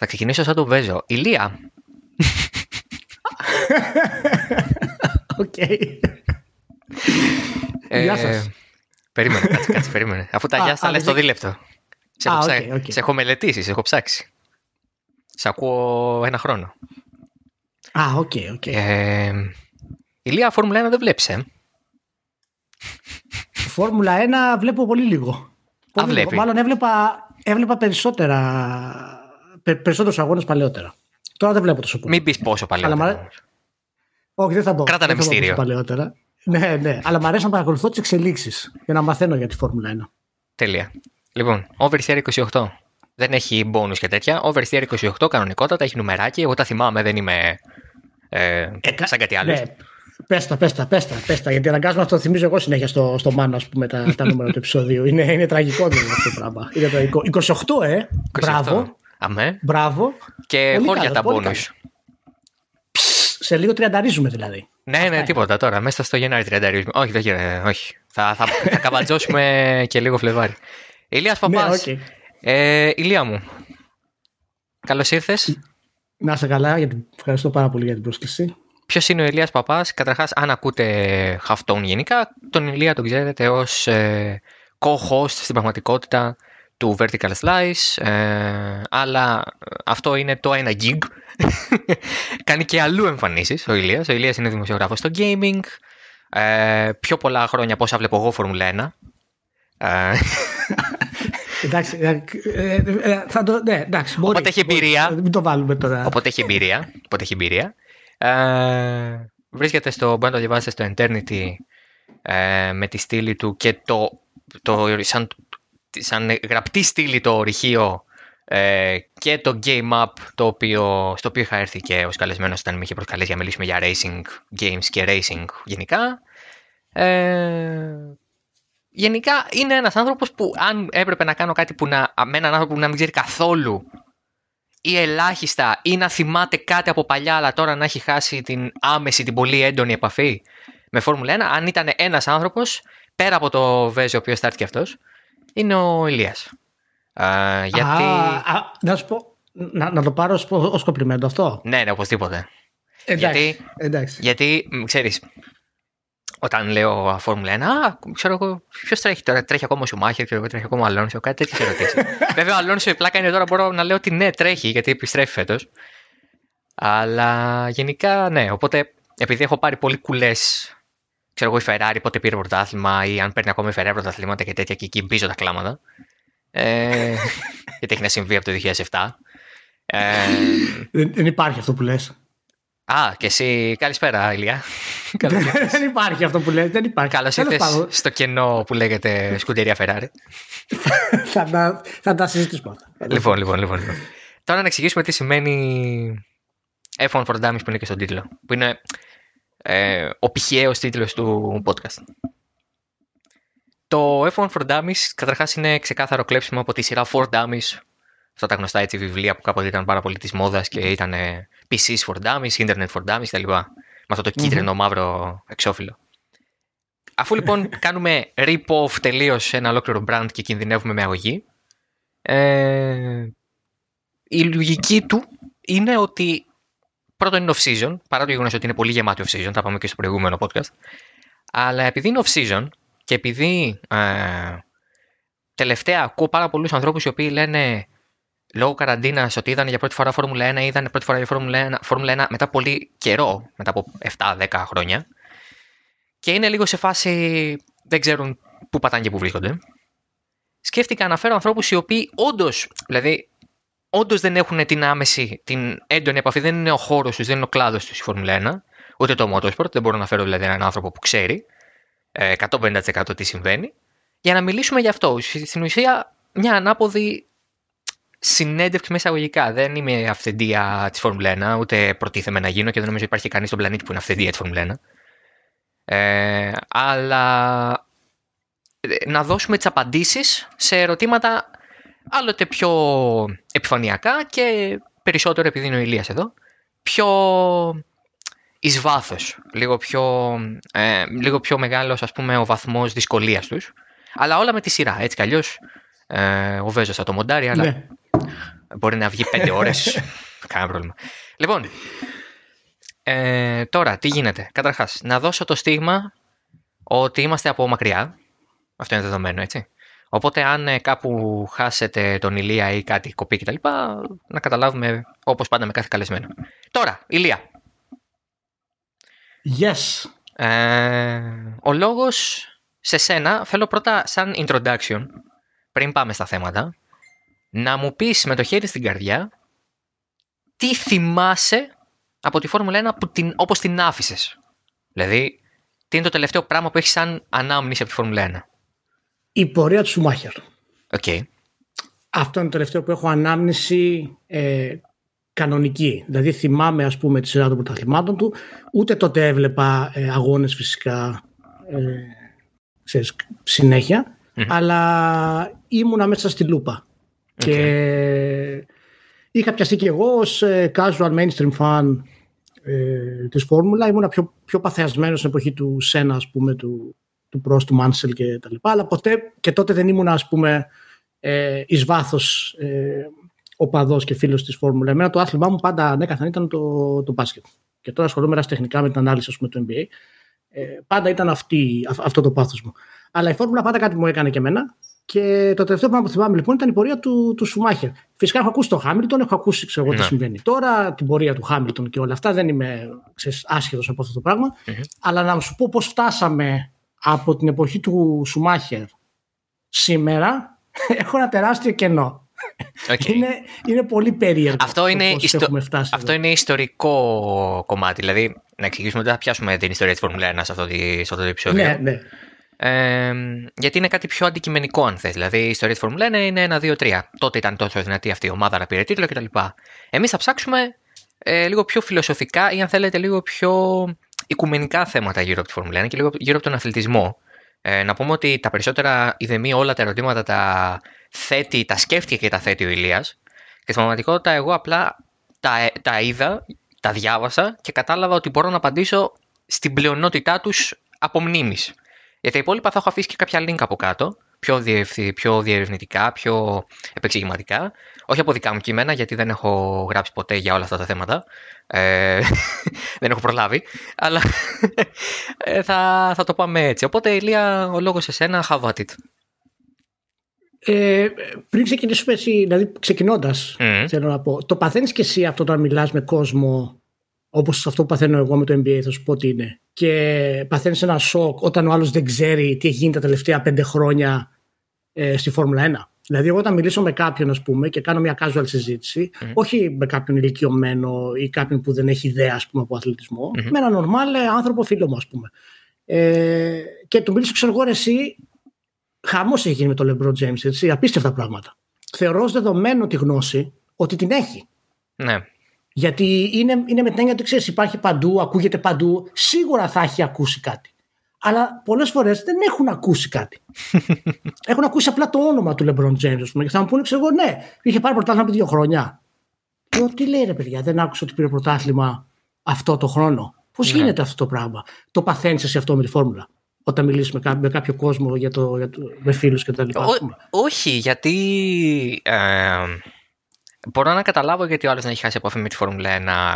Θα ξεκινήσω σαν τον Βέζο. Ηλία. ΟΚ. Ε, Γεια σας. Περίμενε, κάτσε, κάτσε, περίμενε. Αφού τα Α, γεια στα α, λες δεν- το δίλεπτο. Σε έχω, Α, ψά- ΟΚ, ΟΚ. σε έχω μελετήσεις, σε έχω ψάξει. Σε ακούω ένα χρόνο. Α, ΟΚ, ΟΚ. Ε, Ηλία, Φόρμουλα 1 δεν βλέπεις, ε; Φόρμουλα 1 βλέπω πολύ λίγο. Πολύ λίγο. βλέπει. Μάλλον έβλεπα, έβλεπα περισσότερα, πε, περισσότερους αγώνες παλαιότερα. Τώρα δεν βλέπω τόσο πολύ. Μην πεις πόσο παλιότερα. Αλλά μ' αρέ- όμως. Όχι, δεν θα πω. Κράτα ένα δεν θα πω μυστήριο. τόσο Παλαιότερα. Ναι, ναι. Αλλά μου αρέσει να παρακολουθώ τις εξελίξεις για να μαθαίνω για τη Φόρμουλα 1. Τέλεια. Λοιπόν, Oversteer 28. Δεν έχει bonus και τέτοια. Oversteer 28 κανονικότατα, έχει νουμεράκι. Εγώ τα θυμάμαι, δεν είμαι ε, κα- σαν κάτι άλλο. Ναι. Πες τα, πες τα, πες τα, πες τα, γιατί αναγκάζομαι να το θυμίζω εγώ συνέχεια στο, στο μάνα, ας πούμε, τα, τα νούμερα του επεισοδίου. Είναι, είναι τραγικό δηλαδή αυτό το πράγμα. Είναι τραγικό. 28, ε! 28. Μπράβο, Αμέ. μπράβο. Και Πολύ χώρια καλός, τα πολύ bonus. καλός. Σε λίγο τριανταρίζουμε δηλαδή. Ναι, ναι, τίποτα τώρα. Μέσα στο Γενάρη 30. Όχι, δεν γίνεται. Όχι. Θα, θα, θα καβατζώσουμε και λίγο Φλεβάρι. Ηλίας Ναι, Παπάς. οκ. ε, Ηλία μου. Καλώς ήρθες. Να είσαι καλά, γιατί ευχαριστώ πάρα πολύ για την πρόσκληση. Ποιο είναι ο Ηλίας Παπάς. Καταρχάς, αν ακούτε Halftone γενικά, τον Ηλία τον ξέρετε ως ε, co-host στην πραγματικότητα του Vertical Slice, ε, αλλά αυτό είναι το ένα gig. Κάνει και αλλού εμφανίσεις ο Ηλίας. Ο Ηλίας είναι δημοσιογράφος στο gaming. Ε, πιο πολλά χρόνια από όσα βλέπω εγώ Φόρμουλα 1. Ε, Εντάξει, ε, ε, ε, θα το, ναι, εντάξει, μπορεί. Οπότε έχει μπορεί. εμπειρία. Μην το βάλουμε τώρα. Οπότε έχει εμπειρία. Οπότε έχει εμπειρία. Ε, βρίσκεται στο, μπορεί να το διαβάσετε στο Eternity ε, με τη στήλη του και το, το σαν, σαν γραπτή στήλη το ορυχείο ε, και το Game Up το οποίο, στο οποίο είχα έρθει και ως καλεσμένος όταν με είχε προσκαλέσει για να μιλήσουμε για racing games και racing γενικά. Ε, γενικά είναι ένας άνθρωπος που αν έπρεπε να κάνω κάτι που να, με έναν άνθρωπο που να μην ξέρει καθόλου ή ελάχιστα ή να θυμάται κάτι από παλιά αλλά τώρα να έχει χάσει την άμεση, την πολύ έντονη επαφή με Φόρμουλα 1, αν ήταν ένας άνθρωπος πέρα από το Βέζο ο οποίος στάρθηκε αυτός, είναι ο Ηλίας. Α, γιατί... Α, α, να σου πω, να, να το πάρω ως, ως κομπλιμέντο αυτό. Ναι, ναι, οπωσδήποτε. Εντάξει, Γιατί- εντάξει. Γιατί, μ, ξέρεις, όταν λέω Φόρμουλα 1, α, ξέρω εγώ, ποιος τρέχει τώρα, τρέχει ακόμα ο Σουμάχερ, ξέρω εγώ, τρέχει ακόμα ο Αλόνσο, κάτι τέτοιες ερωτήσεις. Βέβαια, ο Αλόνσο η πλάκα είναι τώρα, μπορώ να λέω ότι ναι, τρέχει, γιατί επιστρέφει φέτος. Αλλά γενικά, ναι, οπότε επειδή έχω πάρει πολύ κουλές, ξέρω εγώ, η Ferrari πότε πήρε πρωτάθλημα ή αν παίρνει ακόμα η Ferrari πρωταθλήματα και τέτοια και εκεί μπίζω τα κλάματα. Ε, γιατί έχει να συμβεί από το 2007. Ε, Δεν, δεν υπάρχει αυτό που λες. α, και εσύ, καλησπέρα, Ηλία. Καλώς ήρθες. δεν υπάρχει αυτό που λες. Δεν υπάρχει. Καλώς Τέλος ήρθες πάντων, στο κενό που λέγεται Σκουντερία Ferrari. θα, τα, θα τα συζητήσουμε αυτά. λοιπόν, λοιπόν, λοιπόν, λοιπόν. Τώρα να εξηγήσουμε τι σημαίνει F1 for Dummies που είναι και στον τίτλο. Που είναι ε, ο πηχαίος τίτλος του podcast. Το F1 for Dummies καταρχάς είναι ξεκάθαρο κλέψιμο από τη σειρά For Dummies. Αυτά τα γνωστά έτσι βιβλία που κάποτε ήταν πάρα πολύ της μόδας και ήταν ε, PCs for Dummies, Internet for Dummies κτλ. Με αυτό το κίτρινο μαύρο εξώφυλλο. Αφού λοιπόν κάνουμε rip-off τελείως ένα ολόκληρο brand και κινδυνεύουμε με αγωγή, ε, η λογική του είναι ότι πρώτον είναι off-season, παρά το γεγονός ότι είναι πολύ γεμάτη off-season, θα πάμε και στο προηγούμενο podcast, αλλά επειδή είναι off-season και επειδή ε, τελευταία ακούω πάρα πολλούς ανθρώπους οι οποίοι λένε λόγω καραντίνας ότι είδαν για πρώτη φορά Φόρμουλα 1 είδαν πρώτη φορά για Φόρμουλα 1, Φόρμουλα 1 μετά πολύ καιρό, μετά από 7-10 χρόνια και είναι λίγο σε φάση δεν ξέρουν πού πατάνε και πού βρίσκονται. Σκέφτηκα να φέρω ανθρώπους οι οποίοι όντως, δηλαδή, όντως δεν έχουν την άμεση, την έντονη επαφή, δεν είναι ο χώρος τους, δεν είναι ο κλάδος τους η Φόρμουλα 1, ούτε το Motorsport. Δεν μπορώ να φέρω δηλαδή έναν άνθρωπο που ξέρει ε, 150% τι συμβαίνει, για να μιλήσουμε γι' αυτό. Στην ουσία, μια ανάποδη συνέντευξη μέσα εισαγωγικά. Δεν είμαι αυθεντία της Φόρμουλα 1, ούτε προτίθεμαι να γίνω και δεν νομίζω υπάρχει κανείς στον πλανήτη που είναι αυθεντία της Φόρμουλα 1. Ε, αλλά ε, να δώσουμε τις απαντήσεις σε ερωτήματα άλλοτε πιο επιφανειακά και περισσότερο επειδή είναι ο Ηλίας εδώ πιο εις βάθος λίγο πιο, ε, λίγο πιο μεγάλος ας πούμε ο βαθμός δυσκολίας τους αλλά όλα με τη σειρά έτσι κι αλλιώς ε, ο Βέζος θα το μοντάρει αλλά Ναι. Μπορεί να βγει πέντε ώρες. Κανένα πρόβλημα. Λοιπόν, ε, τώρα τι γίνεται. Καταρχάς, να δώσω το στίγμα ότι είμαστε από μακριά. Αυτό είναι δεδομένο, έτσι. Οπότε, αν ε, κάπου χάσετε τον Ηλία ή κάτι κοπεί κτλ., να καταλάβουμε όπως πάντα με κάθε καλεσμένο. Τώρα, Ηλία. Yes. Ε, ο λόγος σε σένα θέλω πρώτα σαν introduction, πριν πάμε στα θέματα, να μου πεις με το χέρι στην καρδιά τι θυμάσαι από τη Φόρμουλα 1 που την, όπως την άφησες. Δηλαδή, τι είναι το τελευταίο πράγμα που έχεις σαν ανάμνηση από τη Φόρμουλα 1. Η πορεία του Σουμάχερ. Okay. Αυτό είναι το τελευταίο που έχω ανάμνηση ε, κανονική. Δηλαδή θυμάμαι ας πούμε τη σειρά των πρωταθλημάτων του. Ούτε τότε έβλεπα ε, αγώνες φυσικά ε, ξέρεις, συνεχεια αλλά ήμουνα μέσα στη λούπα. Και είχα πιαστεί και εγώ ως ε, casual mainstream fan ε, της φόρμουλα. Ήμουνα πιο, πιο παθιασμένος στην εποχή του Σένα, ας πούμε, του, του Prost, του Mansell και τα λοιπά. Αλλά ποτέ και τότε δεν ήμουν, ας πούμε, ε, εις βάθος ε, οπαδός και φίλος της φόρμουλα. Εμένα το άθλημά μου πάντα ανέκαθεν ήταν το, το μπάσκετ. Και τώρα ασχολούμαι τεχνικά με την ανάλυση, ας πούμε, του NBA. Ε, πάντα ήταν αυτή, αυτό το πάθος μου. Αλλά η φόρμουλα πάντα κάτι μου έκανε και εμένα και το τελευταίο πράγμα που θυμάμαι λοιπόν ήταν η πορεία του, του Σουμάχερ. Φυσικά έχω ακούσει το Χάμιλτον, έχω ακούσει ξέρω, εγώ, τι ναι. συμβαίνει τώρα, την πορεία του Χάμιλτον και όλα αυτά. Δεν είμαι άσχετος από αυτό το πραγμα Αλλά να σου πω πώς φτάσαμε από την εποχή του Σουμάχερ σήμερα, έχω ένα τεράστιο κενό. Okay. Είναι, είναι πολύ περίεργο. Αυτό είναι, ιστο... αυτό είναι ιστορικό κομμάτι. Δηλαδή, να εξηγήσουμε ότι θα πιάσουμε την ιστορία της Φόρμουλα 1 σε αυτό, σε αυτό το επεισόδιο. Ναι, ναι. Ε, γιατί είναι κάτι πιο αντικειμενικό, αν θες. Δηλαδή, η ιστορία της Φόρμουλα 1 είναι ένα, δύο, τρία. Τότε ήταν τόσο δυνατή αυτή η ομάδα να πήρε τίτλο κτλ. Εμείς θα ψάξουμε ε, λίγο πιο φιλοσοφικά ή, αν θέλετε, λίγο πιο οικουμενικά θέματα γύρω από τη Φόρμουλα 1 και λίγο γύρω από τον αθλητισμό. Ε, να πούμε ότι τα περισσότερα, ή μη όλα τα ερωτήματα τα θέτει, τα σκέφτηκε και τα θέτει ο Ηλίας. Και στην πραγματικότητα, εγώ απλά τα, τα είδα, τα διάβασα και κατάλαβα ότι μπορώ να απαντήσω στην πλειονότητά τους από μνήμης. Για τα υπόλοιπα θα έχω αφήσει και κάποια link από κάτω, πιο, διευθυ, πιο διερευνητικά, πιο επεξηγηματικά. Όχι από δικά μου κείμενα, γιατί δεν έχω γράψει ποτέ για όλα αυτά τα θέματα. Ε, δεν έχω προλάβει, αλλά ε, θα, θα το πάμε έτσι. Οπότε, Ηλία, ο λόγος σε σένα, have at it. Ε, πριν ξεκινήσουμε εσύ, δηλαδή ξεκινώντας, θέλω να πω, το παθαίνεις και εσύ αυτό όταν μιλάς με κόσμο όπως αυτό που παθαίνω εγώ με το NBA, θα σου πω τι είναι και παθαίνεις ένα σοκ όταν ο άλλος δεν ξέρει τι έχει γίνει τα τελευταία πέντε χρόνια ε, στη Φόρμουλα 1. Δηλαδή, εγώ όταν μιλήσω με κάποιον, ας πούμε, και κάνω μια casual συζήτηση, όχι με κάποιον ηλικιωμένο ή κάποιον που δεν έχει ιδέα, ας πούμε, από αθλητισμό, με έναν normal ε, άνθρωπο φίλο μου, ας πούμε. Ε, και του μιλήσω, ξέρω εγώ, εσύ, χαμός έχει γίνει με τον LeBron James, έτσι, απίστευτα πράγματα. Θεωρώ ως δεδομένο τη γνώση ότι την έχει. Ναι. Γιατί είναι, είναι με την έννοια ότι ξέρεις, υπάρχει παντού, ακούγεται παντού, σίγουρα θα έχει ακούσει κάτι. Αλλά πολλές φορές δεν έχουν ακούσει κάτι. έχουν ακούσει απλά το όνομα του LeBron James, και θα μου πούνε, ξέρω εγώ, ναι, είχε πάρει πρωτάθλημα πριν δύο χρόνια. Και τι λέει ρε παιδιά, δεν άκουσα ότι πήρε πρωτάθλημα αυτό το χρόνο. Πώς ναι. γίνεται αυτό το πράγμα; Το παθαίνεις εσύ αυτό με τη φόρμουλα. Όταν μιλήσεις με, κάποιο, με κάποιο κόσμο για το, για το, με φίλους και τα λοιπά. όχι, γιατί. Ε, Μπορώ να καταλάβω γιατί ο άλλος δεν έχει χάσει επαφή με τη Φόρμουλα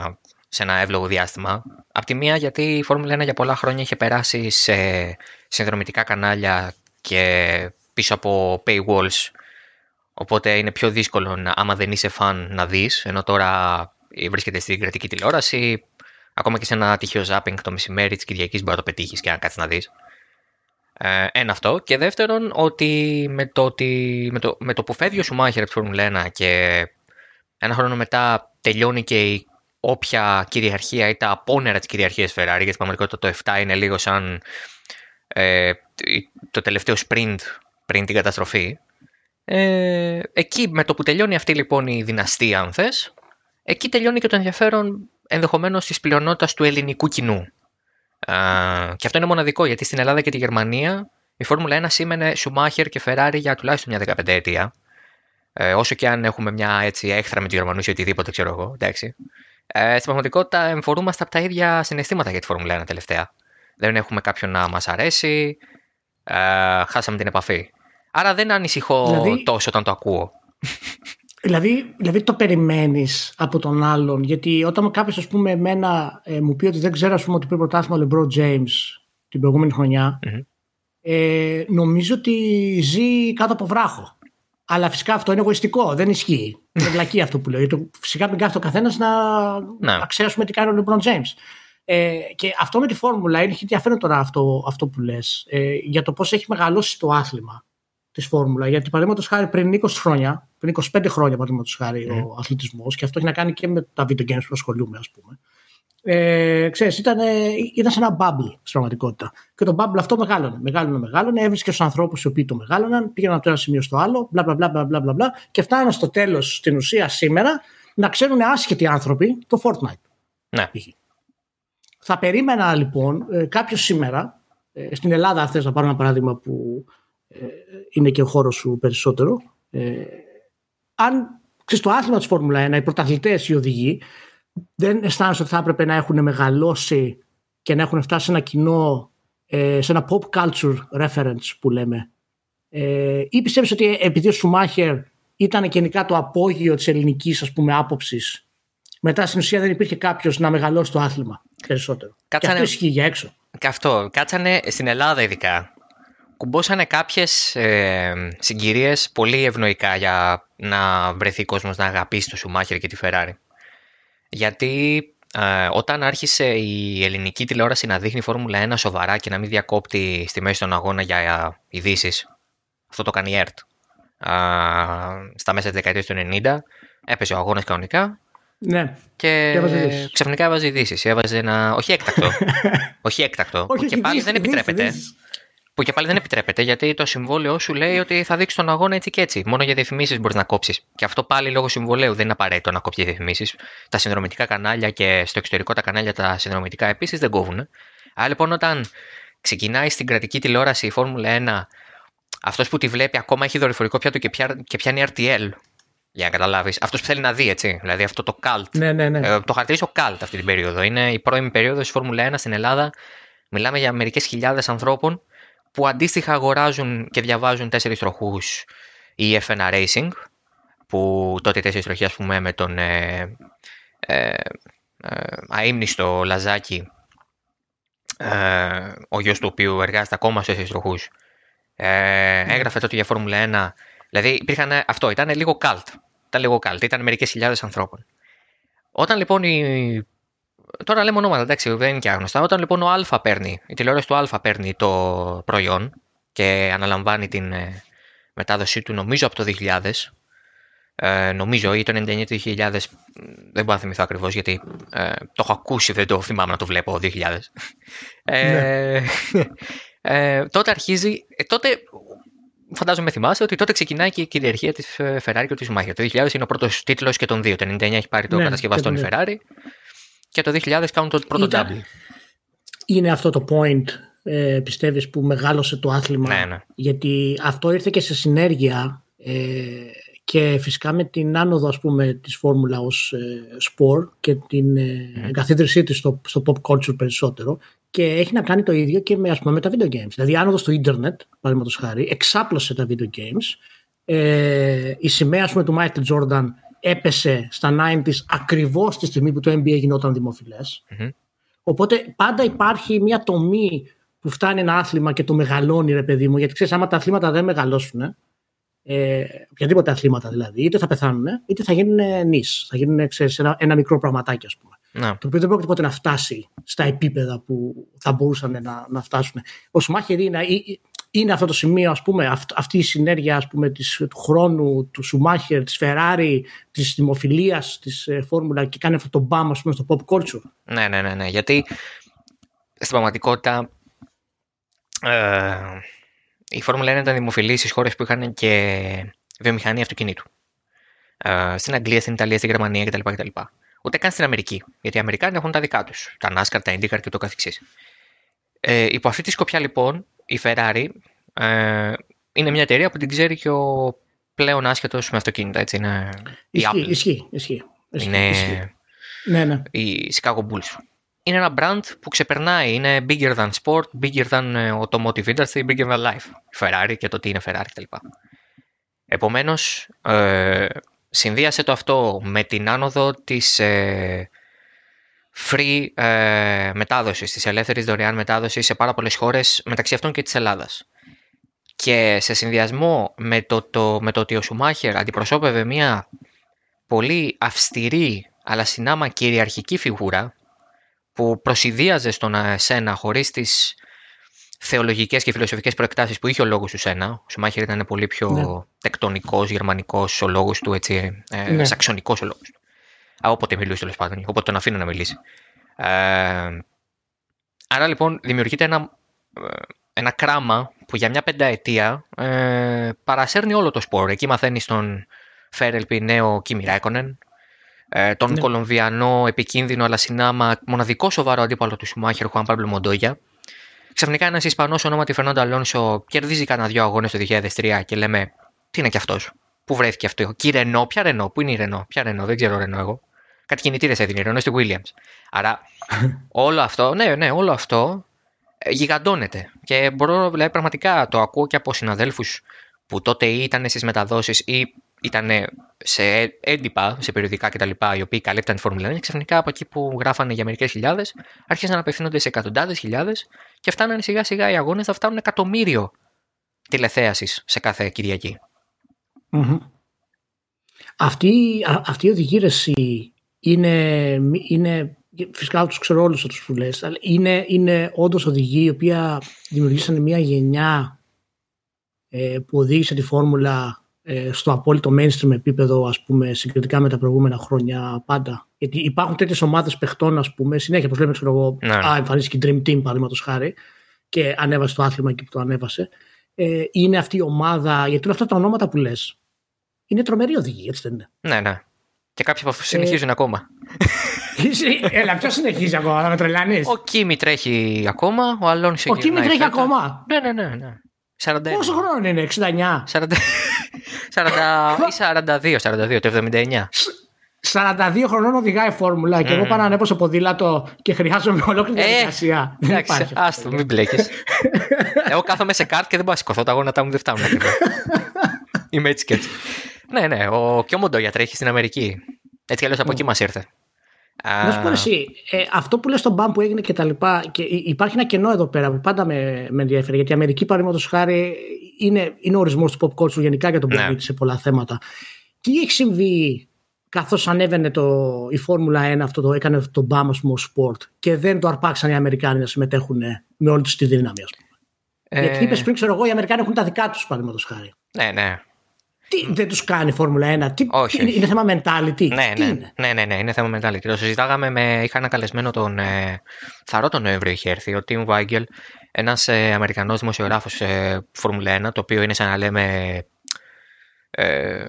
1 σε ένα εύλογο διάστημα. Απ' τη μία, γιατί η Φόρμουλα 1 για πολλά χρόνια είχε περάσει σε συνδρομητικά κανάλια και πίσω από paywalls. Οπότε είναι πιο δύσκολο, να, άμα δεν είσαι φαν, να δεις. Ενώ τώρα βρίσκεται στην κρατική τηλεόραση, ακόμα και σε ένα τυχαίο ζάπινγκ το μεσημέρι της Κυριακής μπορεί να το πετύχεις και να κάτσεις να δεις. Ε, ένα αυτό. Και δεύτερον, ότι με το, ότι, με το, με το που φεύγει ο Σουμάχερ από τη Φόρμουλα 1 και ένα χρόνο μετά τελειώνει και η όποια κυριαρχία ή τα απόνερα της κυριαρχίας Ferrari, γιατί πραγματικότητα το 7 είναι λίγο σαν ε, το τελευταίο sprint πριν την καταστροφή. Ε, εκεί με το που τελειώνει αυτή λοιπόν η δυναστεία, αν θες, εκεί τελειώνει και το ενδιαφέρον ενδεχομένως της πλειονότητας του ελληνικού κοινού. Ε, και αυτό είναι μοναδικό γιατί στην Ελλάδα και τη Γερμανία η Φόρμουλα 1 σήμαινε Σουμάχερ και Ferrari για τουλάχιστον μια 15 ετία. Ε, όσο και αν έχουμε μια έτσι έχθρα με τους Γερμανούς ή οτιδήποτε, ξέρω εγώ. Εντάξει. Ε, στην πραγματικότητα εμφορούμαστε από τα ίδια συναισθήματα για τη Φόρμουλα 1 τελευταία. Δεν έχουμε κάποιον να μας αρέσει. Ε, χάσαμε την επαφή. Άρα δεν ανησυχώ δηλαδή... τόσο όταν το ακούω. Δηλαδή, δηλαδή το περιμένεις από τον άλλον. Γιατί όταν κάποιος, ας πούμε, εμένα ε, μου πει ότι δεν ξέρω, ας πούμε, ότι πήρε πρωτάθλημα ο LeBron James την προηγούμενη ε, νομίζω ότι ζει κάτω από βράχο. Αλλά φυσικά αυτό είναι εγωιστικό, δεν ισχύει. Είναι βλακή αυτό που λέω. Γιατί φυσικά μην κάθεται ο καθένας να, ναι. να ξέρουμε τι κάνει ο LeBron James. Ε, και αυτό με τη φόρμουλα είναι ενδιαφέρον τώρα αυτό, αυτό που λες ε, για το πώς έχει μεγαλώσει το άθλημα της φόρμουλα. Γιατί παραδείγματος χάρη πριν 20 χρόνια, πριν 25 χρόνια παραδείγματος χάρη mm. ο αθλητισμός, και αυτό έχει να κάνει και με τα video games που ασχολούμαι, ας πούμε. Ε, ξέρεις, ήταν, ήταν σε ένα bubble στην πραγματικότητα. Και το bubble αυτό μεγάλωνε, μεγάλωνε, μεγάλωνε. Έβρισκε του ανθρώπους οι οποίοι το μεγάλωναν, πήγαιναν από το ένα σημείο στο άλλο, μπλα μπλα μπλα μπλα μπλα, μπλα και φτάναν στο τέλος, στην ουσία σήμερα, να ξέρουν άσχετοι άνθρωποι το Fortnite. Ναι. Θα περίμενα λοιπόν ε, κάποιος σήμερα, ε, στην Ελλάδα, θες να πάρω ένα παράδειγμα που ε, είναι και ο χώρος σου περισσότερο, ε, αν ξέρεις, το άθλημα της Φόρμουλα 1, οι πρωταθλητές, οι οδηγοί, δεν αισθάνεσαι ότι θα έπρεπε να έχουν μεγαλώσει και να έχουν φτάσει σε ένα κοινό, ε, σε ένα pop culture reference που λέμε. Ε, ή πιστεύεις ότι επειδή ο Σουμάχερ ήταν γενικά το απόγειο της ελληνικής άποψη, άποψης μετά στην ουσία δεν υπήρχε κάποιος να μεγαλώσει το άθλημα περισσότερο. Κάτσανε... Και αυτό ισχύει για έξω. Και αυτό. Κάτσανε στην Ελλάδα ειδικά. Κουμπόσανε κάποιες ε, συγκυρίες πολύ ευνοϊκά για να βρεθεί κόσμος να αγαπήσει το Σουμάχερ και τη Φεράρι. Γιατί ε, όταν άρχισε η ελληνική τηλεόραση να δείχνει Φόρμουλα 1 σοβαρά και να μην διακόπτει στη μέση των αγώνα για ειδήσεις, αυτό το κάνει η ΕΡΤ. στα μέσα της δεκαετίας του 90 έπεσε ο αγώνας κανονικά ναι. Και ξαφνικά έβαζε ειδήσεις. Έβαζε ένα. Όχι έκτακτο. όχι έκτακτο. Όχι, και πάλι δεν επιτρέπεται. Που και πάλι δεν επιτρέπεται γιατί το συμβόλαιό σου λέει ότι θα δείξει τον αγώνα έτσι και έτσι. Μόνο για διαφημίσεις μπορείς να κόψεις. Και αυτό πάλι λόγω συμβολέου δεν είναι απαραίτητο να κόψεις διαφημίσεις. Τα συνδρομητικά κανάλια και στο εξωτερικό τα κανάλια τα συνδρομητικά επίσης δεν κόβουν. Άρα λοιπόν όταν ξεκινάει στην κρατική τηλεόραση η Φόρμουλα 1, αυτός που τη βλέπει ακόμα έχει δορυφορικό πιάτο και πιάνει RTL για να καταλάβεις. Αυτός που θέλει να δει, έτσι. Δηλαδή αυτό το cult. Ναι, ναι, ναι. Ε, το χαρακτηρίζω cult αυτή την περίοδο. Είναι η πρώιμη περίοδος της Φόρμουλα 1 στην Ελλάδα. Μιλάμε για μερικές χιλιάδες ανθρώπων που αντίστοιχα αγοράζουν και διαβάζουν τέσσερις τροχούς ή F1 Racing. Που τότε οι τέσσερις τροχοί, ας πούμε, με τον ε, ε, ε, αείμνηστο Λαζάκι, ε, ο γιος του οποίου εργάζεται ακόμα στους τέσσερις τροχούς, ε, ναι. έγραφε τότε για Φόρμουλα 1 Δηλαδή υπήρχαν, αυτό ήταν λίγο καλτ. Ήταν λίγο καλτ, ήταν μερικές χιλιάδες ανθρώπων. Όταν λοιπόν η. Τώρα λέμε ονόματα, εντάξει, δεν είναι και άγνωστα. Όταν λοιπόν ο Α παίρνει, η τηλεόραση του Α παίρνει το προϊόν και αναλαμβάνει την ε, μετάδοσή του, νομίζω από το 2000, ε, νομίζω ή το 99 το 2000, δεν μπορώ να θυμηθώ ακριβώς γιατί ε, το έχω ακούσει, δεν το θυμάμαι να το βλέπω 2000. Ε, ναι. ε, τότε αρχίζει, ε, τότε φαντάζομαι θυμάσαι ότι τότε ξεκινάει και η κυριαρχία της ε, Ferrari και της Schumacher. Το 2000 είναι ο πρώτος τίτλος και τον δύο. Το 1999 έχει πάρει το ναι, κατασκευαστό η Ferrari και το 2000 κάνουν το πρώτο Ήταν... Είναι αυτό το point, ε, πιστεύεις, που μεγάλωσε το άθλημα. Ναι, ναι. Γιατί αυτό ήρθε και σε συνέργεια ε, και φυσικά με την άνοδο ας πούμε της φόρμουλα ως ε, σπορ και την ε, εγκαθίδρυσή της στο, στο pop culture περισσότερο και έχει να κάνει το ίδιο και με, ας πούμε, με τα video games. Δηλαδή, άνοδος στο ίντερνετ, παραδείγματος χάρη, εξάπλωσε τα video games. Ε, η σημαία πούμε, του Michael Jordan έπεσε στα 90s ακριβώς τη στιγμή που το NBA γινόταν Οπότε πάντα υπάρχει μια τομή που φτάνει ένα άθλημα και το μεγαλώνει, ρε παιδί μου. Γιατί ξέρεις, άμα τα αθλήματα δεν μεγαλώσουν, ε, οποιαδήποτε αθλήματα δηλαδή, είτε θα πεθάνουν, είτε θα γίνουν νης. Θα γίνουν ξέρεις, ένα, ένα μικρό πραγματάκι, ας πούμε. Να. Το οποίο δεν πρόκειται ποτέ να φτάσει στα επίπεδα που θα μπορούσαν να, να φτάσουν. Ο Σουμάχερ είναι, είναι αυτό το σημείο, ας πούμε, αυτή η συνέργεια ας πούμε, της, του χρόνου, του Σουμάχερ, της Φεράρι, της δημοφιλίας, της ε, Φόρμουλα και κάνει αυτό το μπαμ ας πούμε, στο pop culture. Ναι, ναι, ναι, ναι. γιατί στην πραγματικότητα ε, η Φόρμουλα 1 ήταν δημοφιλή στις χώρες που είχαν και βιομηχανία αυτοκινήτου. Ε, στην Αγγλία, στην Ιταλία, στην Γερμανία κτλ ούτε καν στην Αμερική. Γιατί οι Αμερικάνοι έχουν τα δικά τους. Τα NASCAR, τα IndyCar και το καθεξής. Ε, υπό αυτή τη σκοπιά λοιπόν η Ferrari ε, είναι μια εταιρεία που την ξέρει και ο πλέον άσχετος με αυτοκίνητα. Έτσι, είναι ισχύει, η Apple. Ισχύει, ισχύει. Είναι Ναι, ναι. η Chicago Bulls. Είναι ένα brand που ξεπερνάει. Είναι bigger than sport, bigger than ε, automotive industry, bigger than life. Η Ferrari και το τι είναι Ferrari κτλ. Επομένως, ε, συνδύασε το αυτό με την άνοδο της ε, free ε, μετάδοσης, της ελεύθερης δωρεάν μετάδοσης σε πάρα πολλές χώρες, μεταξύ αυτών και της Ελλάδας. Και σε συνδυασμό με το, το, με το ότι ο Σουμάχερ αντιπροσώπευε μια πολύ αυστηρή αλλά συνάμα κυριαρχική φιγούρα που προσυδίαζε στον Σένα χωρίς τις θεολογικές και φιλοσοφικές προεκτάσεις που είχε ο λόγος του Σένα. Ο Σουμάχερ ήταν πολύ πιο ναι. τεκτονικός, γερμανικός ο λόγος του, έτσι, ε, ναι. σαξονικός ο λόγος του. Όποτε μιλούσε τέλος πάντων, όποτε τον αφήνω να μιλήσει. Ε, άρα λοιπόν δημιουργείται ένα, ε, ένα κράμα που για μια πενταετία ε, παρασέρνει όλο το σπόρο. Εκεί μαθαίνει τον Φέρελπι νέο Κίμι Ράικονεν, ε, τον ναι. Κολομβιανό επικίνδυνο αλλά συνάμα μοναδικό σοβαρό αντίπαλο του Σουμάχερ Χουάν Πάμπλο Μοντόγια. Ξαφνικά ένας Ισπανός ονόματι Φερνάντο Αλόνσο κερδίζει κανένα δύο αγώνες το 2003 και λέμε τι είναι κι αυτός; Πού βρέθηκε αυτό; Και η Ρενό, ποια Ρενό, πού είναι η Ρενό, ποια Ρενό, δεν ξέρω Ρενό εγώ. Κάτι κινητήρε έδινε η Ρενό στη Williams. Άρα όλο αυτό, ναι, ναι, όλο αυτό ε, γιγαντώνεται. Και μπορώ δηλαδή, πραγματικά το ακούω και από συναδέλφους που τότε ήταν στις μεταδόσεις ή ήταν σε έντυπα, σε περιοδικά κτλ. οι οποίοι καλύπταν τη Φόρμουλα 1 και ξαφνικά από εκεί που γράφανε για μερικές χιλιάδες άρχισαν να απευθύνονται σε εκατοντάδες χιλιάδες και φτάνανε σιγά σιγά οι αγώνες θα φτάνουν εκατομμύριο τηλεθέασης σε κάθε Κυριακή. Mm-hmm. Αυτή, αυτή η οδηγήρεση είναι, είναι φυσικά τους ξέρω όλους του που λες, αλλά είναι, είναι όντως οδηγοί οι οποίοι δημιουργήσαν μια γενιά ε, που οδήγησε τη φόρμουλα ε, στο απόλυτο mainstream επίπεδο ας πούμε συγκριτικά με τα προηγούμενα χρόνια πάντα. Γιατί υπάρχουν τέτοιες ομάδες παιχτών ας πούμε συνέχεια όπως λέμε ξέρω εγώ ναι. α, εμφανίστηκε η Dream Team παραδείγματος χάρη και ανέβασε το άθλημα εκεί που το ανέβασε. Ε, είναι αυτή η ομάδα, γιατί όλα αυτά τα ονόματα που λες. είναι τρομερή οδηγή, έτσι δεν είναι. Ναι, ναι. Και κάποιοι από συνεχίζουν ε, ακόμα. Έλα, ποιος συνεχίζει ακόμα, θα με τρελάνεις. Ο Κίμη τρέχει ακόμα, ο Αλόνσο Ο Κίμη τρέχει ακόμα; Ναι, ναι, ναι. ναι. 41. Πόσο χρόνο είναι, 69. 40... 40... 42, 42, το 79. 42 χρονών οδηγάει φόρμουλα mm. και εγώ πάω να ανέβω στο ποδήλατο και χρειάζομαι ολόκληρη ε, διαδικασία. Ε, εντάξει, άστο, μην μπλέκεις. εγώ κάθομαι σε κάρτ και δεν μπορώ να σηκωθώ, τα γόνατά μου δεν φτάνουν. Είμαι έτσι και έτσι. Ναι, ναι, ο, και ο Μοντόγια τρέχει στην Αμερική. Έτσι κι από εκεί μας ήρθε. Να σου πω εσύ, ε, αυτό που λες στον μπαμ που έγινε και τα λοιπά, και υπάρχει ένα κενό εδώ πέρα που πάντα με, με ενδιαφέρει, γιατί η Αμερική παραδείγματος χάρη είναι, είναι ο ορισμός του pop culture γενικά για τον ναι. πολίτη σε πολλά θέματα. Τι έχει συμβεί καθώς ανέβαινε το, η Φόρμουλα 1, αυτό το έκανε το μπαμ ας πούμε, sport και δεν το αρπάξαν οι Αμερικάνοι να συμμετέχουν με όλη τους τη δύναμη, ας πούμε. Ε... Γιατί είπες πριν, ξέρω εγώ, οι Αμερικάνοι έχουν τα δικά τους παραδείγματος χάρη. Ναι, ναι. Τι δεν τους κάνει η Φόρμουλα 1, τι, όχι, είναι, είναι θέμα mentality; Ναι, τι ναι, είναι; ναι, ναι, ναι, είναι θέμα mentality. Το συζητάγαμε με. Είχα ένα καλεσμένο τον. Ε, θαρό τον Νοέμβριο είχε έρθει, ο Τιμ Βάγγελ, ένας ε, Αμερικανός δημοσιογράφος ε, Φόρμουλα 1, το οποίο είναι σαν να λέμε. Ε,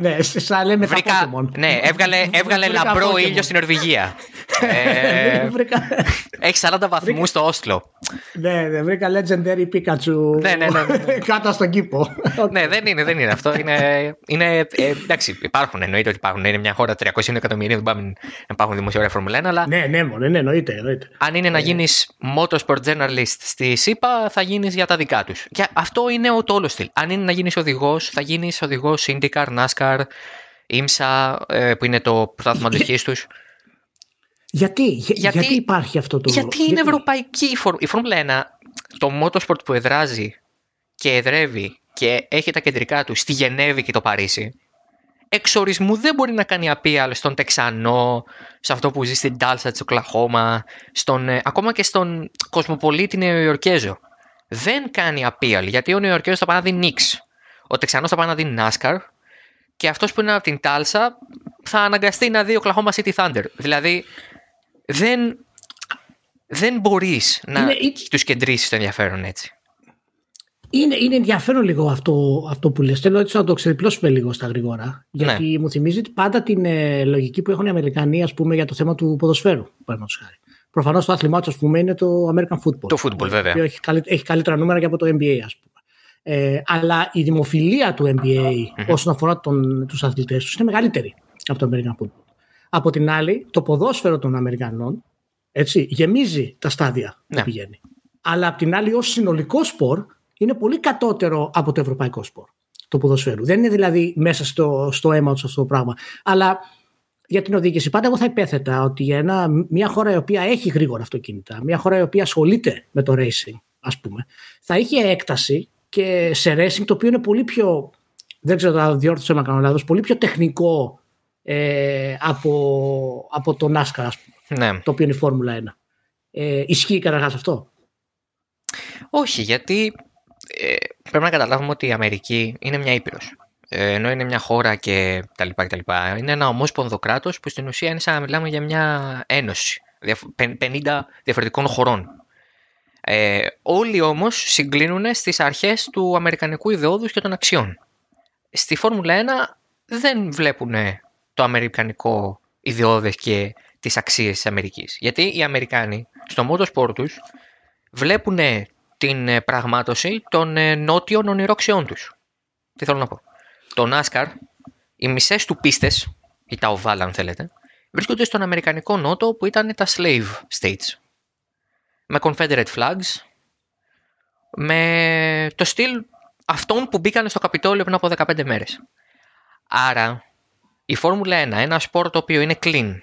ναι, σαν λέμε Βρήκα, τα Ναι, έβγαλε, έβγαλε λαμπρό ήλιο στην Νορβηγία. ε, έχει 40 βαθμούς στο Όστλο. Ναι, ναι, βρήκα legendary Pikachu ναι, ναι, ναι, ναι. κάτω στον κήπο. ναι, δεν είναι, δεν είναι αυτό. Είναι, είναι, ε, εντάξει, υπάρχουν, εννοείται ότι υπάρχουν. Είναι μια χώρα 300 εκατομμυρίων, δεν πάμε να υπάρχουν δημοσιογράφοι Φόρμουλα 1, αλλά. Ναι, ναι, μόνο, ναι, εννοείται, εννοείται. Αν είναι να γίνεις motorsport journalist στη ΣΥΠΑ, θα γίνεις για τα δικά τους. Και αυτό είναι ο τόλος στυλ. Αν είναι να γίνεις οδηγός, θα γίνεις οδηγός IndyCar, NASCAR, IMSA, ε, που είναι το πρωτάθλημα αντοχής τους. Γιατί, γιατί, γιατί, υπάρχει αυτό το. Γιατί είναι γιατί... ευρωπαϊκή η, Φόρμουλα. η Φόρμουλα 1, το motorsport που εδράζει και εδρεύει και έχει τα κεντρικά του στη Γενέβη και το Παρίσι, εξορισμού δεν μπορεί να κάνει appeal στον Τεξανό, σε αυτό που ζει στην Τάλσα της Οκλαχώμα, στον, ε, ακόμα και στον κοσμοπολίτη Νεοϊορκέζο. Δεν κάνει appeal γιατί ο Νεοϊορκέζος θα πάει να δει Νίξ. Ο Τεξανός θα πάει να δει NASCAR και αυτός που είναι από την Τάλσα θα αναγκαστεί να δει Oklahoma City Thunder. Δηλαδή δεν, δεν μπορείς να είναι... τους κεντρήσεις το ενδιαφέρον έτσι. Είναι, είναι ενδιαφέρον λίγο αυτό, αυτό που λες. Θέλω έτσι να το ξεδιπλώσουμε λίγο στα γρήγορα. Γιατί ναι. μου θυμίζει πάντα την ε, λογική που έχουν οι Αμερικανοί ας πούμε, για το θέμα του ποδοσφαίρου. χάρη. Προφανώς το άθλημά τους είναι το American Football. Το football, βέβαια. Έχει, έχει καλύτερα νούμερα και από το NBA, ας πούμε. Ε, αλλά η δημοφιλία του NBA mm-hmm. όσον αφορά τον, τους αθλητές τους είναι μεγαλύτερη από το American Football. Από την άλλη, το ποδόσφαιρο των Αμερικανών έτσι, γεμίζει τα στάδια που ναι. πηγαίνει. Αλλά από την άλλη, ως συνολικό σπορ, είναι πολύ κατώτερο από το ευρωπαϊκό σπορ. του ποδοσφαίρου. Δεν είναι δηλαδή μέσα στο, στο αίμα τους αυτό το πράγμα. Αλλά για την οδήγηση, πάντα εγώ θα υπέθετα ότι για ένα, μια χώρα η οποία έχει γρήγορα αυτοκίνητα, μια χώρα η οποία ασχολείται με το racing, ας πούμε, θα είχε έκταση και σε racing το οποίο είναι πολύ πιο. Δεν ξέρω αν διόρθωσα με κάνω λάθος, πολύ πιο τεχνικό ε, από, από το NASCAR, ας πούμε, ναι. το οποίο είναι η Φόρμουλα 1. Ε, ισχύει καταρχάς αυτό; Όχι, γιατί ε, πρέπει να καταλάβουμε ότι η Αμερική είναι μια ήπειρος. Ε, ενώ είναι μια χώρα και τα λοιπά και τα λοιπά. Είναι ένα ομόσπονδο κράτος που στην ουσία είναι σαν να μιλάμε για μια ένωση 50 διαφορετικών χωρών. Ε, όλοι όμως συγκλίνουν στις αρχές του αμερικανικού ιδεώδους και των αξιών. Στη Φόρμουλα 1 δεν βλέπουν το αμερικανικό ιδεώδες και τις αξίες της Αμερικής. Γιατί οι Αμερικάνοι στο motorsport τους βλέπουν την πραγμάτωση των ε, νότιων ονειρόξεών τους. Τι θέλω να πω. Το NASCAR, οι μισές του πίστες, ή τα οβάλα αν θέλετε, βρίσκονται στον Αμερικανικό Νότο που ήταν τα slave states. Με Confederate flags, με το στυλ αυτών που μπήκαν στο Καπιτόλιο πριν από 15 μέρες. Άρα, η Φόρμουλα 1, ένα σπορ το οποίο είναι clean,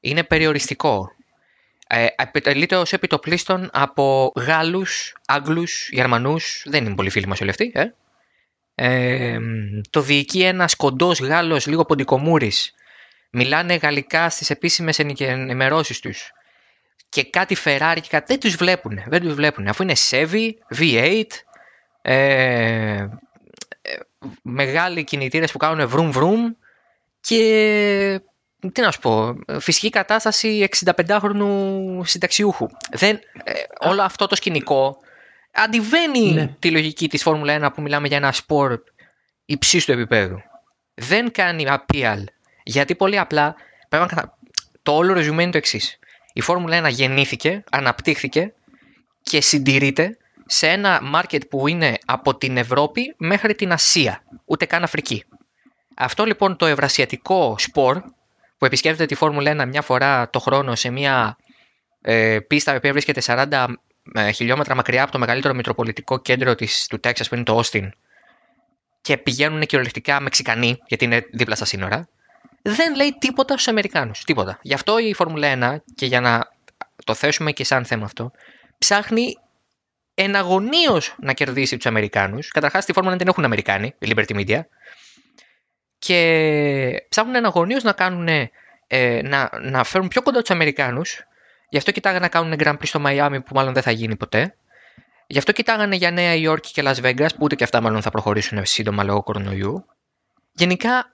είναι περιοριστικό, ε, επιτελείται ως επιτοπλίστων από Γάλλους, Άγγλους, Γερμανούς, δεν είναι πολύ φίλοι μας όλοι αυτοί, ε; Ε, το διοικεί ένας κοντός Γάλλος, λίγο ποντικομούρης. Μιλάνε γαλλικά στις επίσημες ενημερώσεις τους. Και κάτι Ferrari και κάτι δεν τους βλέπουν. Δεν τους βλέπουν. Αφού είναι Chevy, V8, ε, ε, μεγάλοι κινητήρες που κάνουν vroom vroom και τι να σου πω, φυσική κατάσταση 65χρονου συνταξιούχου. Δεν, ε, όλο αυτό το σκηνικό αντιβαίνει ναι. τη λογική της Φόρμουλα 1 που μιλάμε για ένα σπορ υψίστου επίπεδου. Δεν κάνει appeal. Γιατί πολύ απλά πρέπει να... το όλο ρεζουμέ είναι το εξής. Η Φόρμουλα 1 γεννήθηκε, αναπτύχθηκε και συντηρείται σε ένα market που είναι από την Ευρώπη μέχρι την Ασία, ούτε καν Αφρική. Αυτό λοιπόν το ευρασιατικό σπορ που επισκέπτεται τη Φόρμουλα 1 μια φορά το χρόνο σε μια ε, πίστα που βρίσκεται 40 ε, χιλιόμετρα μακριά από το μεγαλύτερο μητροπολιτικό κέντρο της, του Τέξας που είναι το Όστιν και πηγαίνουν κυριολεκτικά Μεξικανοί γιατί είναι δίπλα στα σύνορα δεν λέει τίποτα στους Αμερικάνους, τίποτα. Γι' αυτό η Φόρμουλα 1 και για να το θέσουμε και σαν θέμα αυτό ψάχνει εναγωνίως να κερδίσει τους Αμερικάνους. Καταρχάς, στη Φόρμουλα 1 δεν έχουν Αμερικάνοι, η Liberty Media. Και ψάχνουν εναγωνίως να, κάνουν, ε, να, να φέρουν πιο κοντά τους Αμερικάνους Γι' αυτό κοιτάγανε να κάνουν Grand Prix στο Μαϊάμι που μάλλον δεν θα γίνει ποτέ. Γι' αυτό κοιτάγανε για Νέα Υόρκη και Las Vegas που ούτε και αυτά μάλλον θα προχωρήσουν σύντομα λόγω κορονοϊού. Γενικά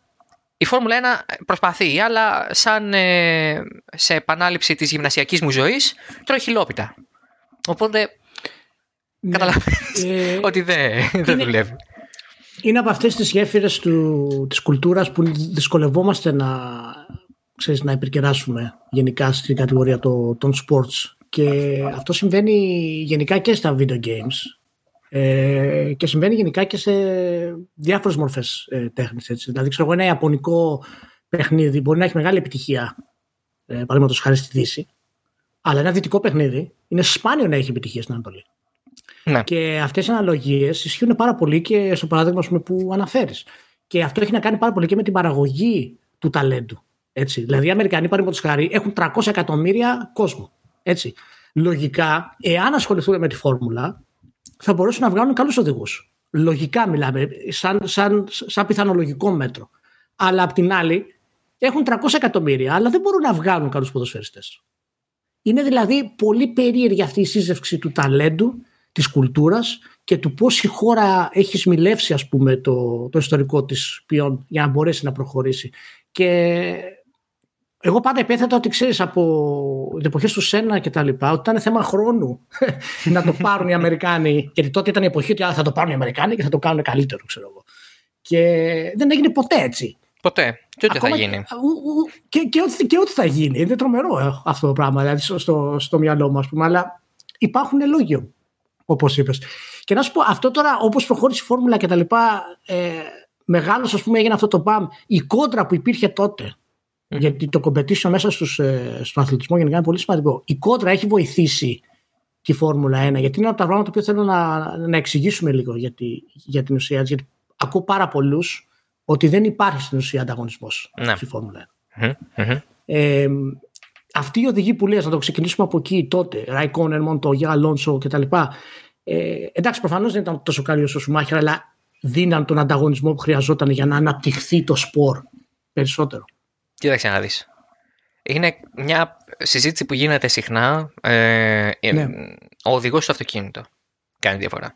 η Φόρμουλα 1 προσπαθεί, αλλά σαν ε, σε επανάληψη της γυμνασιακής μου ζωής τρώει χιλόπιτα. Οπότε ναι, καταλαβαίνεις ε, ότι δεν, δεν δουλεύει. Είναι από αυτές τις γέφυρες του, της κουλτούρας που δυσκολευόμαστε να ξέρεις, να υπερκεράσουμε γενικά στην κατηγορία το, των sports. Και αυτό συμβαίνει γενικά και στα video games ε, και συμβαίνει γενικά και σε διάφορες μορφές ε, τέχνης. Έτσι. Δηλαδή, ξέρω εγώ, ένα ιαπωνικό παιχνίδι μπορεί να έχει μεγάλη επιτυχία, ε, παραδείγματος χάρη στη Δύση, αλλά ένα δυτικό παιχνίδι είναι σπάνιο να έχει επιτυχία στην Ανατολή. Ναι. Και αυτές οι αναλογίες ισχύουν πάρα πολύ και στο παράδειγμα πούμε, που αναφέρεις. Και αυτό έχει να κάνει πάρα πολύ και με την παραγωγή του ταλέντου. Έτσι. Δηλαδή οι Αμερικανοί, παραδείγματος χάρη, έχουν 300 εκατομμύρια κόσμο. Έτσι. Λογικά, εάν ασχοληθούν με τη φόρμουλα, θα μπορέσουν να βγάλουν καλούς οδηγούς. Λογικά μιλάμε, σαν, σαν, σαν πιθανολογικό μέτρο. Αλλά απ' την άλλη, έχουν 300 εκατομμύρια, αλλά δεν μπορούν να βγάλουν καλούς ποδοσφαιριστές. Είναι δηλαδή πολύ περίεργη αυτή η σύζευξη του ταλέντου, της κουλτούρας και του πώς η χώρα έχει σμιλεύσει ας πούμε, το, το ιστορικό της ποιόν για να μπορέσει να προχωρήσει. Και εγώ πάντα επέθετα ότι ξέρεις από την εποχή του Σένα και τα λοιπά, ότι ήταν θέμα χρόνου να το πάρουν οι Αμερικάνοι. Γιατί τότε ήταν η εποχή ότι θα το πάρουν οι Αμερικάνοι και θα το κάνουν καλύτερο, ξέρω εγώ. Και δεν έγινε ποτέ έτσι. Ποτέ. Και ό,τι θα γίνει. Και, και, ό,τι, και ό,τι θα γίνει. Είναι τρομερό ε, αυτό το πράγμα, δηλαδή στο, στο, μυαλό μου, ας πούμε. Αλλά υπάρχουν λόγιο, όπως είπες. Και να σου πω, αυτό τώρα, όπως προχώρησε η φόρμουλα και τα λοιπά, ε, μεγάλος, ας πούμε, έγινε αυτό το μπαμ. Η κόντρα που υπήρχε τότε γιατί το competition μέσα στους, ε, στον αθλητισμό γενικά είναι πολύ σημαντικό. Η κόντρα έχει βοηθήσει τη Φόρμουλα 1, γιατί είναι από τα πράγματα που θέλω να, να εξηγήσουμε λίγο για, τη, για την ουσία Γιατί ακούω πάρα πολλούς ότι δεν υπάρχει στην ουσία ανταγωνισμός Ναι. στη Φόρμουλα 1. Μμμ, μμμ. Ε, αυτοί οι οδηγοί που λες, να το ξεκινήσουμε από εκεί τότε, Ράικον, Μοντογιά, Αλόνσο κτλ. Ε, εντάξει, προφανώς δεν ήταν τόσο καλή όσο ο Σουμάχερ, αλλά δίναν τον ανταγωνισμό που χρειαζόταν για να αναπτυχθεί το σπορ περισσότερο. Κοίταξε να δεις. Είναι μια συζήτηση που γίνεται συχνά. Ε, ε, Ναι. Ο οδηγός στο αυτοκίνητο κάνει διαφορά.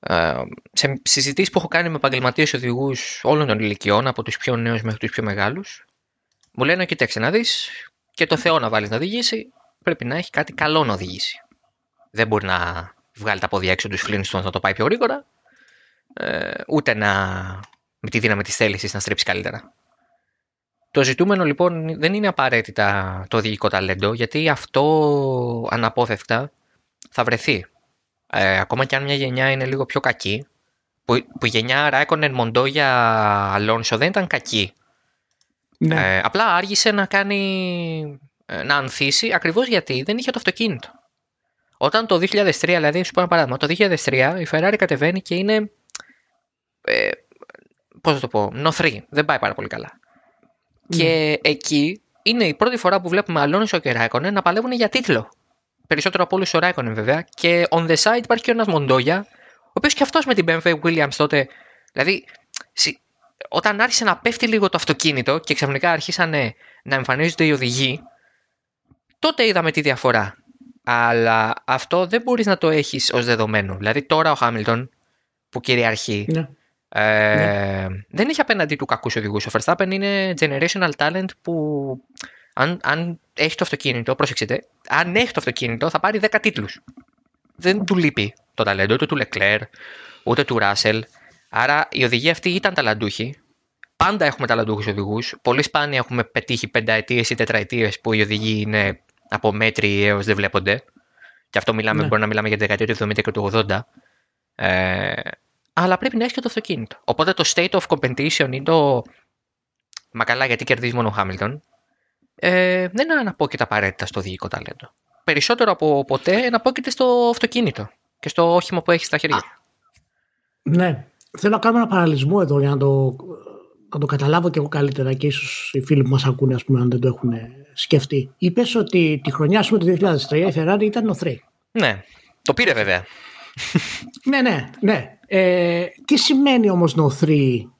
Ε, σε συζητήσεις που έχω κάνει με επαγγελματίες οδηγούς όλων των ηλικιών, από τους πιο νέους μέχρι τους πιο μεγάλους, μου λένε: Κοιτάξτε να δεις, και το Θεό να βάλεις να οδηγήσει, πρέπει να έχει κάτι καλό να οδηγήσει. Δεν μπορεί να βγάλει τα πόδια έξω τους Flintstones να το πάει πιο γρήγορα, ε, ούτε να με τη δύναμη της θέλησης να στρέψει καλύτερα. Το ζητούμενο λοιπόν δεν είναι απαραίτητα το οδηγικό ταλέντο, γιατί αυτό αναπόφευκτα θα βρεθεί. Ε, ακόμα και αν μια γενιά είναι λίγο πιο κακή, που, που η γενιά Ράικονεν Μοντόγια Αλόνσο δεν ήταν κακή. Ναι. Ε, απλά άργησε να κάνει, ε, να ανθίσει ακριβώς γιατί δεν είχε το αυτοκίνητο. Όταν το 2003, δηλαδή, σου πω ένα παράδειγμα, το 2003 η Ferrari κατεβαίνει και είναι, ε, πώς θα το πω, νοθρή, δεν πάει πάρα πολύ καλά. Και εκεί είναι η πρώτη φορά που βλέπουμε Αλόνσο και Ράικονεν να παλεύουν για τίτλο. Περισσότερο από όλους ο Ράικονεν βέβαια. Και on the side υπάρχει και ένας Μοντόγια, ο οποίος και αυτός με την BMW Williams τότε. Δηλαδή, συ- όταν άρχισε να πέφτει λίγο το αυτοκίνητο και ξαφνικά αρχίσανε να εμφανίζονται οι οδηγοί, τότε είδαμε τη διαφορά. Αλλά αυτό δεν μπορείς να το έχεις ως δεδομένο. Δηλαδή τώρα ο Χάμιλτον που κυριαρχεί ναι. Ε, δεν έχει απέναντί του κακούς οδηγούς. Ο Verstappen είναι generational talent που αν, αν έχει το αυτοκίνητο, πρόσεξετε, αν έχει το αυτοκίνητο θα πάρει 10 τίτλους. Δεν του λείπει το ταλέντο ούτε του Leclerc ούτε του Russell. Άρα οι οδηγοί αυτοί ήταν ταλαντούχοι. Πάντα έχουμε ταλαντούχους οδηγούς. Πολύ σπάνια έχουμε πετύχει πενταετίες ή τετραετίες που οι οδηγοί είναι από μέτρη έως δεν βλέπονται. Και αυτό μιλάμε, Ναι. μπορεί να μιλάμε για τη δεκαετία του 70 και του 80. Ε, αλλά πρέπει να έχει και το αυτοκίνητο. Οπότε το state of competition ή το. Μα καλά, γιατί κερδίζεις μόνο ο Χάμιλτον. Ε, δεν αναπόκειται απαραίτητα στο οδηγικό ταλέντο. Περισσότερο από ποτέ αναπόκειται στο αυτοκίνητο και στο όχημα που έχεις στα χέρια. Ναι. Θέλω να κάνουμε ένα παραλυσμό εδώ για να το, να το καταλάβω και εγώ καλύτερα και ίσως οι φίλοι που μας ακούνε ας πούμε αν δεν το έχουν σκεφτεί. Είπες ότι τη χρονιά ας πούμε το 2003 η Ferrari ήταν νοθρή. Ναι, το πήρε βέβαια. Ναι, ναι, ναι. Ε, τι σημαίνει όμως νοθρή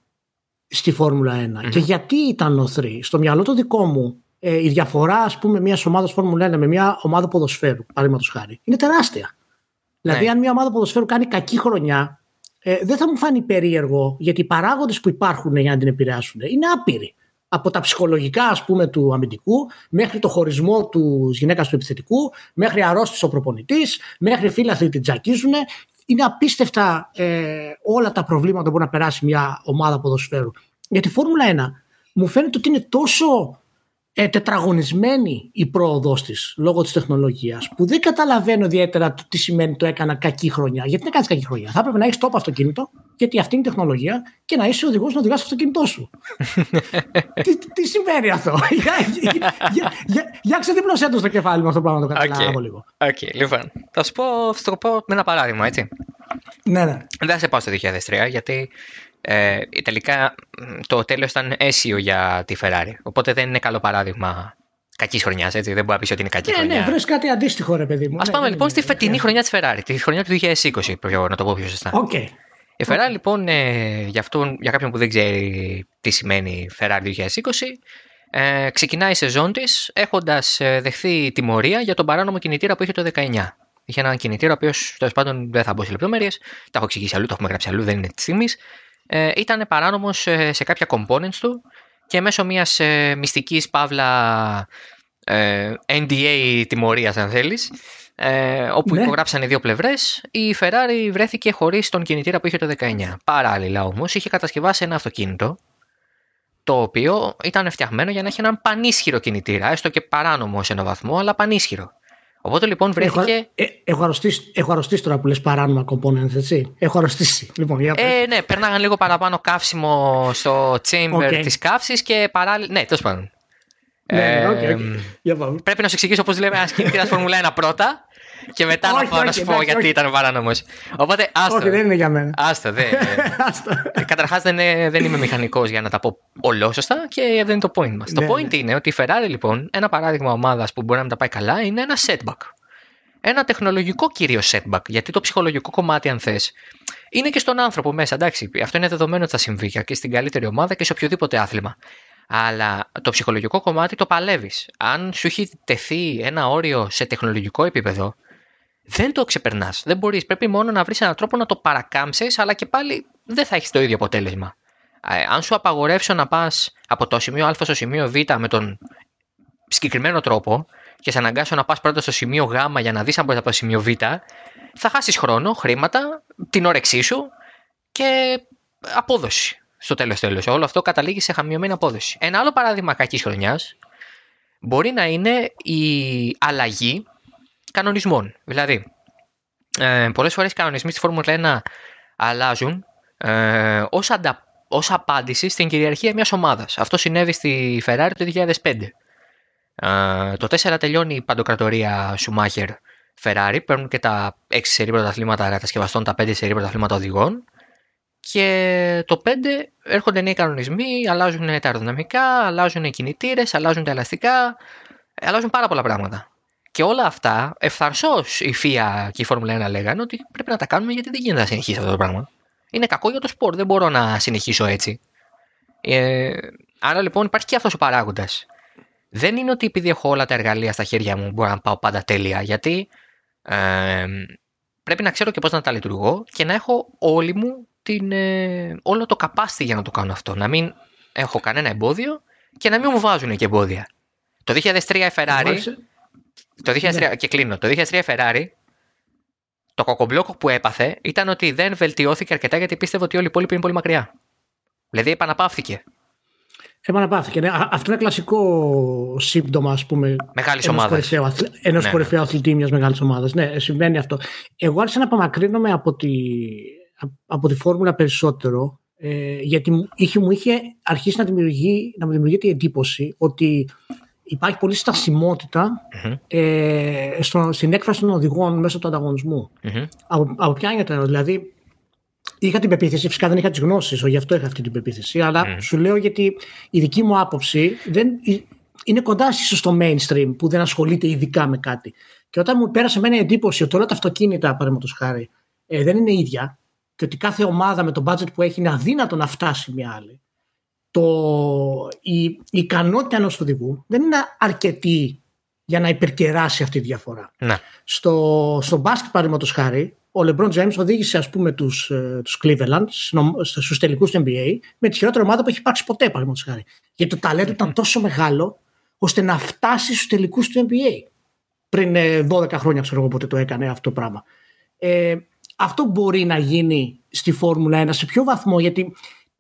στη Φόρμουλα 1 και γιατί ήταν νοθρή. Στο μυαλό το δικό μου ε, η διαφορά ας πούμε μιας ομάδας Φόρμουλα 1 με μια ομάδα ποδοσφαίρου, παραδείγματος χάρη, είναι τεράστια. Δηλαδή Ναι. αν μια ομάδα ποδοσφαίρου κάνει κακή χρονιά ε, δεν θα μου φάνει περίεργο γιατί οι παράγοντες που υπάρχουν για να την επηρεάσουν είναι άπειροι. Από τα ψυχολογικά ας πούμε του αμυντικού μέχρι το χωρισμό του γυναίκας του επιθετικού μέχρι αρρώστης ο προπονητής μέχρι φίλαθλοι την τζακίζουν είναι απίστευτα ε, όλα τα προβλήματα που μπορεί να περάσει μια ομάδα ποδοσφαίρου. Γιατί η Φόρμουλα 1 μου φαίνεται ότι είναι τόσο ε, τετραγωνισμένη η πρόοδό της λόγω της τεχνολογίας που δεν καταλαβαίνω ιδιαίτερα το τι σημαίνει το έκανα κακή χρονιά. Γιατί δεν κάνεις κακή χρονιά; Θα έπρεπε να έχεις τόπο αυτοκίνητο, γιατί αυτή είναι η τεχνολογία, και να είσαι οδηγός να οδηγάς το αυτοκίνητό σου. τι, τι σημαίνει αυτό; για, για, για, για, για ξεδίπλωσέ το στο κεφάλι μου αυτό το πράγμα να το καταλάβω Οκ. λίγο. Οκ, λοιπόν. Θα σου πω, θα το πω με ένα παράδειγμα, έτσι. Ναι, ναι. Δεν θα σε πάω στο 2003, γιατί ε, τελικά μ, το τέλος ήταν αίσιο για τη Ferrari. Οπότε δεν είναι καλό παράδειγμα κακής χρονιάς, έτσι. Δεν μπορείς να πεις ότι είναι κακή Ναι, χρονιά. ναι, βρες κάτι αντίστοιχο, ρε παιδί μου. Α Ναι, πάμε δεν λοιπόν είναι- στη φετινή χρονιά της Ferrari, τη χρονιά του 2020, πιο, να το πω πιο σωστά. Οκ. Η Ferrari λοιπόν, ε, για, αυτόν, για κάποιον που δεν ξέρει τι σημαίνει Ferrari 2020, ε, ξεκινάει η σεζόν της έχοντας δεχθεί τιμωρία για τον παράνομο κινητήρα που είχε το 19. Είχε έναν κινητήρα, ο οποίος τέλος πάντων δεν θα μπω σε λεπτομέρειες, τα έχω εξηγήσει αλλού, το έχουμε γράψει αλλού, δεν είναι της στιγμή. Ε, ήταν παράνομος σε κάποια components του και μέσω μιας ε, μυστικής παύλα ε, NDA τιμωρίας, αν θέλεις, ε, όπου Ναι. υπογράψαν οι δύο πλευρές, η Ferrari βρέθηκε χωρίς τον κινητήρα που είχε το 19. Παράλληλα όμως είχε κατασκευάσει ένα αυτοκίνητο το οποίο ήταν φτιαγμένο για να έχει έναν πανίσχυρο κινητήρα, έστω και παράνομο σε έναν βαθμό, αλλά πανίσχυρο. Οπότε λοιπόν βρέθηκε. Έχω, ε, έχω, αρρωστήσει, έχω αρρωστήσει τώρα που λες παράνομα components, έτσι. Έχω αρρωστήσει. Λοιπόν, για πες. Ε, ναι, περνάγαν λίγο παραπάνω καύσιμο στο chamber OK. της καύσης και παράλληλα. Ναι, τέλος πάντων. ναι, ναι, Ε, OK, OK. Για πάμε. Πρέπει να σου εξηγήσω πώς λέμε ένας κινητήρας Φόρμουλα 1 πρώτα. Και μετά να, πω, να σου πω γιατί ήταν παράνομος. Οπότε άστο. Όχι, δεν είναι για μένα. Άστο, δεν. Καταρχάς δεν, δεν είμαι μηχανικός για να τα πω ολόσωστα και δεν είναι το point μας. το ναι, point ναι. είναι ότι η Ferrari λοιπόν, ένα παράδειγμα ομάδας που μπορεί να μην τα πάει καλά, είναι ένα setback. Ένα τεχνολογικό κυρίως setback. Γιατί το ψυχολογικό κομμάτι, αν θες, είναι και στον άνθρωπο μέσα. Εντάξει, αυτό είναι δεδομένο ότι θα συμβεί και στην καλύτερη ομάδα και σε οποιοδήποτε άθλημα. Αλλά το ψυχολογικό κομμάτι το παλεύεις. Αν σου έχει τεθεί ένα όριο σε τεχνολογικό επίπεδο, δεν το ξεπερνάς. Δεν μπορείς. Πρέπει μόνο να βρεις έναν τρόπο να το παρακάμψεις, αλλά και πάλι δεν θα έχεις το ίδιο αποτέλεσμα. Ε, αν σου απαγορεύσω να πας από το σημείο Α στο σημείο Β με τον συγκεκριμένο τρόπο και σε αναγκάσω να πας πρώτα στο σημείο Γ για να δεις αν μπορείς να πας στο σημείο Β, θα χάσεις χρόνο, χρήματα, την όρεξή σου και απόδοση στο τέλος τέλος. Όλο αυτό καταλήγει σε χαμηλωμένη απόδοση. Ένα άλλο παράδειγμα κακής χρονιάς μπορεί να είναι η αλλαγή κανονισμών. Δηλαδή, ε, πολλές φορές οι κανονισμοί στη Φόρμουλα 1 αλλάζουν ε, ως, αντα, ως απάντηση στην κυριαρχία μιας ομάδας. Αυτό συνέβη στη Ferrari το 2005. Ε, το 4 τελειώνει η παντοκρατορία Σουμάχερ Ferrari, παίρνουν και τα 6 σερή πρωταθλήματα κατασκευαστών, τα 5 σερή πρωταθλήματα οδηγών και το 5 έρχονται νέοι κανονισμοί, αλλάζουν τα αεροδυναμικά, αλλάζουν οι κινητήρες, αλλάζουν τα ελαστικά, αλλάζουν πάρα πολλά πράγματα. Και όλα αυτά, ευθαρσώ η FIA και η Φόρμουλα 1 λέγανε ότι πρέπει να τα κάνουμε γιατί δεν γίνεται να συνεχίσει αυτό το πράγμα. Είναι κακό για το σπορ, δεν μπορώ να συνεχίσω έτσι. Ε, άρα λοιπόν υπάρχει και αυτός ο παράγοντας. Δεν είναι ότι επειδή έχω όλα τα εργαλεία στα χέρια μου μπορώ να πάω πάντα τέλεια, γιατί ε, πρέπει να ξέρω και πώς να τα λειτουργώ και να έχω όλη μου την, ε, όλο το capacity για να το κάνω αυτό. Να μην έχω κανένα εμπόδιο και να μην μου βάζουν και εμπόδια. Το 2003 η Ferrari. Το 2003, ναι. Και κλείνω. Το 2003 η Ferrari. Το κοκομπλόκο που έπαθε ήταν ότι δεν βελτιώθηκε αρκετά γιατί πίστευε ότι όλοι οι υπόλοιποι είναι πολύ μακριά. Δηλαδή επαναπαύθηκε. Επαναπαύθηκε. Ναι. Αυτό είναι κλασικό σύμπτωμα, ας πούμε. Μεγάλης ομάδας. Ενός ναι, κορυφαίου ναι. αθλητή μιας μεγάλης ομάδας. Ναι, συμβαίνει αυτό. Εγώ άρχισα να απομακρύνομαι από τη, από τη φόρμουλα περισσότερο ε, γιατί είχε, μου είχε αρχίσει να, δημιουργεί, να μου δημιουργείται η εντύπωση ότι υπάρχει πολύ ε, στο, στην έκφραση των οδηγών μέσω του ανταγωνισμου Από, από ποια είναι το δηλαδή είχα την πεποίθηση, φυσικά δεν είχα τις γνώσεις, γι' αυτό είχα αυτή την πεποίθηση, αλλά σου λέω γιατί η δική μου άποψη δεν, είναι κοντά ίσω στο mainstream που δεν ασχολείται ειδικά με κάτι. Και όταν μου πέρασε με εντύπωση ότι όλα τα αυτοκίνητα, παραδείγματος χάρη, ε, δεν είναι ίδια, και ότι κάθε ομάδα με το budget που έχει είναι αδύνατο να φτάσει μια άλλη. Το, η, η ικανότητα ενός οδηγού δεν είναι αρκετή για να υπερκεράσει αυτή τη διαφορά. Ναι. Στο, στο μπάσκετ, παραδείγματος χάρη, ο LeBron James οδήγησε ας πούμε τους, ε, τους Cleveland στους τελικούς του NBA με τη χειρότερη ομάδα που έχει υπάρξει ποτέ παραδείγματος χάρη. Γιατί το ταλέντο ήταν τόσο μεγάλο ώστε να φτάσει στους τελικούς του NBA. Πριν 12 ε, χρόνια ξέρω εγώ πότε το έκανε αυτό το πράγμα. Ε, αυτό μπορεί να γίνει στη Φόρμουλα 1 σε ποιο βαθμό γιατί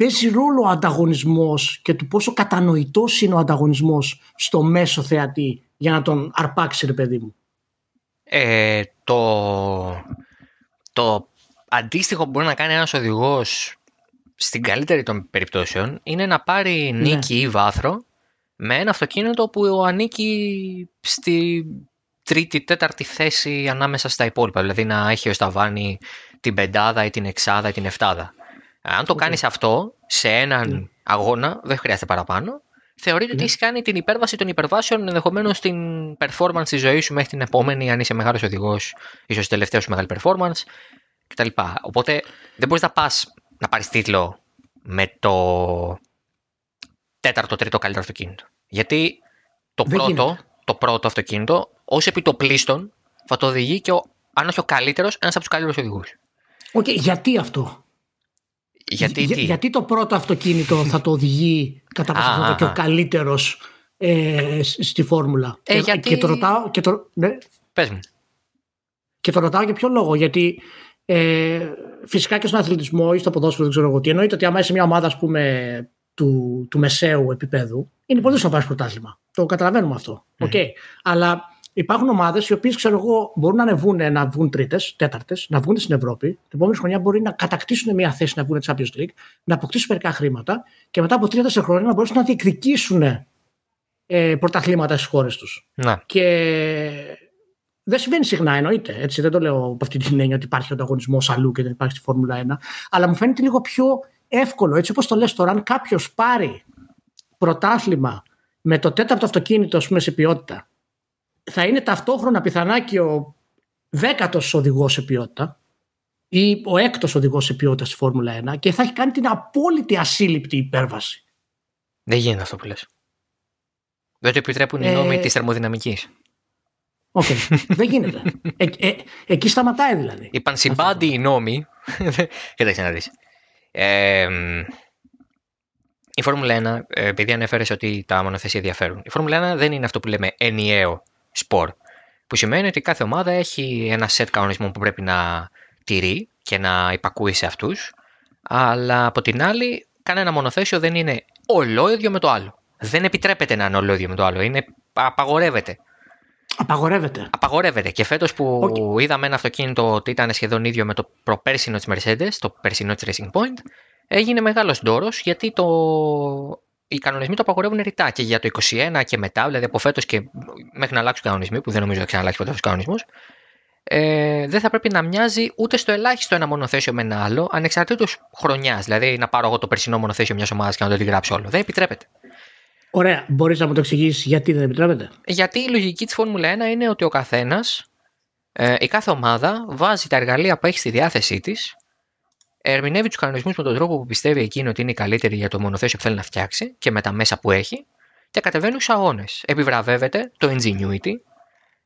παίζει ρόλο ο ανταγωνισμός και του πόσο κατανοητός είναι ο ανταγωνισμός στο μέσο θεατή για να τον αρπάξει ρε παιδί μου. Ε, το, το αντίστοιχο που μπορεί να κάνει ένας οδηγός στην καλύτερη των περιπτώσεων είναι να πάρει ναι. νίκη ή βάθρο με ένα αυτοκίνητο που ανήκει στη τρίτη, τέταρτη θέση ανάμεσα στα υπόλοιπα. Δηλαδή να έχει ο Σταβάνη την πεντάδα ή την εξάδα ή την εφτάδα. Αν το okay. κάνεις αυτό σε έναν ναι. αγώνα, δεν χρειάζεται παραπάνω. Θεωρείται ότι ναι. έχεις κάνει την υπέρβαση των υπερβάσεων ενδεχομένως στην performance της ζωής σου μέχρι την επόμενη, αν είσαι μεγάλος οδηγός, ίσως τελευταίο σου μεγάλη performance κτλ. Οπότε δεν μπορείς να πας να πάρεις τίτλο με το τέταρτο, τρίτο καλύτερο αυτοκίνητο. Γιατί το πρώτο, το πρώτο αυτοκίνητο ως επί το πλείστον θα το οδηγεί και ο, αν όχι ο καλύτερος, ένας από τους καλύτερους οδηγούς. Οκ, γιατί αυτό; Γιατί, Για, γιατί το πρώτο αυτοκίνητο θα το οδηγεί κατά πάσα και ο καλύτερος ε, στη φόρμουλα. Ε, και, γιατί... και το ρωτάω. Και το, ναι. Πες μου. Και το ρωτάω για ποιο λόγο. Γιατί ε, φυσικά και στον αθλητισμό ή στο ποδόσφαιρο, δεν ξέρω εγώ τι. Εννοείται ότι άμα είσαι μια ομάδα, ας πούμε, του, του μεσαίου επίπεδου, είναι πολύ δύσκολο να πάρει πρωτάθλημα. Το καταλαβαίνουμε αυτό. Mm. Okay. Αλλά υπάρχουν ομάδες οι οποίες μπορούν να ανεβούν να βγουν τρίτες, τέταρτες, να βγουν στην Ευρώπη. Την επόμενη χρονιά μπορεί να κατακτήσουν μια θέση να βγουν Champions League, να αποκτήσουν μερικά χρήματα και μετά από τρία-τέσσερα χρόνια να μπορέσουν να διεκδικήσουν ε, πρωταθλήματα στις χώρες τους. Να. Και δεν συμβαίνει συχνά, εννοείται. Έτσι, δεν το λέω από αυτή την έννοια ότι υπάρχει ανταγωνισμός αλλού και δεν υπάρχει στη Φόρμουλα 1. Αλλά μου φαίνεται λίγο πιο εύκολο, έτσι όπως το λες τώρα, αν κάποιος πάρει πρωτάθλημα με το τέταρτο αυτοκίνητο, ας πούμε, σε ποιότητα, θα είναι ταυτόχρονα πιθανά και ο δέκατος οδηγός σε ποιότητα ή ο έκτος οδηγός σε ποιότητα στη Φόρμουλα 1 και θα έχει κάνει την απόλυτη ασύλληπτη υπέρβαση. Δεν γίνεται αυτό που λες. Δεν το επιτρέπουν οι ε... νόμοι της θερμοδυναμικής. Οκ. Okay. δεν γίνεται. Ε, ε, εκεί σταματάει δηλαδή. Είπαν σύμπαντι οι νόμοι. Κοίταξε να δεις. Ε, η Φόρμουλα 1, ε, επειδή ανέφερες ότι τα μονοθέσια διαφέρουν, η Φόρμουλα 1 δεν είναι αυτό που λέμε ενιαίο σπορ. Που σημαίνει ότι κάθε ομάδα έχει ένα σετ κανονισμών που πρέπει να τηρεί και να υπακούει σε αυτούς. Αλλά από την άλλη, κανένα μονοθέσιο δεν είναι ολόιδιο με το άλλο. Δεν επιτρέπεται να είναι ολόιδιο με το άλλο. Είναι, απαγορεύεται. Απαγορεύεται. Απαγορεύεται. Και φέτος που είδαμε ένα αυτοκίνητο ότι ήταν σχεδόν ίδιο με το προπέρσινο της Mercedes, το περσινό της Racing Point, έγινε μεγάλος ντόρος γιατί το... οι κανονισμοί το απαγορεύουν ρητά και για το 21 και μετά, δηλαδή από φέτος και μέχρι να αλλάξουν οι κανονισμοί, που δεν νομίζω ότι ξαναλλάξει ποτέ τους κανονισμούς, ε, δεν θα πρέπει να μοιάζει ούτε στο ελάχιστο ένα μονοθέσιο με ένα άλλο, ανεξαρτήτως χρονιάς. Δηλαδή να πάρω εγώ το περσινό μονοθέσιο μιας ομάδας και να το αντιγράψω όλο. Δεν επιτρέπεται. Ωραία. Μπορείς να μου το εξηγήσεις γιατί δεν επιτρέπεται; Γιατί η λογική της Φόρμουλα 1 είναι ότι ο καθένας, ε, η κάθε ομάδα βάζει τα εργαλεία που έχει στη διάθεσή της, ερμηνεύει τους κανονισμούς με τον τρόπο που πιστεύει εκείνο ότι είναι η καλύτερη για το μονοθέσιο που θέλει να φτιάξει και με τα μέσα που έχει και κατεβαίνει στου αγώνες. Επιβραβεύεται το ingenuity,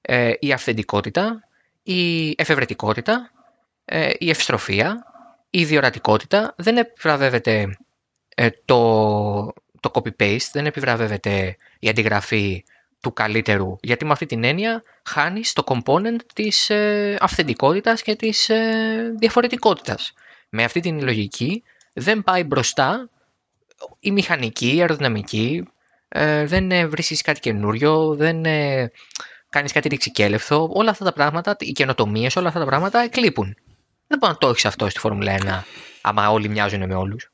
ε, η αυθεντικότητα, η εφευρετικότητα, ε, η ευστροφία, η διορατικότητα. Δεν επιβραβεύεται ε, το το copy-paste, δεν επιβραβεύεται η αντιγραφή του καλύτερου, γιατί με αυτή την έννοια χάνεις το component της ε, αυθεντικότητας και της ε, διαφορετικότητας. Με αυτή την λογική δεν πάει μπροστά η μηχανική, η αεροδυναμική, ε, δεν ε, βρίσκεις κάτι καινούριο, δεν ε, κάνεις κάτι ρηξικέλευθο, όλα αυτά τα πράγματα, οι καινοτομίες, όλα αυτά τα πράγματα εκλείπουν. Δεν μπορεί να το έχεις αυτό στη Φόρμουλα 1, άμα όλοι μοιάζουν με όλους.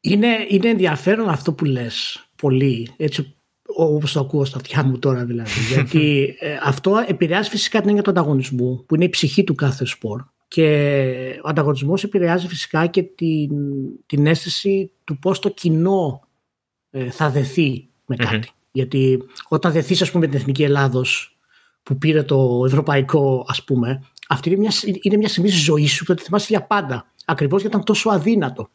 Είναι, είναι ενδιαφέρον αυτό που λες πολύ, έτσι όπως το ακούω στα αυτιά μου τώρα δηλαδή. γιατί ε, αυτό επηρεάζει φυσικά την έννοια του ανταγωνισμού, που είναι η ψυχή του κάθε σπορ. Και ο ανταγωνισμός επηρεάζει φυσικά και την, την αίσθηση του πώς το κοινό ε, θα δεθεί με κατι Γιατί όταν δεθείς ας πούμε με την Εθνική Ελλάδος που πήρε το ευρωπαϊκό ας πούμε, αυτή είναι μια, είναι μια στιγμή ζωής σου που θα τη θυμάσαι για πάντα. Ακριβώς γιατί ήταν τόσο αδύνατο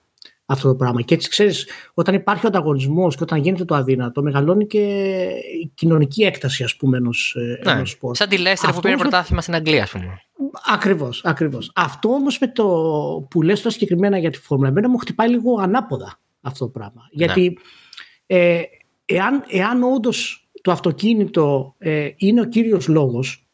αυτό το πράγμα. Και έτσι ξέρεις, όταν υπάρχει ο ανταγωνισμός και όταν γίνεται το αδύνατο, μεγαλώνει και η κοινωνική έκταση, ας πούμε, ενός ε, ναι, σπορ. Σαν τη Λέστερ που πήρε πρωτάθλημα στην Αγγλία, ας πούμε. Ακριβώς, ακριβώς. Αυτό όμως με το που λες τώρα συγκεκριμένα για τη Φόρμουλα, εμένα μου χτυπάει λίγο ανάποδα αυτό το πράγμα. Ναι. Γιατί ε, εάν, εάν όντως το αυτοκίνητο ε, είναι ο κύριος λόγος,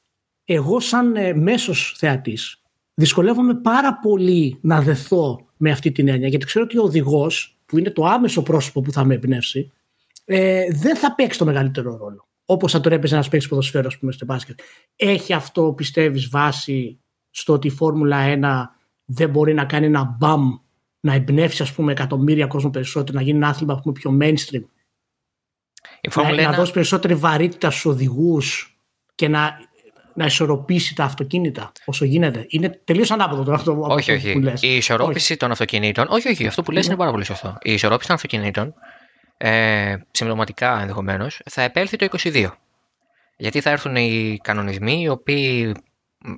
εγώ σαν ε, μέσος θεατής δυσκολεύομαι πάρα πολύ να δεθώ με αυτή την έννοια, γιατί ξέρω ότι ο οδηγός, που είναι το άμεσο πρόσωπο που θα με εμπνεύσει, ε, δεν θα παίξει το μεγαλύτερο ρόλο. Όπως θα το έπαιζε ένας παίξει ποδοσφαίρο, ας πούμε, στο μπάσκετ. Έχει αυτό, πιστεύεις, βάση στο ότι η Φόρμουλα 1 δεν μπορεί να κάνει ένα μπαμ, να εμπνεύσει, ας πούμε, εκατομμύρια κόσμο περισσότερο, να γίνει ένα άθλημα πούμε, πιο mainstream. Η να, 1... να δώσει περισσότερη βαρύτητα στους οδηγούς και να να ισορροπήσει τα αυτοκίνητα όσο γίνεται. Είναι τελείως ανάποδο το αυτό, όχι, όχι. που λες. Η ισορρόπηση όχι. των αυτοκινήτων. Όχι, όχι, αυτό που λες είναι ναι. πάρα πολύ σωστό. Η ισορρόπηση των αυτοκινήτων, ε, συμπληρωματικά ενδεχομένως, θα επέλθει το 22. Γιατί θα έρθουν οι κανονισμοί οι οποίοι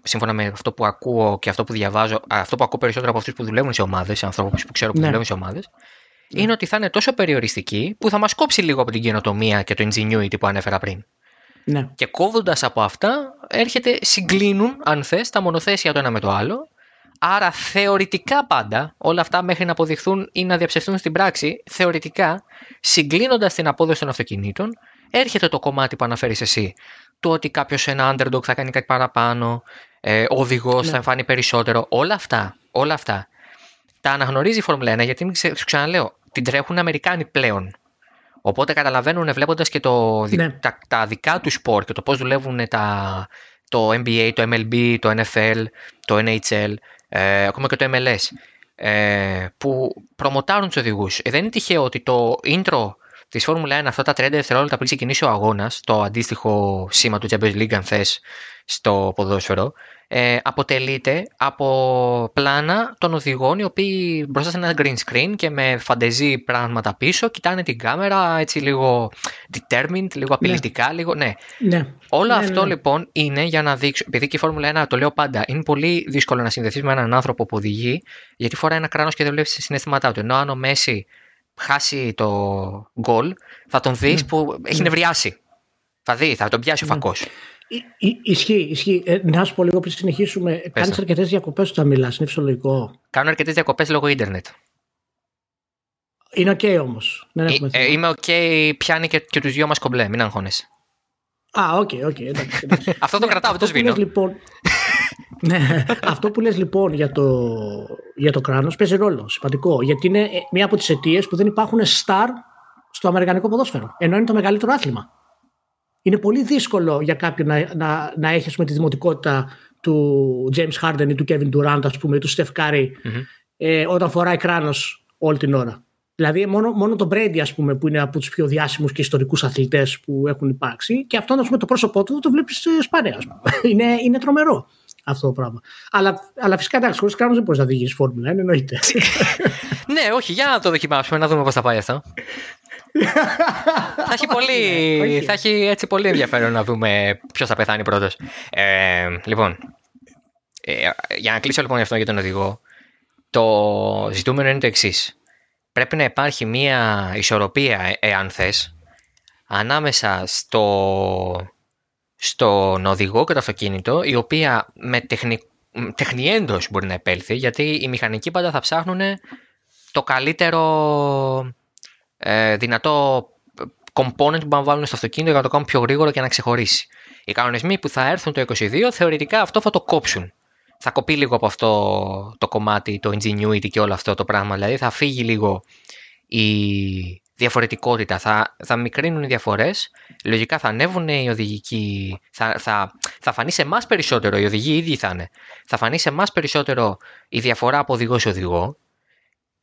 σύμφωνα με αυτό που ακούω και αυτό που διαβάζω, αυτό που ακούω περισσότερο από αυτούς που δουλεύουν σε ομάδες, ανθρώπους που ξέρω που ναι. δουλεύουν σε ομάδες, ναι. είναι ότι θα είναι τόσο περιοριστική που θα μας κόψει λίγο από την καινοτομία και το ingenuity που ανέφερα πριν. Ναι. Και κόβοντας από αυτά, έρχεται, συγκλίνουν, αν θες, τα μονοθέσια το ένα με το άλλο. Άρα θεωρητικά πάντα, όλα αυτά μέχρι να αποδειχθούν ή να διαψευθούν στην πράξη, θεωρητικά, συγκλίνοντας την απόδοση των αυτοκινήτων, έρχεται το κομμάτι που αναφέρεις εσύ. Το ότι κάποιος ένα underdog θα κάνει κάτι παραπάνω, ε, ο οδηγός ναι. θα εμφάνει περισσότερο. Όλα αυτά, όλα αυτά τα αναγνωρίζει η Φόρμουλα 1 γιατί, σου ξαναλέω, την τρέχουν Αμερικάνοι πλέον. Οπότε καταλαβαίνουν βλέποντας και το, ναι. τα, τα, δικά τους σπορ και το πώς δουλεύουν τα, το NBA, το MLB, το NFL, το NHL, ε, ακόμα και το MLS, ε, που προμοτάρουν τους οδηγούς. Ε, δεν είναι τυχαίο ότι το intro της Φόρμουλα 1 αυτά τα 30 δευτερόλεπτα πριν ξεκινήσει ο αγώνας, το αντίστοιχο σήμα του Champions League, αν θες, στο ποδόσφαιρο, ε, αποτελείται από πλάνα των οδηγών οι οποίοι μπροστά σε ένα green screen και με φαντεζή πράγματα πίσω κοιτάνε την κάμερα έτσι λίγο determined, λίγο απειλητικά, ναι. λίγο ναι. ναι. Όλο ναι, αυτό ναι. λοιπόν είναι για να δείξω, επειδή και η Φόρμουλα 1 το λέω πάντα, είναι πολύ δύσκολο να συνδεθείς με έναν άνθρωπο που οδηγεί γιατί φοράει ένα κράνος και δεν βλέπεις συναισθήματά του. Ενώ αν ο Μέσι χάσει το γκολ θα τον δεις που έχει νευριάσει. Θα δεις, θα τον πιάσει ο φακός. Ι- ι- Ισχύει, ισχύει. Ε, να σου πω λίγο πριν συνεχίσουμε. Κάνεις το. αρκετές διακοπές όταν μιλάς. Είναι φυσιολογικό. Κάνω αρκετές διακοπές λόγω ίντερνετ. Είναι οκ όμως. Δεν έχουμε Ε, ε, θέμα. είμαι οκ, πιάνει και, και τους δυο μας κομπλέ, μην αγχώνεσαι. Α, OK, OK. εντάξει, εντάξει. Αυτό το Ναι, κρατάω, δεν το αυτό που σβήνω. λες, λοιπόν, ναι, αυτό που λες λοιπόν για το, για το κράνος παίζει ρόλο, σημαντικό. Γιατί είναι ε, μία από τις αιτίες που δεν υπάρχουν star στο αμερικανικό ποδόσφαιρο. Ενώ είναι το μεγαλύτερο άθλημα. Είναι πολύ δύσκολο για κάποιον να, να, να έχεις ας πούμε, τη δημοτικότητα του James Harden ή του Kevin Durant ας πούμε, ή του Steph Curry Μμμ. ε, όταν φοράει κράνος όλη την ώρα. Δηλαδή μόνο, μόνο τον Brady ας πούμε που είναι από τους πιο διάσημους και ιστορικούς αθλητές που έχουν υπάρξει και αυτόν ας πούμε το πρόσωπό του το βλέπεις ε, σπάνια ας πούμε. είναι, είναι τρομερό αυτό το πράγμα. Αλλά, αλλά φυσικά εντάξει, χωρίς κράνος δεν μπορείς να οδηγήσεις φόρμουλα, είναι εννοείται. ναι, όχι, για να το δοκιμάσουμε, να δούμε πώς θα πάει αυτό. θα, έχει πολύ, Ναι, όχι. θα έχει έτσι πολύ ενδιαφέρον να δούμε ποιος θα πεθάνει πρώτος. Ε, λοιπόν, ε, για να κλείσω λοιπόν αυτό για τον οδηγό, το ζητούμενο είναι το εξής. Πρέπει να υπάρχει μία ισορροπία, ε, εάν θες, ανάμεσα στο, στον οδηγό και το αυτοκίνητο, η οποία με τεχνη, μ, τεχνιέντος μπορεί να επέλθει, γιατί οι μηχανικοί πάντα θα ψάχνουν το καλύτερο ε, δυνατό component που να βάλουν στο αυτοκίνητο για να το κάνουν πιο γρήγορο και να ξεχωρίσει. Οι κανονισμοί που θα έρθουν το 22 θεωρητικά αυτό θα το κόψουν. Θα κοπεί λίγο από αυτό το κομμάτι, το ingenuity και όλο αυτό το πράγμα. Δηλαδή θα φύγει λίγο η διαφορετικότητα, θα, θα μικρύνουν οι διαφορές, λογικά θα ανέβουν οι οδηγικοί, θα, θα, θα φανεί σε εμάς περισσότερο, οι οδηγοί ήδη θα είναι, θα φανεί σε εμάς περισσότερο η διαφορά από οδηγό σε οδηγό.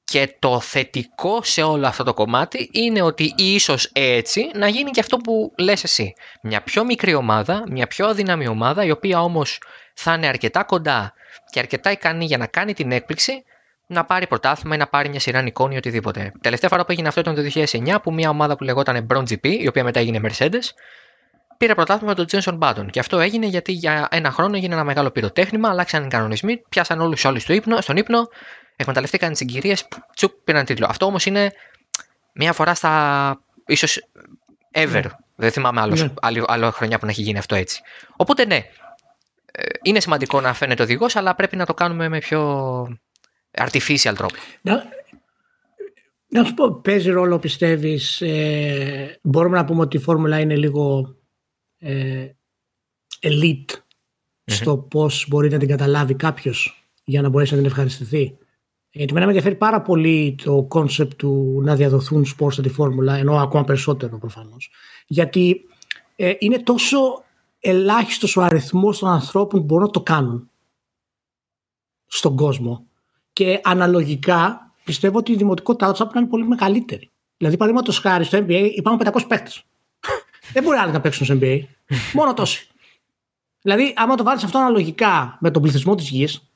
Και το θετικό σε όλο αυτό το κομμάτι είναι ότι ίσως έτσι να γίνει και αυτό που λες εσύ. Μια πιο μικρή ομάδα, μια πιο αδύναμη ομάδα, η οποία όμως θα είναι αρκετά κοντά και αρκετά ικανή για να κάνει την έκπληξη, να πάρει πρωτάθλημα ή να πάρει μια σειρά νικών ή οτιδήποτε. Τελευταία φορά που έγινε αυτό ήταν το 2009, που μια ομάδα που λεγόταν Brown GP, η οποία μετά έγινε Mercedes, πήρε πρωτάθλημα με τον Jenson Button. Και αυτό έγινε γιατί για ένα χρόνο έγινε ένα μεγάλο πυροτέχνημα, αλλάξαν οι κανονισμοί, πιάσαν όλους όλους στο ύπνο, στον ύπνο, εκμεταλλευτήκαν τις συγκυρίες, τσουκ, πήραν τίτλο. Αυτό όμως είναι μία φορά στα. ίσως ever. Ναι. Δεν θυμάμαι άλλος, Ναι. άλλη, άλλο χρονιά που να έχει γίνει αυτό έτσι. Οπότε ναι, ε, είναι σημαντικό να φαίνεται οδηγός, αλλά πρέπει να το κάνουμε με πιο artificial τρόπο. Να, να σου πω, παίζει ρόλο πιστεύεις, ε, μπορούμε να πούμε ότι η φόρμουλα είναι λίγο ε, elite στο πώς μπορεί να την καταλάβει κάποιος για να μπορέσει να την ευχαριστηθεί. Γιατί εμένα με ενδιαφέρει πάρα πολύ το concept του να διαδοθούν σπορ στη φόρμουλα, ενώ ακόμα περισσότερο προφανώς. Γιατί ε, είναι τόσο ελάχιστος ο αριθμός των ανθρώπων που μπορούν να το κάνουν στον κόσμο και αναλογικά πιστεύω ότι η δημοτικότητά τους θα πρέπει να είναι πολύ μεγαλύτερη. Δηλαδή, παραδείγματος χάρη στο NBA υπάρχουν 500 παίκτες. Δεν μπορεί άλλοι να παίξουν στο NBA. Μόνο τόσοι. Δηλαδή, άμα το βάλεις αυτό αναλογικά με τον πληθυσμό της γης,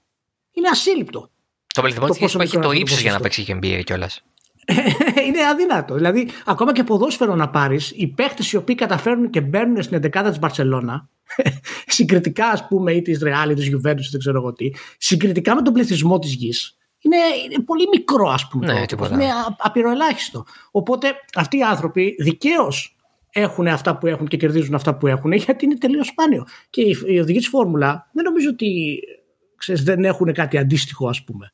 είναι ασύλληπτο. Το πληθυσμό Το της γης πόσο που έχει μικρό το είναι αυτό το ύψος για να ποσοστό. παίξει και NBA κιόλας. είναι αδύνατο. Δηλαδή, ακόμα και ποδόσφαιρο να πάρεις, οι παίχτε οι οποίοι καταφέρνουν και μπαίνουν στην 11η της Μπαρσελόνα, συγκριτικά ας πούμε, ή της Ρεάλ ή της Juventus, δεν ξέρω εγώ τι, συγκριτικά με τον πληθυσμό της γης, είναι, είναι πολύ μικρό, ας πούμε. Ναι, το- τίποτα. είναι α- απειροελάχιστο. Οπότε αυτοί οι άνθρωποι δικαίως έχουν αυτά που έχουν και κερδίζουν αυτά που έχουν, γιατί είναι τελείως σπάνιο. Και οι, οι οδηγοί της Φόρμουλα δεν νομίζω ότι ξέρεις, δεν έχουν κάτι αντίστοιχο, ας πούμε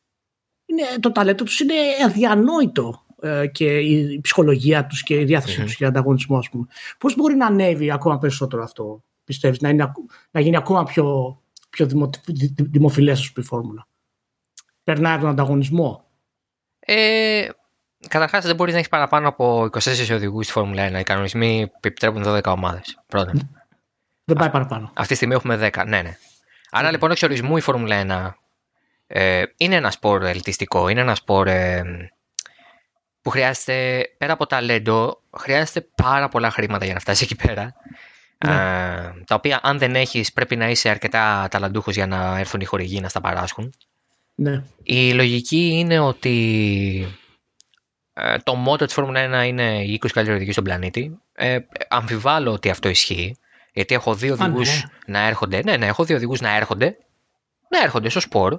είναι, το ταλέντο τους είναι αδιανόητο ε, και η ψυχολογία τους και η διάθεσή Μμμ. τους για ανταγωνισμό ας πούμε. Πώς μπορεί να ανέβει ακόμα περισσότερο αυτό; Πιστεύεις, να, είναι, ακ- να γίνει ακόμα πιο, πιο δημο, δη- δη- δημοφιλές ας πούμε, η φόρμουλα. Περνάει τον ανταγωνισμό. Ε, Καταρχάς, δεν μπορείς να έχεις παραπάνω από 24 οδηγούς στη Φόρμουλα 1. Οι κανονισμοί επιτρέπουν 12 ομάδες. Πρώτα. Δεν πάει παραπάνω. Αυτή τη στιγμή έχουμε 10. Ναι, ναι. Άρα λοιπόν εξ ορισμού η Φόρμουλα 1 ε, είναι ένα σπορ ελτιστικό. Είναι ένα σπορ ε, που χρειάζεται, πέρα από ταλέντο, χρειάζεται πάρα πολλά χρήματα για να φτάσει εκεί πέρα. Ναι. Ε, τα οποία αν δεν έχεις πρέπει να είσαι αρκετά ταλαντούχος για να έρθουν οι χορηγοί να στα παράσχουν. Ναι. Η λογική είναι ότι ε, το μότο της Φόρμουλα 1 είναι οι 20 καλύτεροι οδηγοί στον πλανήτη. Ε, αμφιβάλλω ότι αυτό ισχύει. Γιατί έχω δύο Α, οδηγούς ναι. να έρχονται. Ναι, ναι, έχω δύο οδηγούς να έρχονται. Να έρχονται στο σπορ.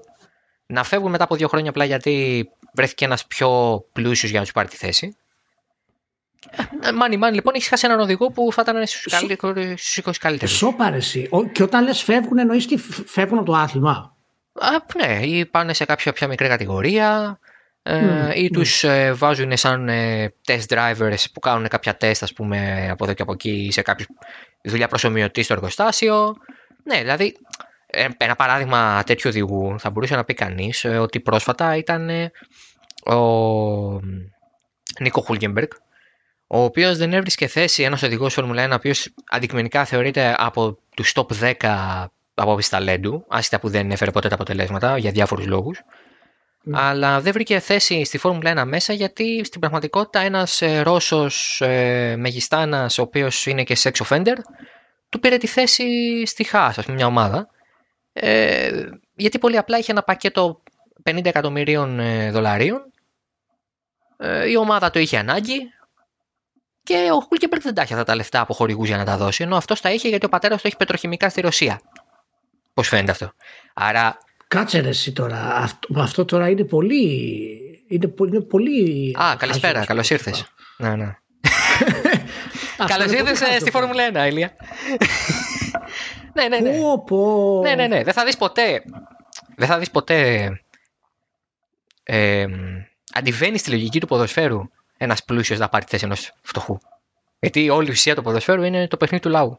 Να φεύγουν μετά από δύο χρόνια απλά γιατί βρέθηκε ένας πιο πλούσιος για να τους πάρει τη θέση. Ε, Μάνι, μάνι, λοιπόν, έχεις χάσει έναν οδηγό που θα ήταν στους Σου- 20 καλύτερου. Σοπαρεσί. Ο- Και όταν λες φεύγουν, εννοείς τι φ- φεύγουν από το άθλημα. Α, ναι, ή πάνε σε κάποια πιο μικρή κατηγορία ε, Μμμ, ή τους ε, βάζουν σαν ε, test drivers που κάνουν κάποια τεστ ας πούμε από εδώ και από εκεί σε κάποια δουλειά προσωμιωτή στο εργοστάσιο. Ναι, δηλαδή ε, ένα παράδειγμα τέτοιου οδηγού θα μπορούσε να πει κανείς ε, ότι πρόσφατα ήταν ε, ο Νίκο Χούλγεμπεργκ ο οποίος δεν έβρισκε θέση ένας οδηγός Φόρμουλα 1 ο οποίος αντικειμενικά θεωρείται από τους top 10 από άποψη ταλέντου, άσχετα που δεν έφερε ποτέ τα αποτελέσματα για διάφορους λόγους. Ναι. Αλλά δεν βρήκε θέση στη Φόρμουλα 1 μέσα γιατί στην πραγματικότητα ένας ε, Ρώσος ε, μεγιστάνας ο οποίος είναι και sex offender του πήρε τη θέση στη Haas, ας πούμε μια ομάδα ε, γιατί πολύ απλά είχε ένα πακέτο 50 εκατομμυρίων ε, δολαρίων ε, η ομάδα το είχε ανάγκη και ο Χούλκεμπεργκ δεν τα είχε αυτά τα λεφτά από χορηγούς για να τα δώσει, ενώ αυτός τα είχε γιατί ο πατέρας του έχει πετροχημικά στη Ρωσία. Πώς φαίνεται αυτό; Άρα. Κάτσε ρε εσύ τώρα. Αυτό, αυτό τώρα είναι πολύ... Είναι, πο- είναι πολύ... Α, καλησπέρα, χαζό, καλώς ας πούμε, ήρθες. αυτό. Ναι, ναι. Αυτό Καλώς είναι πολύ ήρθες χαζό στη πράγμα. Φόρμουλα 1, Ηλία. ναι, ναι, ναι. Πω, πω. Ναι, ναι, ναι. Δεν θα δεις ποτέ. Δεν θα δεις ποτέ. Ε, αντιβαίνει στη λογική του ποδοσφαίρου ένας πλούσιος να πάρει τη θέση ενός φτωχού. Γιατί όλη η ουσία του ποδοσφαίρου είναι το παιχνίδι του λαού.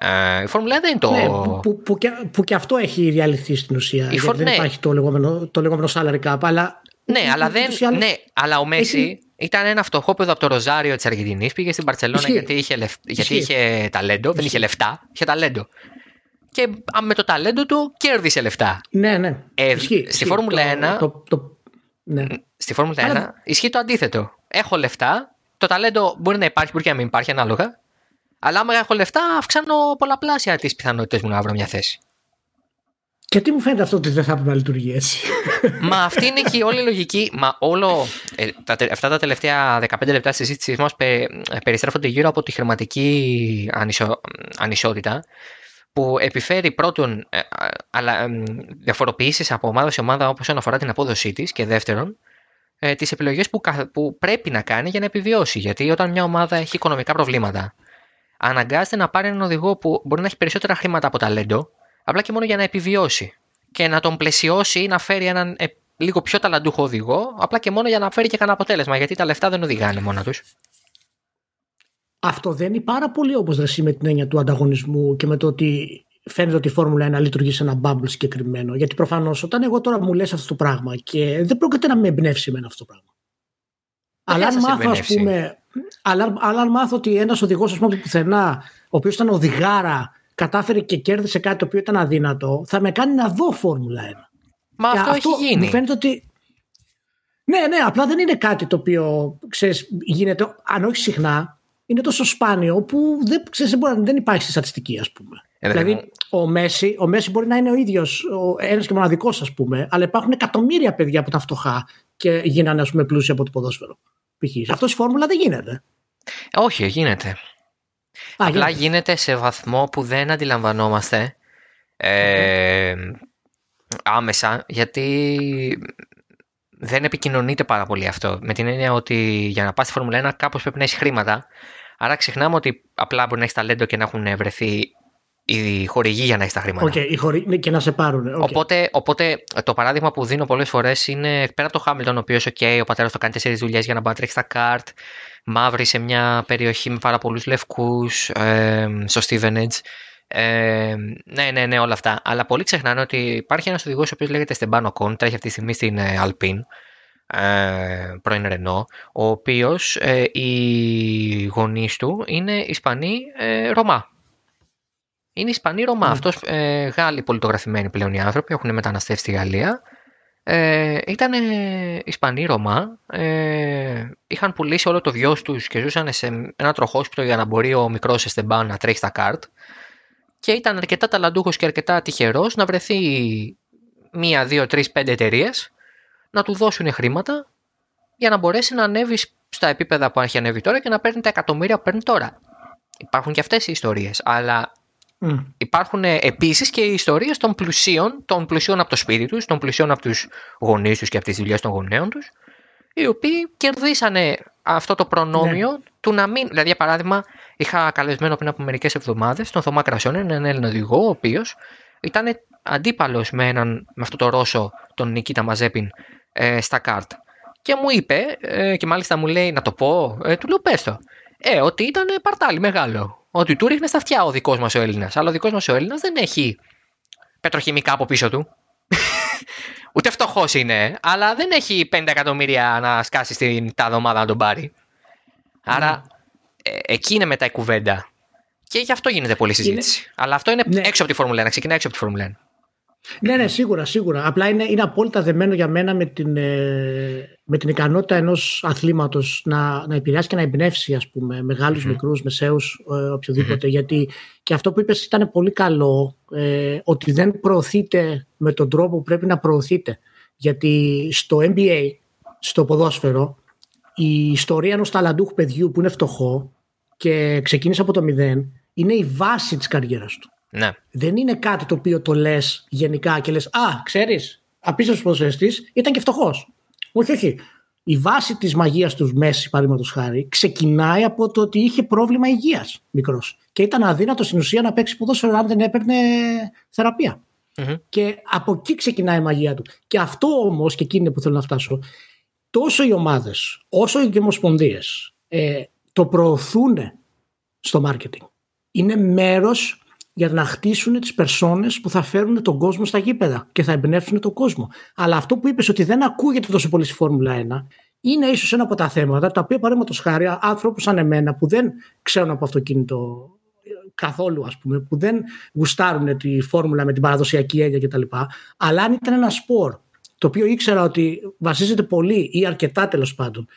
Ε, η Φόρμουλα 1 δεν είναι το. Ναι, που, που, που, και, που και αυτό έχει διαλυθεί στην ουσία. γιατί Φορ- δεν ναι. υπάρχει το λεγόμενο, το λεγόμενο salary cap, αλλά... Ναι, αλλά, δεν, ούτως ή άλλως- ναι, αλλά ο Μέση έχει- ήταν ένα φτωχόπεδο από το Ροζάριο της Αργεντινής. Πήγε στην Παρσελόνα Ισχύει. γιατί, είχε, λεφ- γιατί Ισχύει. είχε ταλέντο. Δεν είχε Ισχύει. λεφτά, είχε ταλέντο. Και α, με το ταλέντο του κέρδισε λεφτά. Ναι, ναι. Ε, Ισχύει, στη ισχύει. Φόρμουλα 1 Το, το, το, ναι. Στη Φόρμουλα 1 Αλλά- ισχύει το αντίθετο. Έχω λεφτά, το ταλέντο μπορεί να υπάρχει, μπορεί και να μην υπάρχει ανάλογα. Αλλά άμα έχω λεφτά, αυξάνω πολλαπλάσια τις πιθανότητες μου να βρω μια θέση. Και τι μου φαίνεται αυτό ότι δεν θα έπρεπε να λειτουργεί έτσι. Μα αυτή είναι και η όλη λογική. Μα όλο. ε, τα, τε- αυτά τα τελευταία 15 λεπτά της συζήτησή μας περιστρέφονται γύρω από τη χρηματική ανισο, ανισότητα που επιφέρει πρώτον ε, α, αλλά, εμ, διαφοροποιήσεις από ομάδα σε ομάδα όπως όσον αφορά την απόδοσή της και δεύτερον ε, τις επιλογές που, κα- που πρέπει να κάνει για να επιβιώσει. Γιατί όταν μια ομάδα έχει οικονομικά προβλήματα αναγκάζεται να πάρει έναν οδηγό που μπορεί να έχει περισσότερα χρήματα από ταλέντο απλά και μόνο για να επιβιώσει και να τον πλαισιώσει ή να φέρει έναν ε, λίγο πιο ταλαντούχο οδηγό απλά και μόνο για να φέρει και κανένα αποτέλεσμα γιατί τα λεφτά δεν οδηγάνε μόνα τους. Αυτό δεν είναι πάρα πολύ όπως δρασί με την έννοια του ανταγωνισμού και με το ότι φαίνεται ότι η Φόρμουλα 1 λειτουργεί σε ένα bubble συγκεκριμένο. Γιατί προφανώς όταν εγώ τώρα μου λες αυτό το πράγμα και δεν πρόκειται να με εμπνεύσει εμένα αυτό το πράγμα. Αλλά αν θα σε μάθω, ας εμπνεύσει. πούμε, αλλά, αλλά αν μάθω ότι ένας οδηγός, ας πούμε, από πουθενά, ο οποίος ήταν οδηγάρα, κατάφερε και κέρδισε κάτι το οποίο ήταν αδύνατο, θα με κάνει να δω Φόρμουλα 1. Μα Και αυτό, έχει γίνει. Μου φαίνεται ότι. Ναι, ναι, απλά δεν είναι κάτι το οποίο ξέρεις, γίνεται, αν όχι συχνά, είναι τόσο σπάνιο που δεν, ξέρεις, δεν, μπορεί, δεν υπάρχει στη στατιστική, ας πούμε. Ε, παιδί δηλαδή, μου. ο Μέση, ο Μέση μπορεί να είναι ο ίδιος, ένας και μοναδικός, ας πούμε, αλλά υπάρχουν εκατομμύρια παιδιά που ήταν φτωχά και γίνανε, ας πούμε, πλούσια από το ποδόσφαιρο. Π.χ. Αυτός στη φόρμουλα δεν γίνεται. Όχι, γίνεται. Α, Απλά γίνεται. γίνεται σε βαθμό που δεν αντιλαμβανόμαστε ε, άμεσα γιατί δεν επικοινωνείται πάρα πολύ αυτό. Με την έννοια ότι για να πας στη Φόρμουλα 1 κάπως πρέπει να έχεις χρήματα. Άρα ξεχνάμε ότι απλά μπορεί να έχεις ταλέντο και να έχουν βρεθεί οι χορηγοί για να έχεις τα χρήματα. Οκ, οι χωρί- ναι, και να σε πάρουν. οκ. Οπότε, οπότε το παράδειγμα που δίνω πολλές φορές είναι πέρα από το Χάμιλτον, ο οποίος, OK, ο πατέρας του κάνει τέσσερις δουλειές για να μπορεί να τρέξει στα καρτ, μαύροι σε μια περιοχή με πάρα πολλούς λευκούς, ε, στο Stevenage. Ε, ναι, ναι, ναι, όλα αυτά. Αλλά πολλοί ξεχνάνε ότι υπάρχει ένας οδηγός ο οποίος λέγεται Στεμπάνο Κον, τρέχει αυτή τη στιγμή στην ε, Alpine, ε, πρώην Renault, ο οποίος ε, οι γονείς του είναι Ισπανοί ε, Ρωμά. Είναι Ισπανοί Ρωμά. Ναι. Αυτός, ε, Γάλλοι πολιτογραφημένοι πλέον οι άνθρωποι, έχουν μεταναστεύσει στη Γαλλία. Ε, ήταν Ισπανοί Ρωμά. Ε, είχαν πουλήσει όλο το βιός τους και ζούσαν σε ένα τροχόσπιτο για να μπορεί ο μικρός Εστεμπάν να τρέχει στα καρτ. Και ήταν αρκετά ταλαντούχος και αρκετά τυχερός να βρεθεί μία, δύο, τρεις, πέντε εταιρείες να του δώσουν χρήματα για να μπορέσει να ανέβει στα επίπεδα που έχει ανέβει τώρα και να παίρνει τα εκατομμύρια που παίρνει τώρα. Υπάρχουν και αυτές οι ιστορίες. Αλλά Mm. Υπάρχουν ε, επίσης και οι ιστορίες των πλουσίων, των πλουσίων από το σπίτι τους, των πλουσίων από τους γονείς τους και από τις δουλειές των γονέων τους, οι οποίοι κερδίσανε αυτό το προνόμιο ναι. του να μην. Δηλαδή, για παράδειγμα, είχα καλεσμένο πριν από μερικές εβδομάδες τον Θωμά Κρασόν, έναν Έλληνα οδηγό, ο οποίος ήταν αντίπαλος με, με αυτό το Ρώσο, τον Νικήτα Μαζέπιν, ε, στα κάρτ. Και μου είπε, ε, και μάλιστα μου λέει να το πω, ε, του λέω πες το. Ε, ότι ήταν παρτάλι μεγάλο ότι του ρίχνε στα αυτιά ο δικός μας ο Έλληνας. Αλλά ο δικός μας ο Έλληνας δεν έχει πετροχημικά από πίσω του. Ούτε φτωχός είναι, αλλά δεν έχει 5 εκατομμύρια να σκάσει στην τάδε ομάδα να τον πάρει. Άρα ε, εκεί είναι μετά η κουβέντα. Και γι' αυτό γίνεται πολλή συζήτηση. Αλλά αυτό είναι ναι. έξω από τη Φόρμουλα 1, ξεκινάει έξω από τη Φόρμουλα 1. Ναι, ναι, σίγουρα, σίγουρα. Απλά είναι, είναι απόλυτα δεμένο για μένα με την, ε, με την ικανότητα ενός αθλήματος να, να επηρεάσει και να εμπνεύσει, ας πούμε, μεγάλους, mm-hmm. μικρούς, μεσαίους, ε, οποιοδήποτε. Γιατί και αυτό που είπες ήταν πολύ καλό, ε, ότι δεν προωθείται με τον τρόπο που πρέπει να προωθείται. Γιατί στο NBA, στο ποδόσφαιρο, η ιστορία ενός ταλαντούχου παιδιού που είναι φτωχό και ξεκίνησε από το μηδέν, είναι η βάση της καριέρας του. Ναι. Δεν είναι κάτι το οποίο το λες γενικά και λες, Α, ξέρεις, απίστευτος ποδοσφαιριστής ήταν και φτωχός. Όχι, όχι. Η βάση της μαγείας του Μέση, παραδείγματος χάρη, ξεκινάει από το ότι είχε πρόβλημα υγείας μικρός. Και ήταν αδύνατος στην ουσία να παίξει ποδόσφαιρο αν δεν έπαιρνε Και από εκεί ξεκινάει η μαγεία του. Και αυτό όμως, και εκεί είναι που θέλω να φτάσω, τόσο οι ομάδες όσο οι ομοσπονδίες ε, το προωθούν στο marketing. Είναι μέρος για να χτίσουν τις περσόνες που θα φέρουν τον κόσμο στα γήπεδα και θα εμπνεύσουν τον κόσμο. Αλλά αυτό που είπες ότι δεν ακούγεται τόσο πολύ στη Φόρμουλα 1 είναι ίσως ένα από τα θέματα τα οποία παραδείγματος χάρη άνθρωποι σαν εμένα που δεν ξέρουν από αυτοκίνητο καθόλου, ας πούμε, που δεν γουστάρουν τη φόρμουλα με την παραδοσιακή έννοια κτλ. Αλλά αν ήταν ένα σπορ το οποίο ήξερα ότι βασίζεται πολύ ή αρκετά τέλος πάντων ε,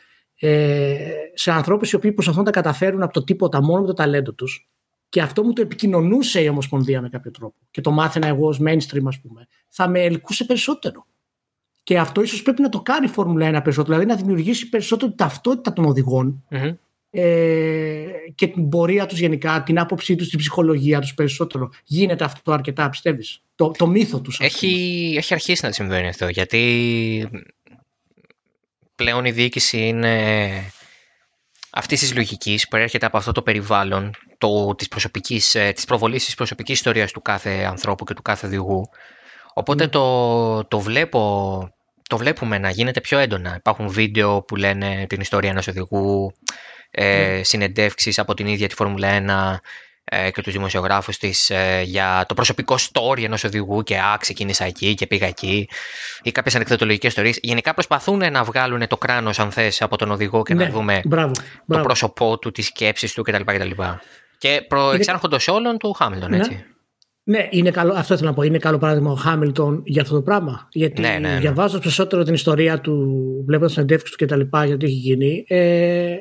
σε ανθρώπους οι οποίοι προσπαθούν να τα καταφέρουν από το τίποτα μόνο με το ταλέντο τους, και αυτό μου το επικοινωνούσε η Ομοσπονδία με κάποιο τρόπο και το μάθαινα εγώ ως mainstream ας πούμε, θα με ελκούσε περισσότερο. Και αυτό ίσως πρέπει να το κάνει η Φόρμουλα 1 περισσότερο, δηλαδή να δημιουργήσει περισσότερο την ταυτότητα των οδηγων ε, και την πορεία τους γενικά, την άποψή τους, την ψυχολογία τους περισσότερο. Γίνεται αυτό αρκετά, πιστεύεις, το, το μύθο τους. Έχει, έχει αρχίσει να συμβαίνει αυτό, γιατί πλέον η διοίκηση είναι αυτής της λογικής που έρχεται από αυτό το περιβάλλον το, της, προσωπικής, ε, της προβολής της προσωπικής ιστορίας του κάθε ανθρώπου και του κάθε οδηγού. Οπότε ναι. το, το, βλέπω, το βλέπουμε να γίνεται πιο έντονα. Υπάρχουν βίντεο που λένε την ιστορία ενός οδηγού, ε, ναι. συνεντεύξεις από την ίδια τη Φόρμουλα 1 ε, και τους δημοσιογράφους της ε, για το προσωπικό story ενός οδηγού και α, ξεκίνησα εκεί και πήγα εκεί ή κάποιες ανεκδοτολογικές ιστορίες. Γενικά προσπαθούν να βγάλουν το κράνος αν θες από τον οδηγό και να ναι, δούμε το πρόσωπό του, τις σκέψεις του κτλ. κτλ. Και προεξάρχοντο είναι... όλων του Χάμιλτον, ναι. έτσι. Ναι, είναι καλό, αυτό θέλω να πω. Είναι καλό παράδειγμα ο Χάμιλτον για αυτό το πράγμα. Γιατί ναι, ναι, ναι. διαβάζοντας περισσότερο την ιστορία του, βλέποντας συνεντεύξει του κτλ. γιατί έχει γίνει, ε,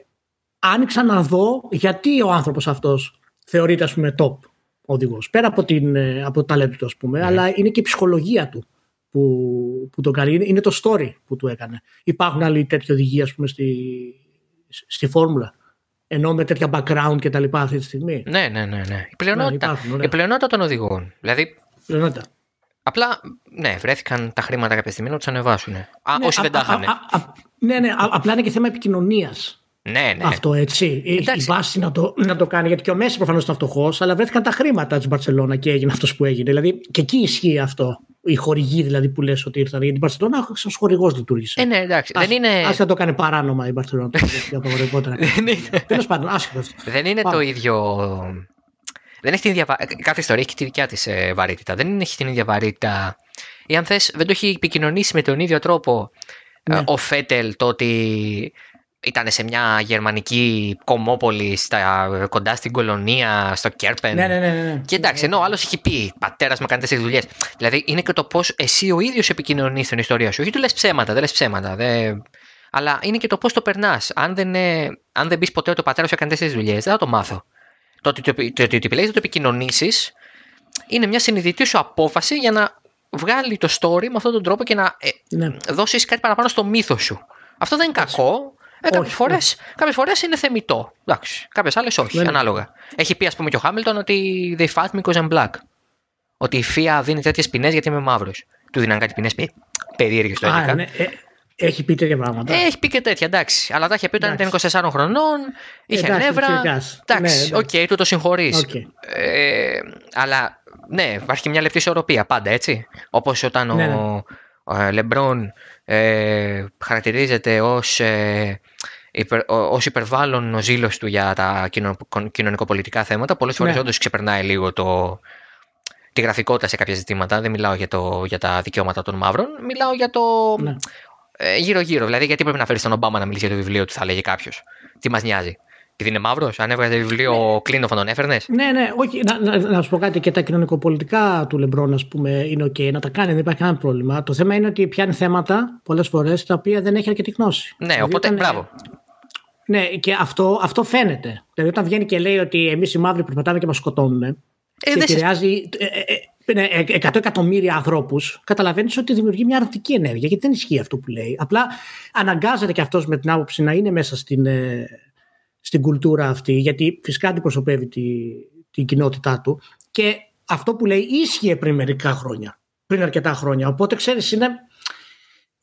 άνοιξα να δω γιατί ο άνθρωπος αυτός θεωρείται ας πούμε top οδηγός. Πέρα από, την, ε, από το ταλέντο του, ας πούμε, ναι. αλλά είναι και η ψυχολογία του που, που τον κάνει. Είναι, είναι το story που του έκανε. Υπάρχουν άλλοι τέτοιοι οδηγοί, ας πούμε, στη, στη φόρμουλα ενώ με τέτοια background και τα λοιπά αυτή τη στιγμή. Ναι, ναι, ναι. ναι. Η, πλειονότητα, ναι, υπάρχουν, η πλειονότητα των οδηγών. Δηλαδή, πλειονότητα. Απλά, ναι, βρέθηκαν τα χρήματα κάποια στιγμή να τους ανεβάσουν. Α, ναι, όσοι α, δεν τα είχαν. Ναι, ναι, απλά είναι και θέμα επικοινωνίας. Ναι, ναι. Αυτό έτσι. Εντάξει. Η βάση να το, να το κάνει. Γιατί και ο Μέση προφανώς ήταν φτωχός, αλλά βρέθηκαν τα χρήματα της Μπαρσελόνα και έγινε αυτός που έγινε. Δηλαδή και εκεί ισχύει αυτό οι χορηγοί δηλαδή που λες ότι ήρθαν. Γιατί η Μπαρσελόνα σαν χορηγός λειτουργήσε. Ε, ναι, εντάξει. Ας, δεν είναι... Ας να το κάνει παράνομα η Μπαρσελόνα. Τέλος πάντων, άσχετο αυτό. Δεν είναι το ίδιο. Δεν έχει την ίδια... Κάθε ιστορία έχει τη δικιά της ε, βαρύτητα. Δεν έχει την ίδια βαρύτητα. Ή αν θες, δεν το έχει επικοινωνήσει με τον ίδιο τρόπο ε, ναι. ο Φέτελ το ότι ήταν σε μια γερμανική κομμόπολη στα, κοντά στην κολονία, στο Κέρπεν. Ναι, ναι, ναι. ναι. Και εντάξει, ενώ ο άλλος έχει πει πατέρας με κάνει τέσσερι δουλειές. Δηλαδή είναι και το πώς εσύ ο ίδιος επικοινωνείς στην ιστορία σου. Όχι του λες ψέματα, δεν λες ψέματα. Δεν... Αλλά είναι και το πώς το περνάς. Αν δεν, ε, αν δεν πεις ποτέ ότι ο πατέρας σου έκανε τέσσερι δουλειές, δεν θα το μάθω. Το ότι το, το, το, το, το, το επικοινωνήσεις είναι μια συνειδητή σου απόφαση για να βγάλει το story με αυτόν τον τρόπο και να ε, Ναι. δώσεις κάτι παραπάνω στο μύθο σου. Αυτό δεν είναι κακό. Ε, κάποιες, Όχι, φορές, κάποιες φορές είναι θεμητό. Εντάξει. Κάποιες άλλες όχι, Ναι, ναι. ανάλογα. Έχει πει, ας πούμε, και ο Χάμιλτον ότι they fight me because I'm black. Ότι η Φία δίνει τέτοιες ποινές γιατί είμαι μαύρος. Του δίναν κάτι ποινές περίεργες το Α, έλεγα. ναι, ε, έχει πει τέτοια πράγματα. Ε, έχει πει και τέτοια, εντάξει. Αλλά τα είχε πει όταν ήταν Εντάξει. 24 χρονών, είχε Εντάξει, νεύρα. φυσικά. Εντάξει, Ναι, οκ, του το συγχωρείς. Οκ. Ε, αλλά ναι, υπάρχει και μια λεπτή ισορροπία πάντα, έτσι. Όπως όταν Ναι, ναι. ο, ο Λεμπρόν ε, χαρακτηρίζεται ως ε, υπερ, ο- ως υπερβάλλον ο ζήλος του για τα κοινο- κοινωνικοπολιτικά θέματα, πολλές φορές Ναι. όντως ξεπερνάει λίγο το, τη γραφικότητα σε κάποια ζητήματα. Δεν μιλάω για, το, για τα δικαιώματα των μαύρων, μιλάω για το Ναι. ε, γύρω-γύρω. Δηλαδή, γιατί πρέπει να φέρεις τον Ομπάμα να μιλήσει για το βιβλίο του, θα λέγει κάποιος. Τι μας νοιάζει. Επειδή είναι μαύρος, αν έβγαζε βιβλίο Κλίνοφ, θα τον έφερνες; Ναι, ναι, όχι. Να, να, να σου πω κάτι και τα κοινωνικοπολιτικά του Λεμπρόν, ας πούμε, είναι OK να τα κάνει, δεν υπάρχει κανένα πρόβλημα. Το θέμα είναι ότι πιάνει θέματα πολλές φορές τα οποία δεν έχει αρκετή γνώση. Ναι, Δηλαδή, οπότε όταν- μπράβο. Ναι, και αυτό, αυτό φαίνεται. Δηλαδή, όταν βγαίνει και λέει ότι εμείς οι μαύροι περπατάμε και μας σκοτώνουν. Ε, και δεν σε- επηρεάζει ε, ε, ε, ναι, ε, 100 εκατομμύρια ανθρώπους, καταλαβαίνεις ότι δημιουργεί μια αρνητική ενέργεια. Γιατί δεν ισχύει αυτό που λέει. Απλά αναγκάζεται και αυτός με την άποψη να είναι μέσα στην, ε, στην κουλτούρα αυτή, γιατί φυσικά αντιπροσωπεύει τη, την κοινότητά του. Και αυτό που λέει ίσχυε πριν μερικά χρόνια. Πριν αρκετά χρόνια. Οπότε ξέρεις, είναι,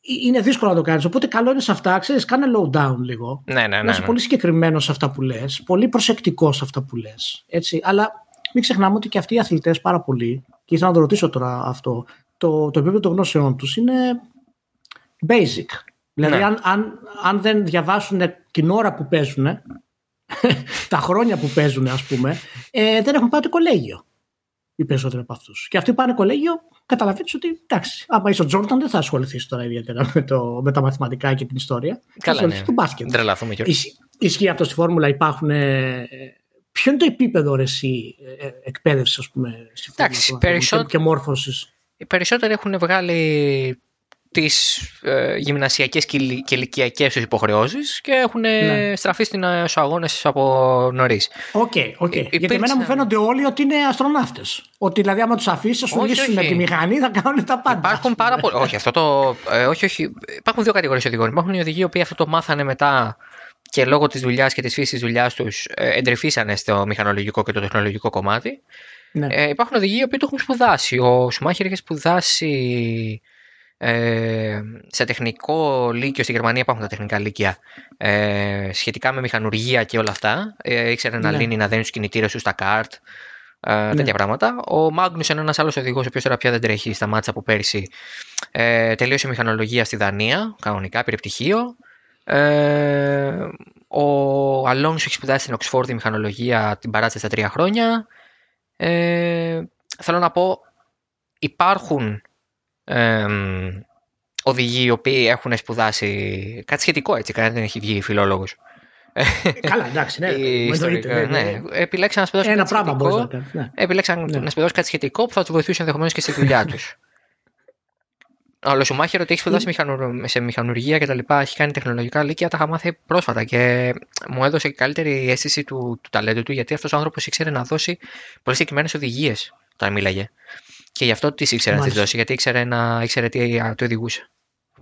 είναι δύσκολο να το κάνεις. Οπότε καλό είναι σε αυτά, ξέρεις, κάνε low down λίγο. Ναι, ναι, Να ναι. είσαι ναι. πολύ συγκεκριμένος σε αυτά που λες, πολύ προσεκτικός σε αυτά που λες. Αλλά μην ξεχνάμε ότι και αυτοί οι αθλητές πάρα πολλοί, και ήθελα να το ρωτήσω τώρα αυτό, το, το επίπεδο των γνώσεών τους είναι basic. Δηλαδή, Ναι. αν, αν, αν δεν διαβάσουν την ώρα που παίζουν, τα χρόνια που παίζουν, ας πούμε, ε, δεν έχουν πάει το κολέγιο. Οι περισσότεροι από αυτούς. Και αυτοί που πάνε κολέγιο, καταλαβαίνεις ότι εντάξει, άμα είσαι ο Τζόρνταν, δεν θα ασχοληθείς τώρα ιδιαίτερα με, το, με τα μαθηματικά και την ιστορία. θα Καλά, ασχοληθείς ναι. με το μπάσκετ. Δεν τρελαθούμε κιόλας. Ισχύει- Ισχύει αυτό στη φόρμουλα, υπάρχουν. Ε, ποιο είναι το επίπεδο ρε, εσύ, ε, εκπαίδευσης, ας πούμε, στη φόρμουλα Εντάξει, των ανθρώπων περισσότερο- και, και μόρφωσης; Οι περισσότεροι έχουν βγάλει τις ε, γυμνασιακές και, ηλι- και ηλικιακές τους υποχρεώσεις και έχουν Ναι. στραφεί στους αγώνες από νωρίς. OK, OK. Γιατί υπήρξαν- εμένα μου φαίνονται όλοι ότι είναι αστροναύτες. Ότι δηλαδή, άμα τους αφήσεις, θα σου Όχι, λύσουν όχι. τη μηχανή, θα κάνουν τα πάντα. Υπάρχουν πάρα πολλοί. όχι, αυτό το. ε, όχι, όχι. Υπάρχουν δύο κατηγορίες οδηγών. Υπάρχουν οι οδηγοί οι οποίοι αυτό το μάθανε μετά και λόγω της δουλειάς και της φύσης της δουλειάς τους εντρυφήσανε στο μηχανολογικό και το τεχνολογικό κομμάτι. Ναι. Ε, υπάρχουν οδηγοί οι οποίοι το έχουν σπουδάσει. Ο Σουμάχερ είχε σπουδάσει ε, σε τεχνικό λύκειο στη Γερμανία. Υπάρχουν τα τεχνικά λύκεια ε, σχετικά με μηχανουργία και όλα αυτά. Ε, ήξερε να Ναι. λύνει, να δένει τους κινητήρες τους στα καρτ. Ε, τέτοια πράγματα. Ο Μάγνουσεν, ένας άλλος οδηγός, ο οποίος τώρα πια δεν τρέχει, σταμάτησε από πέρσι, ε, τελείωσε μηχανολογία στη Δανία, κανονικά, πήρε πτυχίο. Ε, ο Αλόνσο έχει σπουδάσει στην Οξφόρδη μηχανολογία, την παράτησε στα τρία χρόνια. Ε, θέλω να πω, υπάρχουν ε, οδηγοί οι οποίοι έχουν σπουδάσει κάτι σχετικό έτσι, κανένα δεν έχει βγει φιλόλογος. Καλά, εντάξει, ναι. Ή εννοείται, ιστορικά, ναι, ναι. ναι. Επιλέξαν να σπουδάσουν Ένα κάτι πράγμα μπορείς να σχετικό. κάνεις. Ναι. Επιλέξαν Ναι. να σπουδάσουν κάτι σχετικό που θα τους βοηθούσε ενδεχομένως και στη δουλειά τους. Ο Λοσουμάχερ ότι έχει σπουδάσει μηχανου- σε μηχανουργία και τα λοιπά, έχει κάνει τεχνολογικά λύκεια, τα είχα μάθει πρόσφατα και μου έδωσε και καλύτερη αίσθηση του, του ταλέντου του γιατί αυτός ο άνθρωπος ήξερε να δώσει πολύ συγκεκριμένες οδηγίες όταν μίλαγε. Και γι' αυτό τις ήξερε να τις Μάλιστα. δώσει, γιατί ήξερε, να, ήξερε τι α, του οδηγούσε.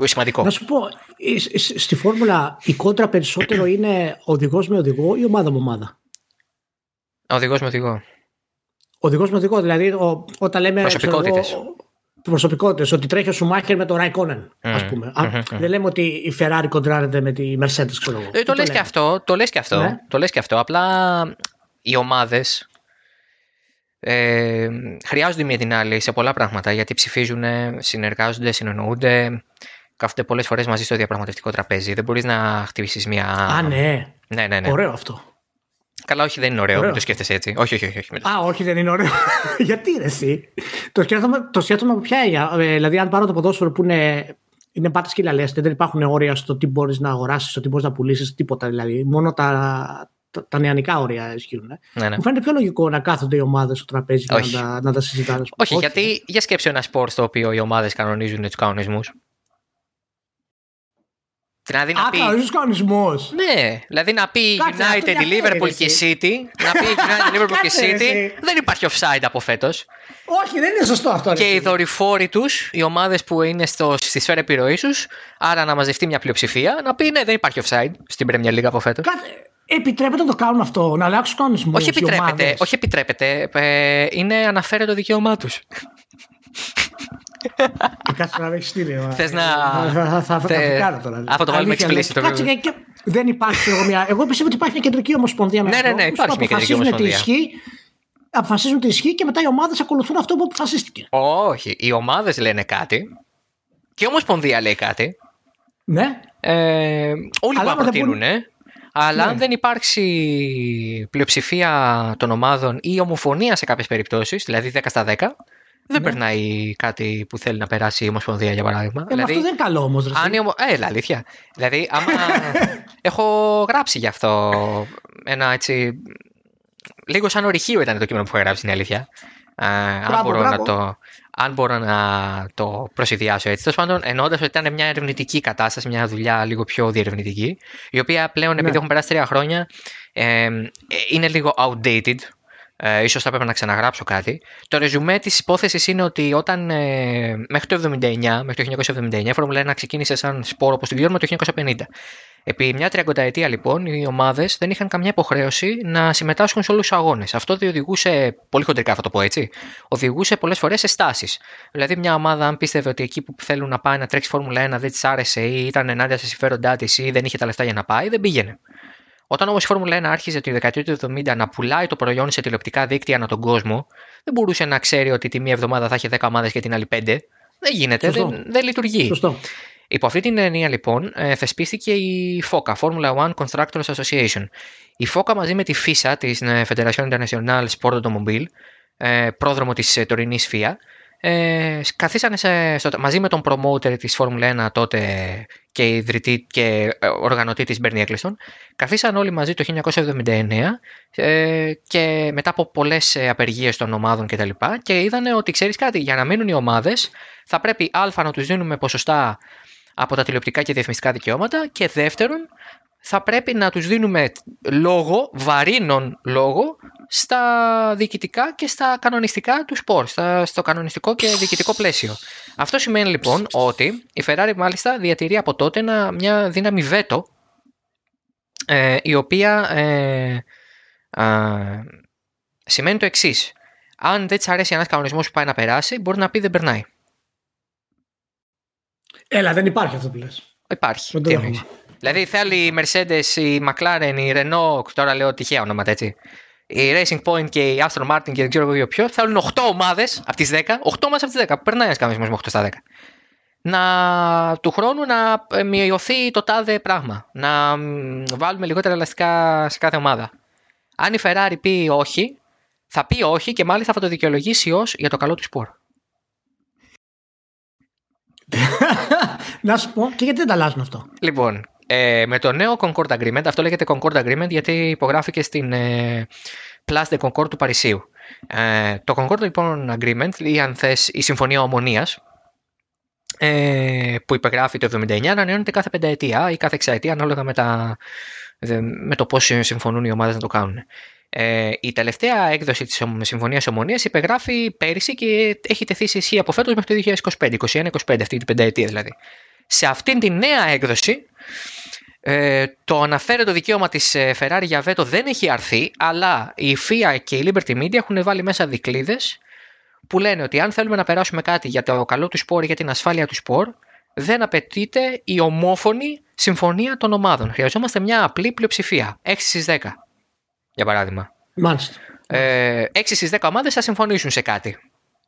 Σημαντικό. Να σου πω, ε, σ- στη φόρμουλα η κόντρα περισσότερο είναι οδηγός με οδηγό ή ομάδα με ομάδα. Οδηγός με οδηγό. Οδηγός με οδηγό, δηλαδή ο, όταν λέμε. Προσωπικότητες. Προσωπικότητες, ότι τρέχει ο Σουμάχερ με τον Ράικόνεν, ας Μμμ, πούμε. Α, μμμ, μμμ. Δεν λέμε ότι η Ferrari κοντράρεται με τη Mercedes, ξέρω εγώ. Ε, Τι το λες και λέμε. αυτό, το λες και αυτό, Ναι. το λες και αυτό. Απλά οι ομάδες ε, χρειάζονται μία την άλλη σε πολλά πράγματα γιατί ψηφίζουν, συνεργάζονται, συνεννοούνται, κάθονται πολλές φορές μαζί στο διαπραγματευτικό τραπέζι. Δεν μπορείς να χτυπήσεις μία... Α, ναι. ναι, ναι, ναι. Ωραίο αυτό. Καλά, όχι, δεν είναι ωραίο, Ωραίο. μην το σκέφτεσαι έτσι. Όχι, όχι, όχι. όχι. μην το- Α, όχι, δεν είναι ωραίο. Γιατί ρε, εσύ; Το σκέφτομαι, το σκέφτομαι από ποια έννοια; Ε, δηλαδή, αν πάρω το ποδόσφαιρο που είναι είναι πάντα σκυλαλέστε, δεν υπάρχουν όρια στο τι μπορείς να αγοράσεις, στο τι μπορείς να πουλήσεις, τίποτα δηλαδή. Μόνο τα, τα, τα νεανικά όρια ισχύουν. Ε. Ναι, ναι. Μου φαίνεται πιο λογικό να κάθονται οι ομάδες στο τραπέζι και να Όχι. τα, να τα συζητάνε. Όχι, γιατί για σκέψε ένα σπορ στο οποίο οι ομάδες κανονίζουν τους κανονισμούς. Δηλαδή να Α, πει. κανονίζει κανονισμός. Ναι, δηλαδή να πει Κάτσε, αυτό United, διαφέρει, Liverpool ρε, και εσύ. City. Να πει United, Liverpool και Κάτσε, ρε, City. εσύ. Δεν υπάρχει offside από φέτος. Όχι, δεν είναι σωστό αυτό. ρε, Και οι εσύ. δορυφόροι τους, οι ομάδες που είναι στο, στη σφαίρα επιρροής τους, άρα να μαζευτεί μια πλειοψηφία, να πει ναι, δεν υπάρχει offside στην Premier League από φέτος. Κάτσε, Επιτρέπεται να το κάνουν αυτό, να αλλάξουν κανονισμούς. Όχι επιτρέπεται, όχι επιτρέπεται. Ε, είναι αναφέρεται το δικαίωμά τους. Κάτσε να με έχει στείλει. μα. Θες να- Θα, θα, θα, θα, θα Θε- φρικάρω τώρα. Α, θα το βάλουμε Αλήθεια, explicit, λέει. το Κάτσε και, και δεν υπάρχει εγώ, μια. Εγώ πιστεύω ότι υπάρχει μια κεντρική ομοσπονδία με Ναι, ναι, ναι, ανθρώπους υπάρχει που μια κεντρική αποφασίζουν τι ομοσπονδία. ισχύει, αποφασίζουν τι ισχύει και μετά οι ομάδες ακολουθούν αυτό που αποφασίστηκε. Όχι, οι ομάδες λένε κάτι. Και η Ομοσπονδία λέει κάτι. Ναι, Ε, όλοι Αλλά που άμα δεν προτείνουν, αλλά Ναι. αν δεν υπάρξει πλειοψηφία των ομάδων ή ομοφωνία σε κάποιες περιπτώσεις, δηλαδή 10 στα 10, δεν Ναι. περνάει κάτι που θέλει να περάσει η Ομοσπονδία, για παράδειγμα. ε, μα αυτό δεν είναι καλό όμως. αν η ομο... Ε, έλα, αλήθεια. Δηλαδή, άμα. έχω γράψει γι' αυτό ένα έτσι. Λίγο σαν ορυχείο ήταν το κείμενο που έχω γράψει, είναι αλήθεια. Ε, αν, Μπράβο, μπορώ να μπράβο. το, αν μπορώ να το προσυδειάσω έτσι. Τέλος πάντων, εννοώντας ότι ήταν μια ερευνητική κατάσταση, μια δουλειά λίγο πιο διερευνητική, η οποία πλέον, επειδή Ναι. έχουν περάσει τρία χρόνια, ε, ε, είναι λίγο outdated. Ε, ίσως θα πρέπει να ξαναγράψω κάτι. Το ρεζουμέ της υπόθεσης είναι ότι όταν ε, μέχρι το 79, μέχρι το 1979, η Φόρμουλα 1 ξεκίνησε σαν σπόρο όπως την ξέρουμε το 1950. Επί μια τριανταετία λοιπόν οι ομάδες δεν είχαν καμιά υποχρέωση να συμμετάσχουν σε όλους τους αγώνες. Αυτό οδηγούσε, πολύ χοντρικά θα το πω έτσι, οδηγούσε πολλές φορές σε στάσεις. Δηλαδή μια ομάδα αν πίστευε ότι εκεί που θέλουν να πάει να τρέξει Φόρμουλα 1 δεν της άρεσε ή ήταν ενάντια σε συμφέροντά της ή δεν είχε τα λεφτά για να πάει, δεν πήγαινε. Όταν όμως η Φόρμουλα 1 άρχιζε τη δεκαετία του 70 να πουλάει το προϊόν σε τηλεοπτικά δίκτυα ανά τον κόσμο, δεν μπορούσε να ξέρει ότι τη μία εβδομάδα θα έχει 10 ομάδες και την άλλη 5. Δεν γίνεται, Σωστό. δεν, δεν λειτουργεί. Σωστό. Υπό αυτή την έννοια λοιπόν ε, θεσπίστηκε η FOCA, Formula One Constructors Association. Η FOCA μαζί με τη FISA, της ε, Federation International Sport Automobile, ε, πρόδρομο της ε, τωρινής FIA, ε, καθίσανε σε, στο, μαζί με τον promoter της Formula 1 τότε και ιδρυτή και ε, οργανωτή της Bernie Eccleston, καθίσαν όλοι μαζί το 1979 ε, και μετά από πολλές ε, απεργίες των ομάδων κτλ. Και, και είδανε ότι ξέρεις κάτι, για να μείνουν οι ομάδες θα πρέπει α να τους δίνουμε ποσοστά από τα τηλεοπτικά και διαφημιστικά δικαιώματα και δεύτερον θα πρέπει να τους δίνουμε λόγο, βαρύνων λόγο στα διοικητικά και στα κανονιστικά του σπορ, στα, στο κανονιστικό και διοικητικό πλαίσιο. Αυτό σημαίνει λοιπόν ότι η Ferrari μάλιστα διατηρεί από τότε ένα, μια δύναμη βέτο ε, η οποία ε, α, σημαίνει το εξής. Αν δεν της αρέσει ένας κανονισμός που πάει να περάσει, μπορεί να πει δεν περνάει. Έλα, δεν υπάρχει αυτό που λες. Υπάρχει. Δεν το Τι έχουμε. εννοείς; Δηλαδή θέλει η Mercedes, η McLaren, η Renault, τώρα λέω τυχαία ονόματα έτσι. Η Racing Point και η Aston Martin και δεν ξέρω εγώ ποιο, θέλουν 8 ομάδες από τις 10, 8 ομάδες από τις 10, περνάει ένας κανονισμός με 8 στα 10. Να του χρόνου να ε, μειωθεί το τάδε πράγμα. Να μ, βάλουμε λιγότερα ελαστικά σε κάθε ομάδα. Αν η Ferrari πει όχι, θα πει όχι και μάλιστα θα το δικαιολογήσει ως για το καλό του σπορ. να σου πω και γιατί δεν τα αλλάζουν αυτό; Λοιπόν, ε, με το νέο Concord Agreement, αυτό λέγεται Concord Agreement γιατί υπογράφηκε στην ε, Place de Concord του Παρισίου. Ε, το Concord λοιπόν Agreement, ή αν θες η Συμφωνία Ομονίας, ε, που υπεγράφει το 79, ανανεώνεται κάθε πενταετία ή κάθε εξαετία ανάλογα με, τα, δε- με το πώς συμφωνούν οι ομάδες να το κάνουν. Ε, η τελευταία έκδοση της ομ- Συμφωνίας Ομονίας υπεγράφει πέρυσι και έχει τεθεί σε ισχύ από φέτος μέχρι το 2025, 21-25, αυτή την πενταετία δηλαδή. Σε αυτήν την νέα έκδοση ε, το αναφαίρετο δικαίωμα της ε, Ferrari για βέτο δεν έχει αρθεί, αλλά η FIA και η Liberty Media έχουν βάλει μέσα δικλείδες που λένε ότι αν θέλουμε να περάσουμε κάτι για το καλό του σπορ ή για την ασφάλεια του σπορ, δεν απαιτείται η ομόφωνη συμφωνία των ομάδων. Χρειαζόμαστε μια απλή πλειοψηφία. 6 στις 10, για παράδειγμα. Μάλιστα. Ε, 6 στις 10 ομάδες θα συμφωνήσουν σε κάτι.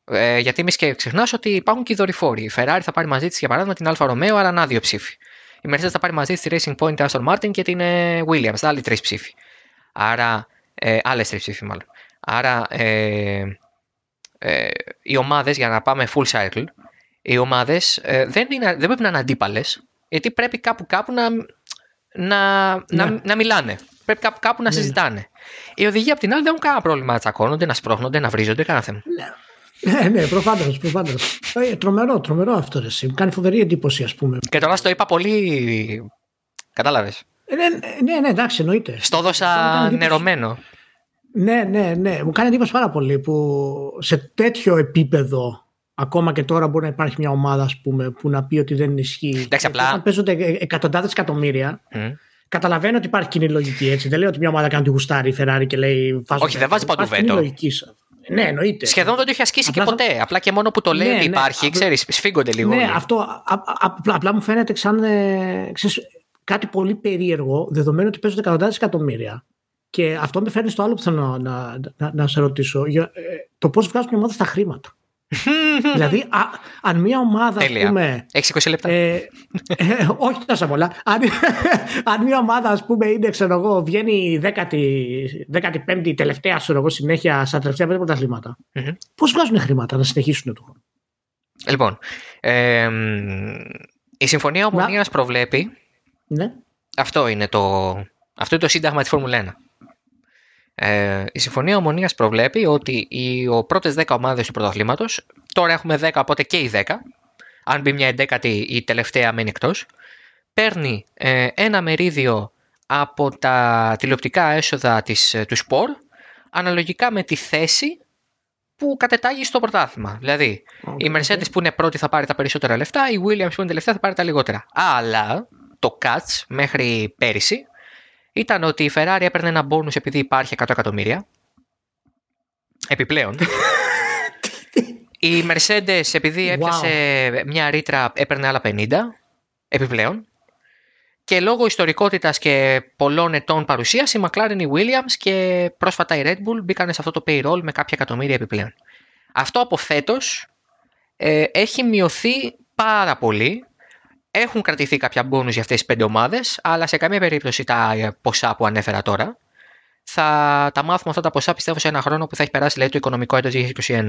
Ε, γιατί μη και ξεχνάς ότι υπάρχουν και οι δορυφόροι. Η Ferrari θα πάρει μαζί της, για παράδειγμα, την Alfa Romeo, αλλά να δύο ψήφοι. Η Mercedes θα πάρει μαζί τη Racing Point, την Aston Martin και την ε, Williams, άλλοι τρεις ψήφοι. Άρα, ε, άλλες τρεις ψήφοι μάλλον. Άρα, ε, ε, οι ομάδες, για να πάμε full cycle, οι ομάδες ε, δεν, δεν πρέπει να είναι αντίπαλες, γιατί πρέπει κάπου κάπου να, να, να, Ναι. να μιλάνε. Πρέπει κάπου κάπου να Ναι. συζητάνε. Οι οδηγοί απ' την άλλη δεν έχουν κανένα πρόβλημα να τσακώνονται, να σπρώχνονται, να βρίζονται, κανένα θέμα. Ναι, ναι, προφανώ. Προφανώς. Ε, τρομερό, τρομερό αυτό. Ρε, εσύ. Μου κάνει φοβερή εντύπωση, ας πούμε. Και τώρα στο είπα πολύ. Κατάλαβες. Ε, ναι, ναι, ναι, εντάξει, εννοείται. Στο Αυτό μου έδωσα κάνει εντύπωση. νερωμένο. Ναι, ναι, ναι. Μου κάνει εντύπωση πάρα πολύ που σε τέτοιο επίπεδο, ακόμα και τώρα μπορεί να υπάρχει μια ομάδα ας πούμε, που να πει ότι δεν ισχύει. Εντάξει, Γιατί απλά- Όταν παίζονται εκατοντάδες εκατομμύρια, Μμ. καταλαβαίνω ότι υπάρχει κοινή λογική έτσι. Δεν λέω ότι μια ομάδα κάνει τη γουστάρι η Ferrari και λέει. βάζω Όχι, δεν βάζει παντού Υπάρχει κοινή βέτο. Λογική σε αυτό. Ναι, εννοείται. Σχεδόν δεν το έχει ασκήσει και Απλά ποτέ. Απλά και μόνο που το λέει Ναι, ότι ναι, υπάρχει, απλά- ξέρεις, σφίγγονται λίγο. Ναι, όλοι. αυτό α, α, απλά, απλά μου φαίνεται σαν ε, ξέρεις, κάτι πολύ περίεργο, δεδομένου ότι παίζονται εκατοντάδε εκατομμύρια. Και αυτό με φέρνει στο άλλο που θέλω να, να, να, να σε ρωτήσω. Για, ε, το πώς βγάζουν μια ομάδα στα χρήματα. δηλαδή, α, αν μια ομάδα, ας Τέλεια. πούμε. Έχεις 20 λεπτά. Ε, ε, όχι τόσο πολλά. Αν, αν μια ομάδα, ας πούμε, είναι, ξέρω εγώ, βγαίνει η 15η, 15η τελευταία, ξέρω εγώ, συνέχεια στα τελευταία πέντε πρωταθλήματα. Μμμ. Πώς βγάζουν χρήματα να συνεχίσουν το χρόνο; Λοιπόν, ε, μ, η Συμφωνία Ομονία προβλέπει. Ναι. Αυτό είναι το, αυτό είναι το σύνταγμα της Φόρμουλα 1. Ε, η Συμφωνία Ομονίας προβλέπει ότι οι πρώτες 10 ομάδες του πρωταθλήματος, τώρα έχουμε 10, οπότε και οι 10, αν μπει μια εντέκατη, η τελευταία μένει εκτός, παίρνει ε, ένα μερίδιο από τα τηλεοπτικά έσοδα της, ε, του σπορ, αναλογικά με τη θέση που κατετάγει στο πρωτάθλημα. Δηλαδή, η Mercedes που είναι πρώτη θα πάρει τα περισσότερα λεφτά, η Williams που είναι τελευταία θα πάρει τα λιγότερα. Αλλά το catch μέχρι πέρυσι ήταν ότι η Ferrari έπαιρνε ένα bonus επειδή υπάρχει 100 εκατομμύρια. Επιπλέον. η Mercedes επειδή Wow. έπιασε μια ρήτρα έπαιρνε άλλα 50. Επιπλέον. Και λόγω ιστορικότητας και πολλών ετών παρουσίας η McLaren, η Williams και πρόσφατα η Red Bull μπήκαν σε αυτό το payroll με κάποια εκατομμύρια επιπλέον. Αυτό από φέτος ε, έχει μειωθεί πάρα πολύ. Έχουν κρατηθεί κάποια bonus για αυτές τις πέντε ομάδες, αλλά σε καμία περίπτωση τα ε, ποσά που ανέφερα τώρα. Θα τα μάθουμε αυτά τα ποσά πιστεύω σε ένα χρόνο που θα έχει περάσει λέει, το οικονομικό έτος 2021.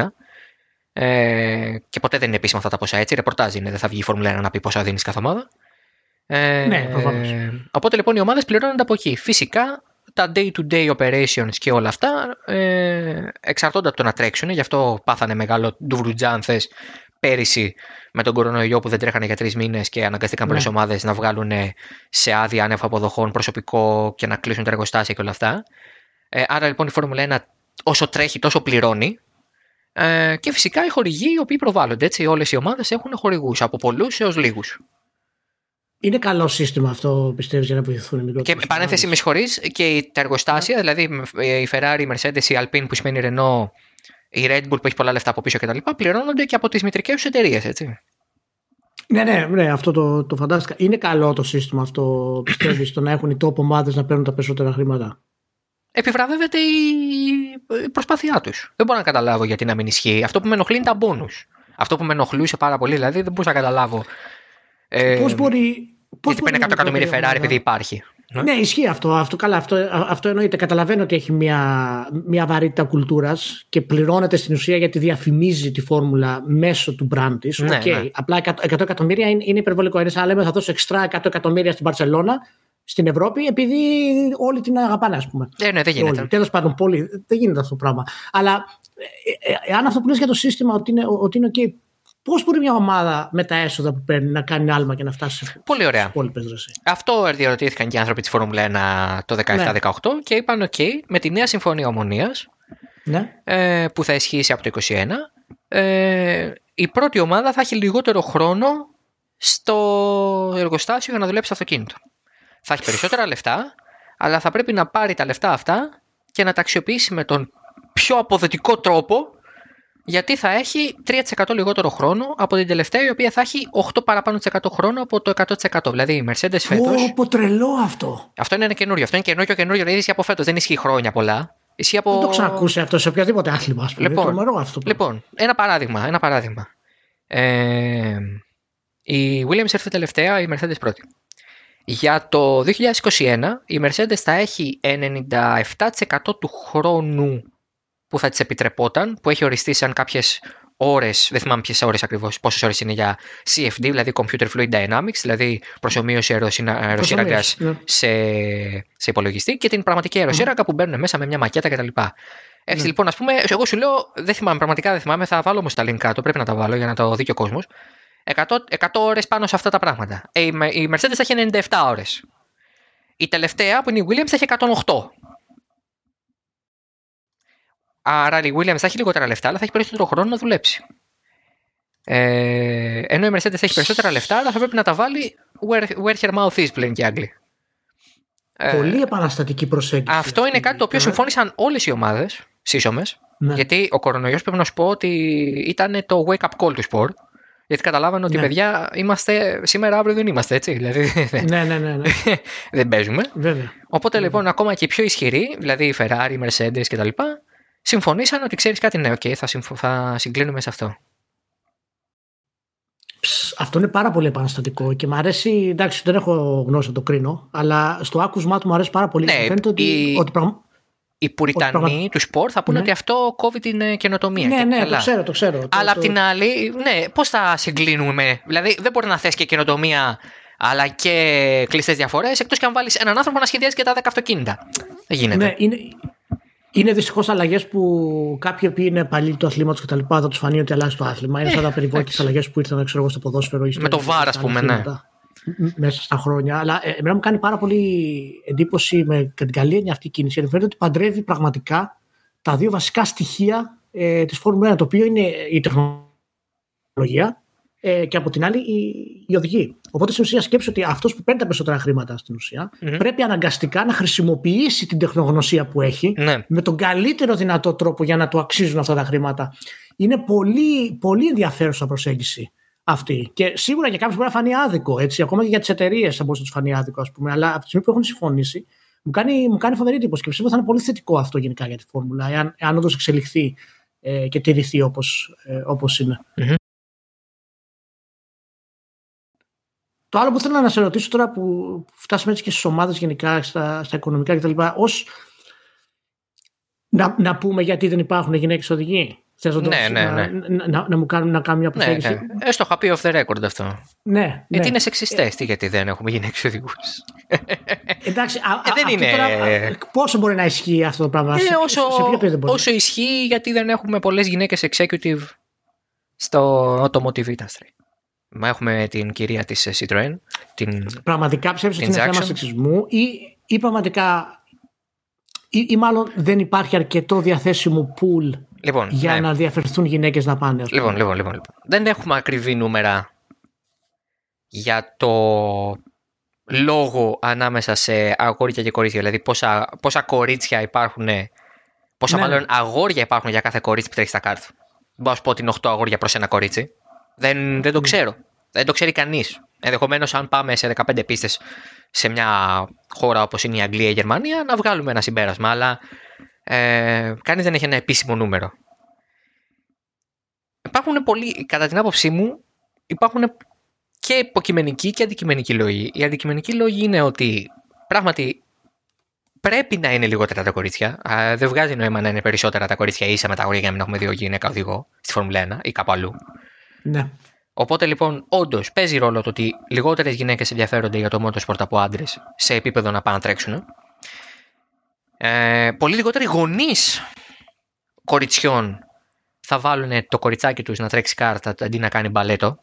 Ε, και ποτέ δεν είναι επίσημα αυτά τα ποσά έτσι. Ρεπορτάζ είναι, δεν θα βγει η Φόρμουλα 1 να πει πόσα δίνεις κάθε ομάδα. Ε, Ναι, προφανώς. οπότε λοιπόν οι ομάδες πληρώνονται από εκεί. Φυσικά τα day-to-day operations και όλα αυτά ε, εξαρτώνται από το να τρέξουν. Γι' αυτό πάθανε μεγάλο ντουβρουτζά, αν θες, πέρυσι με τον κορονοϊό που δεν τρέχανε για τρεις μήνες και αναγκαστήκαν Ναι. πολλές ομάδες να βγάλουν σε άδεια άνευ αποδοχών προσωπικό και να κλείσουν τα εργοστάσια και όλα αυτά. Ε, άρα λοιπόν η Φόρμουλα 1 όσο τρέχει τόσο πληρώνει. Ε, και φυσικά οι χορηγοί οι οποίοι προβάλλονται. Έτσι, όλες οι ομάδες έχουν χορηγούς από πολλούς έως λίγους. Είναι καλό σύστημα αυτό, πιστεύεις, για να βοηθούν οι Και μικρότερε. παρένθεση, με συγχωρείς, και τα εργοστάσια, δηλαδή η Ferrari, η Mercedes, η Alpine που σημαίνει Renault, η Red Bull που έχει πολλά λεφτά από πίσω κτλ. πληρώνονται και από τις μητρικές τους εταιρείες, έτσι. Ναι, ναι, ναι, αυτό το, το φαντάστηκα. Είναι καλό το σύστημα αυτό, πιστεύεις, το να έχουν οι top ομάδες να παίρνουν τα περισσότερα χρήματα; Επιβραβεύεται η, η προσπάθειά τους. Δεν μπορώ να καταλάβω γιατί να μην ισχύει. Αυτό που με ενοχλεί είναι τα bonus. Αυτό που με ενοχλούσε πάρα πολύ, δηλαδή δεν μπορούσα να καταλάβω. Ε, Πώς μπορεί. Πώς γιατί μπορεί παίρνει 100 μια εκατομμύρια μικρότερη Ferrari ομάδα- επειδή υπάρχει. Ναι, ισχύει αυτό. Αυτό, καλά, αυτό, αυτό εννοείται. Καταλαβαίνω ότι έχει μια, μια βαρύτητα κουλτούρας και πληρώνεται στην ουσία γιατί διαφημίζει τη φόρμουλα μέσω του brand της. Ναι, Οκ. ναι. Απλά 100, 100 εκατομμύρια είναι, είναι υπερβολικό. Είναι σαν να λέμε θα δώσω έξτρα 100 εκατομμύρια στην Μπαρσελόνα, στην Ευρώπη, επειδή όλοι την αγαπάνε, ας πούμε. Ε, ναι, δεν γίνεται. Τέλος πάντων, πολύ, δεν γίνεται αυτό το πράγμα. Αλλά ε, ε, εάν αυτό που λες για το σύστημα ότι είναι, ότι είναι OK, πώς μπορεί μια ομάδα με τα έσοδα που παίρνει να κάνει άλμα και να φτάσει σε Πολύ ωραία. υπόλοιπες δροσί. Αυτό διερωτήθηκαν και οι άνθρωποι της Φόρμουλα 1 το 17-18 και είπαν: OK, με τη νέα συμφωνία ομονίας Ναι. ε, που θα ισχύσει από το 21, ε, η πρώτη ομάδα θα έχει λιγότερο χρόνο στο εργοστάσιο για να δουλέψει το αυτοκίνητο. Θα έχει περισσότερα λεφτά, αλλά θα πρέπει να πάρει τα λεφτά αυτά και να τα αξιοποιήσει με τον πιο αποδοτικό τρόπο, γιατί θα έχει 3% λιγότερο χρόνο από την τελευταία, η οποία θα έχει 8 παραπάνω της 100 χρόνο από το 100%. Δηλαδή η Mercedes φέτος... Πω, πω, τρελό αυτό. Αυτό είναι ένα καινούριο. Αυτό είναι καινούριο καινούριο. Δηλαδή ισχύει από φέτος. Δεν ισχύει χρόνια πολλά. Ισχύει από. Δεν το ξανακούσει αυτό σε οποιαδήποτε άθλημα. Ας πούμε. Λοιπόν, είναι τρομερό αυτό. Λοιπόν, ένα παράδειγμα. Ένα παράδειγμα. Ε, η Williams έρθει τελευταία, η Mercedes πρώτη. Για το 2021 η Mercedes θα έχει 97% του χρόνου που θα της επιτρεπόταν, που έχει οριστεί σαν κάποιες ώρες, δεν θυμάμαι ποιες ώρες ακριβώς, πόσες ώρες είναι για CFD, δηλαδή Computer Fluid Dynamics, δηλαδή προσωμείωση αεροσύραγγα ναι. σε, σε υπολογιστή και την πραγματική αεροσύραγγα mm. που μπαίνουν μέσα με μια μακέτα κτλ. Έτσι ναι. λοιπόν, ας πούμε, εγώ σου λέω, δεν θυμάμαι, πραγματικά δεν θυμάμαι, θα βάλω όμως τα link κάτω, πρέπει να τα βάλω για να το δει και ο κόσμος. 100, 100 ώρες πάνω σε αυτά τα πράγματα. Ε, η Mercedes θα έχει 97 ώρες. Η τελευταία που είναι η Williams θα έχει 108. Άρα η Williams θα έχει λιγότερα λεφτά, αλλά θα έχει περισσότερο χρόνο να δουλέψει. Ε, ενώ η Mercedes θα έχει περισσότερα λεφτά, αλλά θα πρέπει να τα βάλει where, where her mouth is, πλέον και Άγγλοι. Ε, Πολύ επαναστατική προσέγγιση. Αυτό είναι κάτι το οποίο συμφώνησαν όλες οι ομάδες σύσσωμες. Ναι. Γιατί ο κορονοϊός πρέπει να σου πω ότι ήταν το wake up call του sport. Γιατί καταλάβανε ότι ναι. παιδιά είμαστε σήμερα, αύριο δεν είμαστε έτσι. Δηλαδή, ναι, ναι, ναι. ναι. δεν παίζουμε. Βέβαια. Οπότε λοιπόν, ακόμα και οι πιο ισχυροί, δηλαδή η Ferrari, η Mercedes κτλ., συμφωνήσαν ότι ξέρεις κάτι, ναι, okay, θα, συμφω... θα συγκλίνουμε σε αυτό. αυτό είναι πάρα πολύ επαναστατικό και μου αρέσει. Εντάξει, δεν έχω γνώση να το κρίνω, αλλά στο άκουσμά του μου αρέσει πάρα πολύ. Ναι, φαίνεται ότι, η... ότι οι πουριτανοί του σπορ θα πούνε ναι. ότι αυτό κόβει την ε, καινοτομία. Ναι, ναι, το ξέρω, το ξέρω. Αλλά το, απ' την άλλη, ναι, πώς θα συγκλίνουμε; Δηλαδή, δεν μπορεί να θες και καινοτομία αλλά και κλειστές διαφορές, εκτός και αν βάλεις έναν άνθρωπο να σχεδιάζει και τα 10 αυτοκίνητα. Δεν γίνεται. Ναι, είναι, είναι δυστυχώς αλλαγές που κάποιοι που είναι παλιοί του αθλήματος και τα λοιπά θα τους φανεί ότι αλλάζει το άθλημα. Είναι σαν τα περιβόητε αλλαγές που ήρθαν ξέρω, στο ποδόσφαιρο. Με το βάρα, ας πούμε, ναι μέσα στα χρόνια. Αλλά ε, εμένα μου κάνει πάρα πολύ εντύπωση με την καλή έννοια αυτή η κίνηση. Γιατί φαίνεται ότι παντρεύει πραγματικά τα δύο βασικά στοιχεία ε, της Φόρμουλα 1, το οποίο είναι η τεχνολογία ε, και από την άλλη η, η οδηγή. Οπότε στην ουσία σκέψει ότι αυτός που παίρνει τα περισσότερα χρήματα στην ουσια πρέπει αναγκαστικά να χρησιμοποιήσει την τεχνογνωσία που έχει ναι. με τον καλύτερο δυνατό τρόπο για να του αξίζουν αυτά τα χρήματα. Είναι πολύ, πολύ ενδιαφέρουσα προσέγγιση αυτή. Και σίγουρα για κάποιους μπορεί να φανεί άδικο, έτσι, ακόμα και για τις εταιρείες θα μπορούσε να τους φανεί άδικο, ας πούμε. Αλλά από τη στιγμή που έχουν συμφωνήσει, μου κάνει, μου κάνει φοβερή εντύπωση και πιστεύω θα είναι πολύ θετικό αυτό γενικά για τη φόρμουλα, εάν, εάν όντως εξελιχθεί ε, και τηρηθεί όπως ε, όπως είναι. Mm-hmm. Το άλλο που θέλω να σε ρωτήσω τώρα που φτάσαμε έτσι και στις ομάδες γενικά, στα, στα οικονομικά κτλ. Ως, να, να πούμε γιατί δεν υπάρχουν γυναίκες οδηγοί. Θες ναι, ναι, ναι. Να, να, να, μου κάνουν, να κάνουν μια ναι, προσέγγιση. Ναι, ναι. Έστω είχα πει off the record αυτό. Ναι. Γιατί ναι. είναι σεξιστές, τι γιατί δεν έχουμε γυναίκες οδηγούς. Εντάξει, α, ε, δεν είναι... Τώρα, πόσο μπορεί να ισχύει αυτό το πράγμα, ε, σε, όσο, σε όσο ισχύει, γιατί δεν έχουμε πολλές γυναίκες executive στο automotive industry. Μα έχουμε την κυρία της Citroën. Την, πραγματικά ψεύδει ότι είναι θέμα σεξισμού ή, ή πραγματικά ή, ή μάλλον δεν υπάρχει αρκετό διαθέσιμο pool Λοιπόν, για ναι. να διαφερθούν γυναίκες να πάνε. Λοιπόν, λοιπόν, λοιπόν, λοιπόν. Δεν έχουμε ακριβή νούμερα για το λόγο ανάμεσα σε αγόρια και κορίτσια. Δηλαδή, πόσα, πόσα κορίτσια υπάρχουν, πόσα ναι, μάλλον ναι. αγόρια υπάρχουν για κάθε κορίτσι που τρέχει στα κάρτα. Μπορώ να σου πω ότι είναι 8 αγόρια προς ένα κορίτσι. Δεν, δεν το ναι. ξέρω. Δεν το ξέρει κανείς. Ενδεχομένως, αν πάμε σε 15 πίστες σε μια χώρα όπως είναι η Αγγλία ή η Γερμανία, να βγάλουμε ένα συμπέρασμα. Αλλά ε, Κανείς δεν έχει ένα επίσημο νούμερο. Υπάρχουν πολλοί, κατά την άποψή μου, υπάρχουν και υποκειμενικοί και αντικειμενικοί λόγοι. Οι αντικειμενικοί λόγοι είναι ότι πράγματι πρέπει να είναι λιγότερα τα κορίτσια. δεν βγάζει νόημα να είναι περισσότερα τα κορίτσια ίσα με τα αγόρια για να μην έχουμε δύο γυναίκα οδηγό στη Φόρμουλα 1 ή κάπου αλλού. Ναι. Οπότε λοιπόν, όντως παίζει ρόλο το ότι λιγότερες γυναίκες ενδιαφέρονται για το motorsport από άντρες σε επίπεδο να πάνε να τρέξουν. Ε, πολύ λιγότεροι γονείς κοριτσιών θα βάλουν το κοριτσάκι τους να τρέξει κάρτα αντί να κάνει μπαλέτο.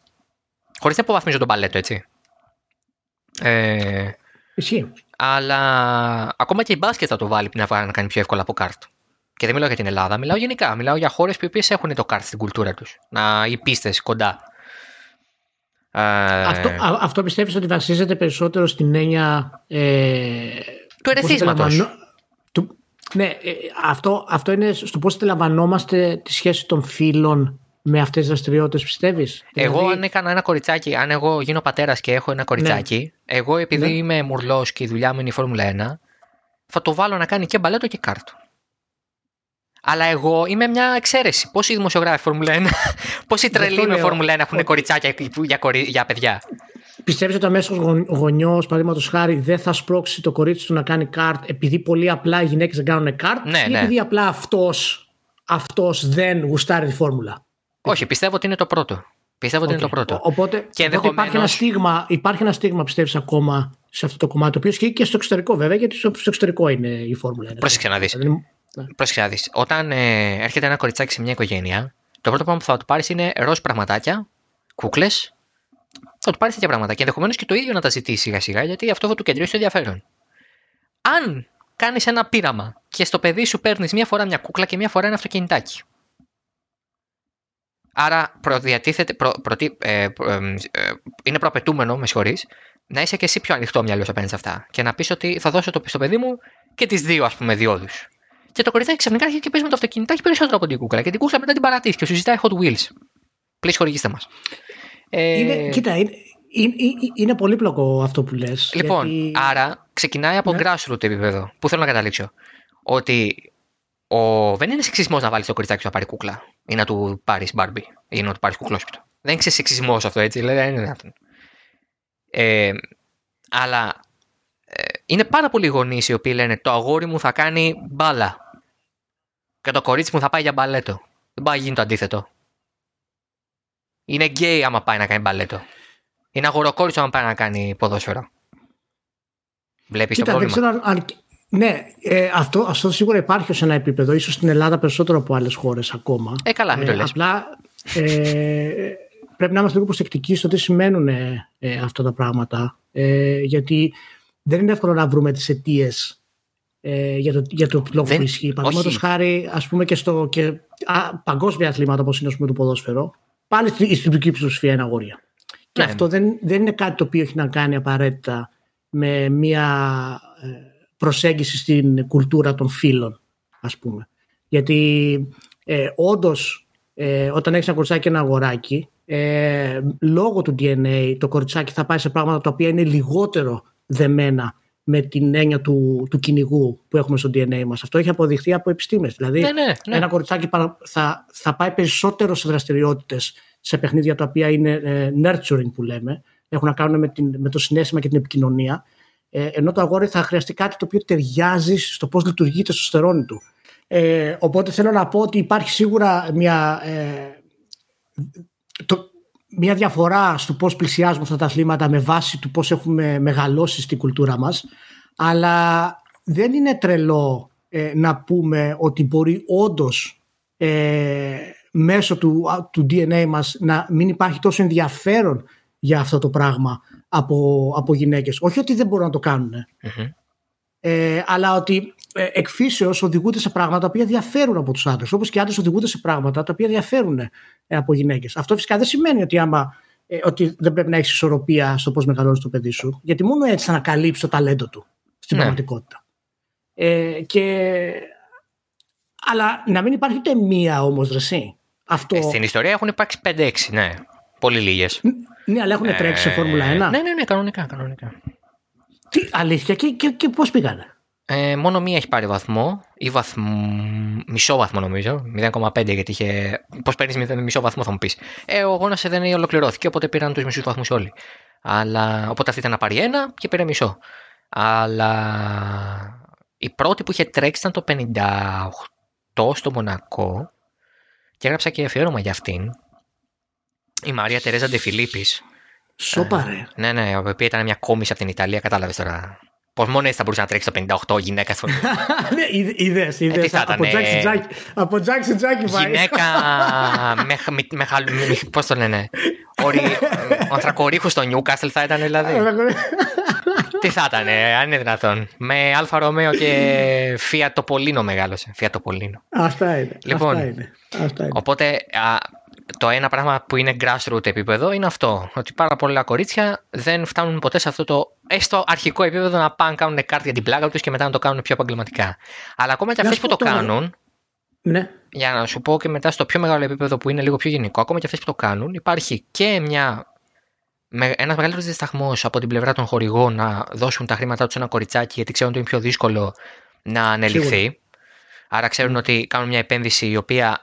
Χωρίς να αποβαθμίζω τον μπαλέτο, έτσι. Ε, Ισχύει. Αλλά ακόμα και η μπάσκετ θα το βάλει να, να κάνει πιο εύκολα από κάρτα. Και δεν μιλάω για την Ελλάδα, μιλάω γενικά. Μιλάω για χώρες που έχουν το κάρτ στην κουλτούρα τους. Να οι πίστες κοντά. Ε, αυτό, αυτό πιστεύεις ότι βασίζεται περισσότερο στην έννοια ε, του ερεθίσματος. Ναι, ε, αυτό, αυτό είναι στο πώς αντιλαμβανόμαστε τη σχέση των φίλων με αυτές τις δραστηριότητες, πιστεύεις; Εγώ, δηλαδή... αν έκανα ένα κοριτσάκι, αν εγώ γίνω πατέρας και έχω ένα κοριτσάκι, ναι. εγώ επειδή ναι. είμαι μουρλός και η δουλειά μου είναι η Φόρμουλα 1, θα το βάλω να κάνει και μπαλέτο και κάρτο. Αλλά εγώ είμαι μια εξαίρεση. Πόσοι δημοσιογράφοι Φόρμουλα 1, πόσοι τρελοί με Φόρμουλα 1 έχουν κοριτσάκια για, για παιδιά. Πιστεύεις ότι ο μέσο γονιός, παραδείγματος χάρη, δεν θα σπρώξει το κορίτσι του να κάνει καρτ επειδή πολύ απλά οι γυναίκες δεν κάνουν καρτ, ναι, ή ναι. επειδή απλά αυτό αυτός δεν γουστάρει τη φόρμουλα; Όχι, πιστεύω ότι είναι το πρώτο. Πιστεύω ότι είναι το πρώτο. Οπότε, και οπότε υπάρχει, ένα στίγμα, υπάρχει ένα στίγμα, πιστεύεις, ακόμα σε αυτό το κομμάτι, το οποίος ισχύει και στο εξωτερικό βέβαια, γιατί στο εξωτερικό είναι η Φόρμουλα. Πρόσεξε να δεις. Ναι. Πρόσεξε να δεις. Όταν ε, έρχεται ένα κοριτσάκι σε μια οικογένεια, το πρώτο πράγμα που θα του πάρεις είναι ροζ πραγματάκια, κούκλες. Θα του πάρεις τέτοια πράγματα. Και ενδεχομένως και το ίδιο να τα ζητήσει σιγά σιγά, γιατί αυτό θα του κεντρήσει το ενδιαφέρον. Αν κάνεις ένα πείραμα και στο παιδί σου παίρνεις μία φορά μια κούκλα και μία φορά ένα αυτοκινητάκι. Άρα προδιατίθεται, προ, ε, ε, ε, είναι προαπαιτούμενο, με συγχωρείς, να είσαι και εσύ πιο ανοιχτό μυαλός απέναντι σε αυτά. Και να πεις ότι θα δώσω το, στο παιδί μου και τις δύο, ας πούμε, διόδους. Και το κοριτσάκι ξαφνικά έρχεται και παίζει με το αυτοκινητάκι περισσότερο από την κούκλα. Και την κούκλα μετά την παρατήσει και σου ζητάει Hot Wheels. Πλήρω χορηγήστε μας. Ε... Είναι, κοίτα, είναι, είναι, είναι πολύπλοκο αυτό που λες. Λοιπόν, γιατί... άρα ξεκινάει από ναι. grassroots επίπεδο. Πού θέλω να καταλήξω. Ότι ο... δεν είναι σεξισμός να βάλεις το κοριτσάκι σου να πάρει κούκλα ή να του πάρεις μπάρμπι ή να του πάρεις κουκλόσπιτο. Δεν είναι σεξισμός αυτό έτσι, δηλαδή δεν είναι δυνατόν. Ε, αλλά ε, είναι πάρα πολλοί γονείς οι οποίοι λένε το αγόρι μου θα κάνει μπάλα και το κορίτσι μου θα πάει για μπαλέτο. Δεν πάει να γίνει το αντίθετο. Είναι γκέι άμα πάει να κάνει μπαλέτο. Είναι αγοροκόριτσο άμα πάει να κάνει ποδόσφαιρο. Βλέπεις το πρόβλημα. Δεν ξέρω αν, ναι, ε, αυτό, αυτό σίγουρα υπάρχει σε ένα επίπεδο, ίσως στην Ελλάδα περισσότερο από άλλες χώρες ακόμα. Ε, καλά, μην το ε, λες. Απλά ε, πρέπει να είμαστε λίγο προσεκτικοί στο τι σημαίνουν ε, ε, αυτά τα πράγματα. Ε, γιατί δεν είναι εύκολο να βρούμε τις αιτίες ε, για, το, για το λόγο δεν... που ισχύει. Παραδείγματος χάρη, ας πούμε και στο και, α, παγκόσμια αθλήματα όπως είναι πούμε, το ποδόσφαιρο, πάλι η συντριπτική πλειοψηφία είναι αγόρια. Και ναι. αυτό δεν, δεν είναι κάτι το οποίο έχει να κάνει απαραίτητα με μια προσέγγιση στην κουλτούρα των φίλων, ας πούμε. Γιατί ε, όντως, ε, όταν έχεις ένα κοριτσάκι και ένα αγοράκι, ε, λόγω του DNA το κοριτσάκι θα πάει σε πράγματα τα οποία είναι λιγότερο δεμένα με την έννοια του, του κυνηγού που έχουμε στο DNA μας. Αυτό έχει αποδειχθεί από επιστήμες. Δηλαδή, ναι, ναι, ναι. ένα κοριτσάκι θα, θα πάει περισσότερο σε δραστηριότητες, σε παιχνίδια τα οποία είναι ε, nurturing που λέμε, έχουν να κάνουν με, την, με το συνέστημα και την επικοινωνία ε, ενώ το αγόρι θα χρειαστεί κάτι το οποίο ταιριάζει στο πώς λειτουργεί το σωστερόνι του. Ε, οπότε θέλω να πω ότι υπάρχει σίγουρα μια, ε, το, μια διαφορά στο πώς πλησιάζουμε αυτά τα αθλήματα με βάση του πώς έχουμε μεγαλώσει στην κουλτούρα μας αλλά δεν είναι τρελό ε, να πούμε ότι μπορεί όντως ε, μέσω του, του DNA μας να μην υπάρχει τόσο ενδιαφέρον για αυτό το πράγμα από, από γυναίκες. Όχι ότι δεν μπορούν να το κανουν ε, αλλά ότι ε, εκφύσεως οδηγούνται σε πράγματα τα οποία διαφέρουν από τους άντρες. Όπως και οι άντρες οδηγούνται σε πράγματα τα οποία διαφέρουν ε, από γυναίκες. Αυτό φυσικά δεν σημαίνει ότι, άμα, ε, ότι δεν πρέπει να έχεις ισορροπία στο πώς μεγαλώνεις το παιδί σου. Γιατί μόνο έτσι θα ανακαλύψει το ταλέντο του στην ναι. πραγματικότητα. Ε, και... Αλλά να μην υπάρχει ούτε μία όμως δρεσί. Αυτό... Ε, στην ιστορία έχουν υπάρξει 5-6, ναι. Πολύ λίγες. Ναι, αλλά έχουν ε, τρέξει σε Φόρμουλα 1. Ναι, ναι, ναι, κανονικά. κανονικά. Τι, αλήθεια, και, και, και πώς πήγανε; Ε, μόνο μία έχει πάρει βαθμό, ή βαθμ... μισό βαθμό νομίζω, 0,5 γιατί είχε. Πώς παίρνεις μισό βαθμό, θα μου πεις. Ε, ο αγώνα δεν ολοκληρώθηκε, οπότε πήραν τους μισούς βαθμούς όλοι. Αλλά, οπότε αυτή ήταν να πάρει ένα και πήρε μισό. Αλλά η πρώτη που είχε τρέξει ήταν το 58 στο Μονακό και έγραψα και αφιέρωμα για αυτήν η Μαρία Τερέζα Ντεφιλίπη. Σοπαρέ. Ε, ναι, ναι, η οποία ήταν μια κόμιση από την Ιταλία, κατάλαβες τώρα. Πώς μόνο έτσι θα μπορούσε να τρέξει το 58 γυναίκας στο. ναι, είδε, είδε. Από Τζάκι Τζάκι Γυναίκα με, με, με, Πώς το λένε; Ο ανθρακωρύχος στο Νιούκαστελ θα ήταν δηλαδή. Τι θα ήταν, αν είναι δυνατόν. Με Alfa Romeo και Fiat Topolino μεγάλωσε. Fiat Topolino. Αυτά είναι. Λοιπόν, αυτά είναι. Αυτά είναι. Οπότε το ένα πράγμα που είναι grassroots επίπεδο είναι αυτό. Ότι πάρα πολλά κορίτσια δεν φτάνουν ποτέ σε αυτό το έστω αρχικό επίπεδο να πάνε κάνουν καρτ για την πλάκα τους και μετά να το κάνουν πιο επαγγελματικά. Αλλά ακόμα και αυτές που το κάνουν. Ναι. Για να σου πω και μετά στο πιο μεγάλο επίπεδο που είναι λίγο πιο γενικό, ακόμα και αυτές που το κάνουν, υπάρχει και μια ένας μεγαλύτερος δισταγμός από την πλευρά των χορηγών να δώσουν τα χρήματά τους σε ένα κοριτσάκι γιατί ξέρουν ότι είναι πιο δύσκολο να ανελιχθεί. Άρα ξέρουν ότι κάνουν μια επένδυση η οποία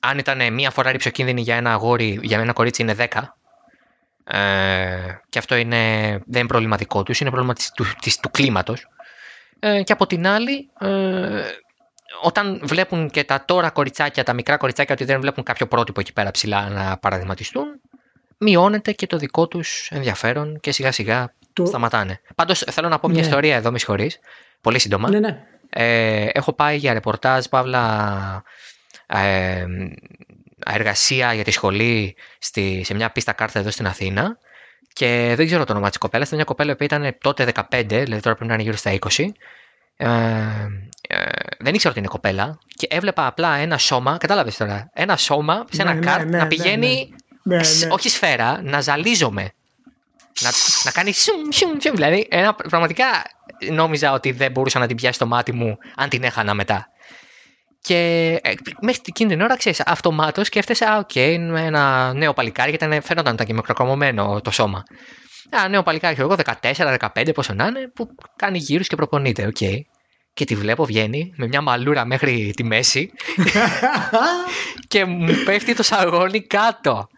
αν ήταν μία φορά ρηψοκίνδυνη για ένα αγόρι, για ένα κορίτσι είναι 10. Ε, και αυτό είναι, δεν είναι προβληματικό τους, είναι πρόβλημα του, της, του κλίματος. Ε, και από την άλλη, ε, όταν βλέπουν και τα τώρα κοριτσάκια, τα μικρά κοριτσάκια, ότι δεν βλέπουν κάποιο πρότυπο εκεί πέρα ψηλά να παραδειγματιστούν, μειώνεται και το δικό τους ενδιαφέρον και σιγά σιγά το... σταματάνε. Πάντως θέλω να πω μια ναι. ιστορία εδώ, με συγχωρεί. Πολύ σύντομα. Ναι, ναι. Ε, έχω πάει για ρεπορτάζ, παύλα. Ε, εργασία για τη σχολή στη, σε μια πίστα κάρτα εδώ στην Αθήνα και δεν ξέρω το όνομα της κοπέλας. Ήταν μια κοπέλα που ήταν τότε 15, δηλαδή τώρα πρέπει να είναι γύρω στα 20. Ε, ε, δεν ήξερα ότι είναι κοπέλα και έβλεπα απλά ένα σώμα, κατάλαβες τώρα, ένα σώμα σε ένα ναι, καρτ ναι, να ναι, πηγαίνει, ναι, όχι σφαίρα, να ζαλίζομαι. Να, να κάνει σουμ, σουμ, σουμ. Δηλαδή, ένα, πραγματικά νόμιζα ότι δεν μπορούσα να την πιάσει το μάτι μου αν την έχανα μετά. Και ε, μέχρι εκείνη την ώρα, ξέρεις, αυτομάτως σκέφτεσαι, Α, OK, okay, ένα νέο παλικάρι, γιατί φαίνονταν και μικροκομωμένο το σώμα. Ένα νέο παλικάρι, εγώ 14-15, πόσο να είναι, που κάνει γύρους και προπονείται, OK. Okay. Και τη βλέπω βγαίνει με μια μαλούρα μέχρι τη μέση και μου πέφτει το σαγόνι κάτω.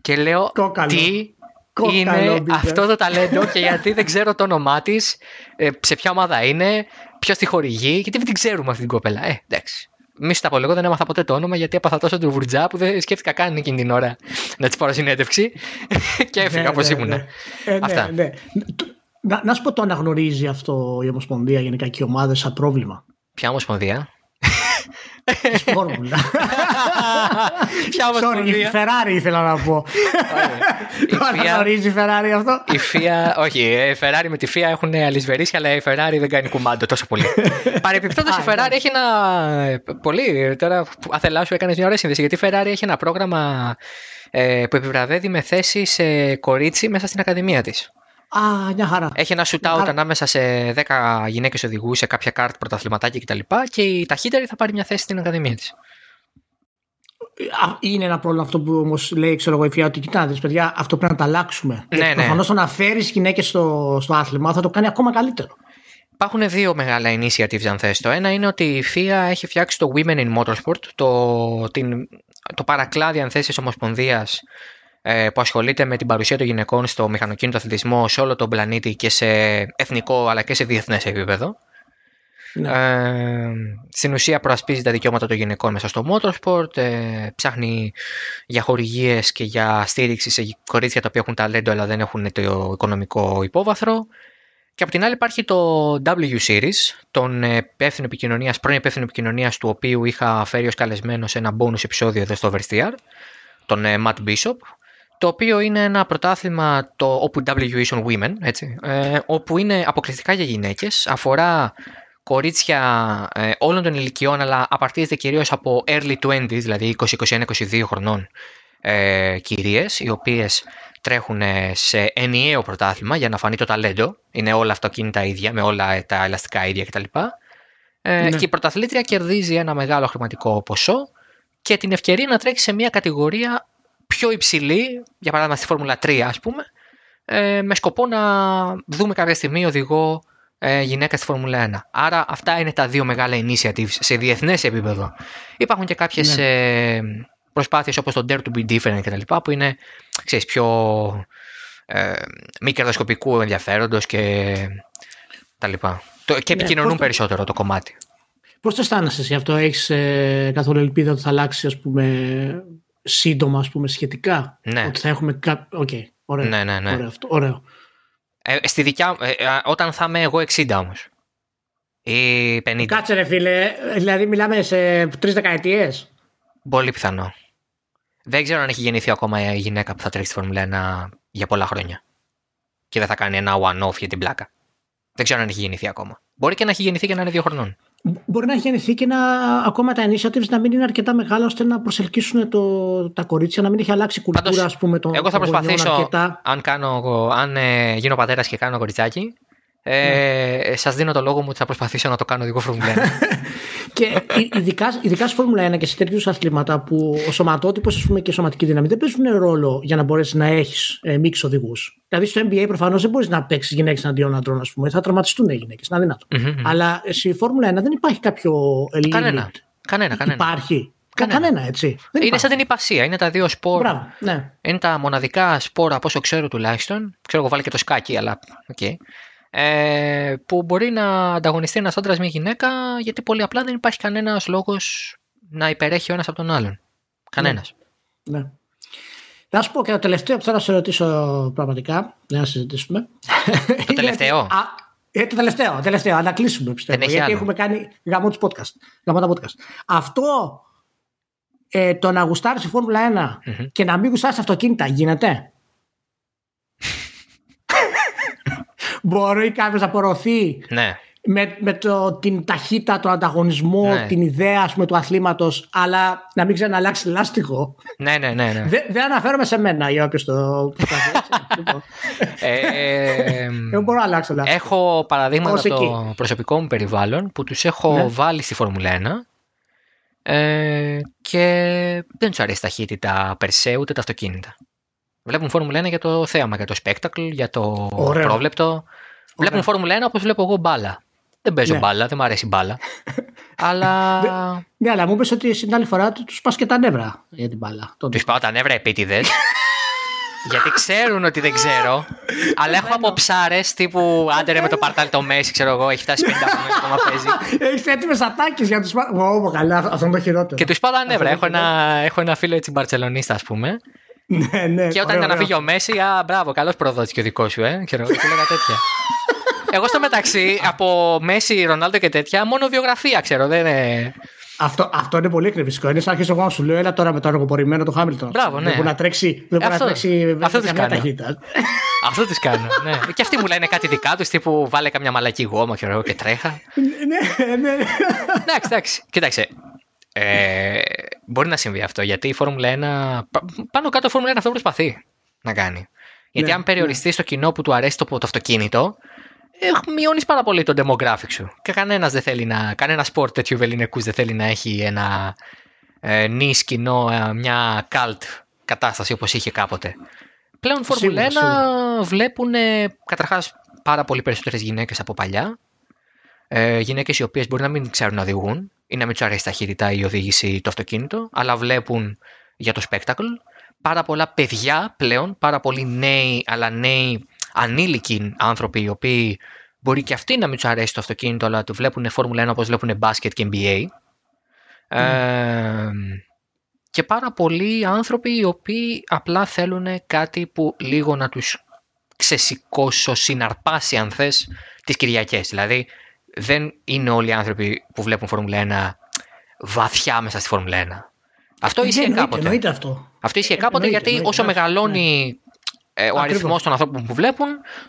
Και λέω, τι είναι αυτό το ταλέντο και γιατί δεν ξέρω το όνομά της, ε, σε ποια ομάδα είναι, ποιος τη χορηγεί, γιατί δεν την ξέρουμε αυτή την κοπέλα. Ε, εντάξει. Μη σου τα πω λίγο, δεν έμαθα ποτέ το όνομα γιατί έπαθα τόσο του βουρτζά που δεν σκέφτηκα καν εκείνη την ώρα να της πάρω συνέντευξη και έφυγα ναι, όπως ναι, ήμουν. Ναι. Ε, Αυτά. Ναι, ναι. Να, να σου πω το αναγνωρίζει αυτό η Ομοσπονδία γενικά και οι ομάδες σαν πρόβλημα; Ποια Ομοσπονδία; Φόρμουλα. Ποια Sorry, η Ferrari ήθελα να πω. Το αναγνωρίζει η Ferrari αυτό; Η FIA, όχι, η Ferrari με τη FIA έχουν αλυσβερίσει, αλλά η Ferrari δεν κάνει κουμάντο τόσο πολύ. Παρεπιπτόντως η Ferrari έχει ένα. Πολύ. Τώρα, αθελά σου έκανες μια ωραία σύνδεση, γιατί η Ferrari έχει ένα πρόγραμμα ε, που επιβραβεύει με θέση σε κορίτσι μέσα στην Ακαδημία της. Α, μια χαρά. Έχει ένα shootout ανάμεσα σε 10 γυναίκες οδηγούς σε κάποια κάρτ πρωταθληματάκια κτλ. Και, και η ταχύτερη θα πάρει μια θέση στην Ακαδημία της. Είναι ένα πρόβλημα αυτό που όμως λέει ξέρω εγώ, η ΦΙΑ ότι κοιτάξτε, παιδιά, αυτό πρέπει να το αλλάξουμε. Ναι, ναι. Προφανώς το να φέρεις γυναίκες στο, στο άθλημα θα το κάνει ακόμα καλύτερο. Υπάρχουν δύο μεγάλα initiatives αν θες. Το ένα είναι ότι η FIA έχει φτιάξει το Women in Motorsport, το, την, το παρακλάδι αν θες της Ομοσπονδίας ε, που ασχολείται με την παρουσία των γυναικών στο μηχανοκίνητο αθλητισμό σε όλο τον πλανήτη και σε εθνικό αλλά και σε διεθνές επίπεδο. Ναι. Ε, στην ουσία προασπίζει τα δικαιώματα των γυναικών μέσα στο motorsport, ε, ψάχνει για χορηγίες και για στήριξη σε κορίτσια τα οποία έχουν ταλέντο αλλά δεν έχουν το οικονομικό υπόβαθρο. Και από την άλλη υπάρχει το W Series, τον υπεύθυνο επικοινωνίας, πρώην υπεύθυνο επικοινωνίας του οποίου είχα φέρει ως καλεσμένο σε ένα bonus επεισόδιο εδώ στο Verstiar, τον Matt Bishop, το οποίο είναι ένα πρωτάθλημα το όπου W is on Women, έτσι, ε, όπου είναι αποκλειστικά για γυναίκες, αφορά κορίτσια ε, όλων των ηλικιών, αλλά απαρτίζεται κυρίως από early 20s, δηλαδή 20, 21, 22 χρονών ε, κυρίες, οι οποίες τρέχουν σε ενιαίο πρωτάθλημα για να φανεί το ταλέντο. Είναι όλα αυτοκίνητα ίδια, με όλα τα ελαστικά ίδια κτλ. Ε, ναι. Και η πρωταθλήτρια κερδίζει ένα μεγάλο χρηματικό ποσό και την ευκαιρία να τρέξει σε μια κατηγορία πιο υψηλή, για παράδειγμα στη Φόρμουλα 3 ας πούμε, ε, με σκοπό να δούμε κάποια στιγμή οδηγό ε, γυναίκα στη Φόρμουλα 1. Άρα αυτά είναι τα δύο μεγάλα initiatives σε διεθνές επίπεδο. Υπάρχουν και κάποιες ναι. ε, προσπάθειες όπως το Dare to be different κτλ. που είναι ξέρεις, πιο ε, μη κερδοσκοπικού ενδιαφέροντος και τα λοιπά. Και ναι, επικοινωνούν περισσότερο το κομμάτι. Πώς το αισθάνεσαι εσύ αυτό, έχεις ε, καθόλου ελπίδα ότι θα αλλάξει ας πούμε σύντομα, ας πούμε, σχετικά. Ναι. Ότι θα έχουμε κάποιο... OK, okay, ωραίο. Ναι, ναι, ναι. Ωραίο αυτό, ωραίο. Ε, στη δικιά, ε, όταν θα είμαι εγώ 60 όμως. Ή 50. Κάτσε ρε φίλε, δηλαδή μιλάμε σε τρεις δεκαετίες. Πολύ πιθανό. Δεν ξέρω αν έχει γεννηθεί ακόμα η γυναίκα που θα τρέξει τη Φόρμουλα 1 για πολλά χρόνια. Και δεν θα κάνει ένα one-off για την πλάκα. Δεν ξέρω αν έχει γεννηθεί ακόμα. Μπορεί και να έχει γεννηθεί και να είναι δύο χρονών μπορεί να έχει γεννηθεί και να ακόμα τα initiatives να μην είναι αρκετά μεγάλα ώστε να προσελκύσουν το, τα κορίτσια, να μην έχει αλλάξει κουλτούρα, Πάντως, ας πούμε, το Εγώ θα προσπαθήσω, αρκετά. αν, κάνω, αν ε, γίνω πατέρας και κάνω κοριτσάκι, ε, ναι. Σας δίνω το λόγο μου ότι θα προσπαθήσω να το κάνω δικό Φόρμουλα 1. και ειδικά, ειδικά στη Φόρμουλα 1 και σε τέτοιους αθλήματα που ο σωματότυπος και η σωματική δύναμη δεν παίζουν ρόλο για να μπορέσεις να έχεις ε, μίξ οδηγούς. Δηλαδή στο NBA προφανώς δεν μπορείς να παίξεις γυναίκες αντίον αντρών, ας πούμε. Θα τραυματιστούν οι γυναίκες. Είναι αδυνατο Αλλά στη Φόρμουλα 1 δεν υπάρχει κάποιο limit. Κανένα. Κανένα, κανένα. Υπάρχει. Κανένα, κανένα έτσι. Δεν είναι σαν την υπασία. Είναι τα δύο σπορ. Μπράβο, ναι. Είναι τα μοναδικά σπόρα, από όσο ξέρω τουλάχιστον. Ξέρω εγώ βάλει και το σκάκι, αλλά. Okay ε, που μπορεί να ανταγωνιστεί ένας άντρας μια γυναίκα, γιατί πολύ απλά δεν υπάρχει κανένας λόγος να υπερέχει ο ένας από τον άλλον. Κανένας. Ναι. ναι. Να σου πω και το τελευταίο που θέλω να σε ρωτήσω πραγματικά, να συζητήσουμε. Το τελευταίο. Α, ε, το τελευταίο, το τελευταίο, να κλείσουμε πιστεύω. Δεν έχει γιατί άλλο. έχουμε κάνει γαμό του podcast. Γαμό τα podcast. Αυτό ε, το να γουστάρεις η Φόρμουλα 1 Μμμ. και να μην γουστάρεις αυτοκίνητα γίνεται; Μπορεί κάποιος να απορροθεί Ναι. με, με το, την ταχύτητα, τον ανταγωνισμό, Ναι. την ιδέα ας πούμε, του αθλήματος, αλλά να μην ξέρει να αλλάξει λάστιχο. Ναι, ναι, ναι. ναι. Δεν, δεν αναφέρομαι σε μένα για όποιος το προσπαθεί. έτσι. Λοιπόν, Ε, Εγώ μπορώ να αλλάξω λάστιχο. έχω παραδείγματα Ως από το εκεί. προσωπικό μου περιβάλλον που τους έχω Ναι. βάλει στη Φόρμουλα 1 ε, και δεν τους αρέσει η ταχύτητα περσέ ούτε τα αυτοκίνητα. Βλέπουν Φόρμουλα 1 για το θέαμα, για το spectacle, για το Ωραίο. πρόβλεπτο. Βλέπουν Φόρμουλα 1 όπως βλέπω εγώ μπάλα. Δεν παίζω Ναι. μπάλα, δεν μου αρέσει μπάλα. Αλλά Ναι, αλλά μου είπες ότι στην άλλη φορά του πας και τα νεύρα για την μπάλα. Τότε. τους πάω τα νεύρα επίτηδες. γιατί ξέρουν ότι δεν ξέρω. αλλά έχω από ψάρες τύπου άντερε με το παρτάλι το Μέση, ξέρω εγώ, έχει φτάσει 50 χρόνια ακόμα παίζει. Έχεις έτοιμες ατάκες για τους. Ω, καλά, αυτό είναι το χειρότερο. Και τους πάω τα νεύρα. Αυτό Έχω είναι ένα, έχω ένα φίλο έτσι μπαρσελονίστα, ας πούμε. Ναι, ναι. Και όταν ωραίο, ήταν να ωραίο. φύγει ο Μέση, α, μπράβο, καλός προδότης και ο δικός σου, ε. Ξέρω, και λέγα τέτοια. Εγώ στο μεταξύ, από Μέση, Ρονάλντο και τέτοια, μόνο βιογραφία ξέρω. Δεν είναι... Αυτό, αυτό είναι πολύ εκνευριστικό. Είναι σαν να αρχίσω εγώ να σου λέω, έλα τώρα με το αργοπορημένο του Χάμιλτον. Μπράβο, ναι. Δεν μπορεί να τρέξει, δεν μπορεί Αυτό- να τρέξει αυτό τους καμία κάνω. ταχύτητα. Αυτό τους κάνω. Ναι. Και αυτοί μου λένε κάτι δικά τους, τύπου βάλε καμιά μαλακή γόμα ξέρω, εγώ, και τρέχα. ναι, ναι. εντάξει, εντάξει. Κοίταξε. Ε, μπορεί να συμβεί αυτό γιατί η Φόρμουλα 1. πα- Πάνω κάτω η Φόρμουλα 1 αυτό προσπαθεί να κάνει. Γιατί Ναι, αν περιοριστεί στο κοινό που του αρέσει το, το αυτοκίνητο, ε, μειώνεις πάρα πολύ τον demographic σου. Και κανένας δεν θέλει να. Κανένα σπορ τέτοιου βεληνικού δεν θέλει να έχει ένα ε, νης κοινό, ε, μια cult κατάσταση όπως είχε κάποτε. Πλέον Φόρμουλα 1 Σίγουρα, βλέπουν καταρχάς πάρα πολύ περισσότερες γυναίκες από παλιά. Ε, γυναίκες οι οποίες μπορεί να μην ξέρουν να οδηγούν ή να μην τους αρέσει ταχύτητα η οδήγηση το αυτοκίνητο, αλλά βλέπουν για το spectacle. Πάρα πολλά παιδιά πλέον, πάρα πολλοί νέοι, αλλά νέοι ανήλικοι άνθρωποι, οι οποίοι μπορεί και αυτοί να μην τους αρέσει το αυτοκίνητο, αλλά το βλέπουν Φόρμουλα 1 όπως βλέπουν μπάσκετ και NBA. Ε, και πάρα πολλοί άνθρωποι οι οποίοι απλά θέλουν κάτι που λίγο να τους ξεσηκώσω, συναρπάσει αν θες τις Κυριακές. Δηλαδή δεν είναι όλοι οι άνθρωποι που βλέπουν Φόρμουλα 1 βαθιά μέσα στη Φόρμουλα 1. Αυτό Ναι, ίσχυε εννοείται, κάποτε. εννοείται αυτό. Αυτό ίσχυε Ε, κάποτε εννοείται, γιατί εννοείται, όσο εντάξει, μεγαλώνει ε, ο Ακριβώς. αριθμός των ανθρώπων που βλέπουν,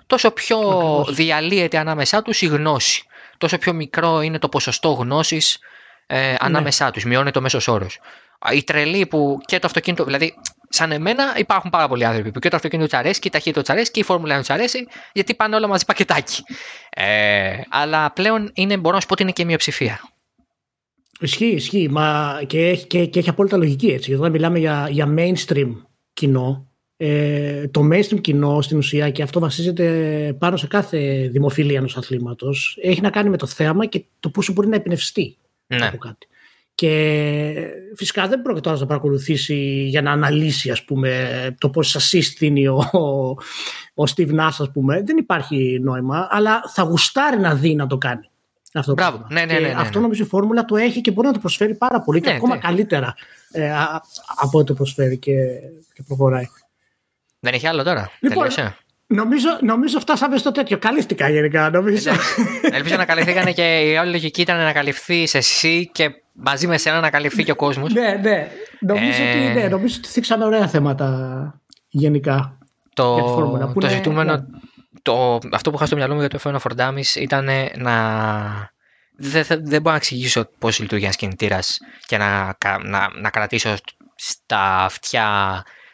τόσο πιο Ακριβώς. διαλύεται ανάμεσά τους η γνώση. Τόσο πιο μικρό είναι το ποσοστό γνώσης ε, ανάμεσά τους. Μειώνεται ο μέσος όρος. Α, Οι τρελοί που και το αυτοκίνητο, δηλαδή σαν εμένα υπάρχουν πάρα πολλοί άνθρωποι που και το αυτοκίνητο του αρέσει και η ταχύτητα του αρέσει και η φόρμουλα του αρέσει γιατί πάνε όλα μαζί πακετάκι. Ε, αλλά πλέον είναι, μπορώ να σου πω ότι είναι και μειοψηφία. Ισχύει, ισχύει. Μα και, έχει, και, και έχει απόλυτα λογική έτσι. Γιατί όταν μιλάμε για, για mainstream κοινό, ε, το mainstream κοινό στην ουσία και αυτό βασίζεται πάνω σε κάθε δημοφιλία ενός αθλήματος, έχει να κάνει με το θέαμα και το πόσο μπορεί να εμπνευστεί Ναι. από κάτι. Και φυσικά δεν πρόκειται τώρα να παρακολουθήσει για να αναλύσει ας πούμε, το πόσε assist δίνει ο, ο Steve Nash, ας πούμε. Δεν υπάρχει νόημα, αλλά θα γουστάρει να δει να το κάνει. Αυτό το Μπράβο. πράγμα. Ναι, ναι, Και ναι, ναι, Αυτό ναι. νομίζω η φόρμουλα το έχει και μπορεί να το προσφέρει πάρα πολύ και Ναι, ακόμα ναι. καλύτερα ε, α- από ό,τι το προσφέρει και, και προχωράει. Δεν έχει άλλο τώρα. Λοιπόν, Τελείωσε. Νομίζω, νομίζω φτάσαμε στο τέτοιο. Καλύφθηκα γενικά, νομίζω. Εντάξει. Ελπίζω να καλυφθήκανε και η όλη λογική ήταν να καλυφθεί εσύ και μαζί με σένα να καλυφθεί και ο κόσμος. ναι, ναι. Νομίζω, Ε. ότι, ναι, νομίζω ότι θίξαμε ωραία θέματα γενικά. Το, για τη φόρμουλα, που το είναι- ζητούμενο, ναι. το, αυτό που είχα στο μυαλό μου για το F1 Φορντάμι ήταν να. Δεν, θα- δεν μπορώ να εξηγήσω πώς λειτουργεί ένας κινητήρας και να, κα- να, να κρατήσω στα αυτιά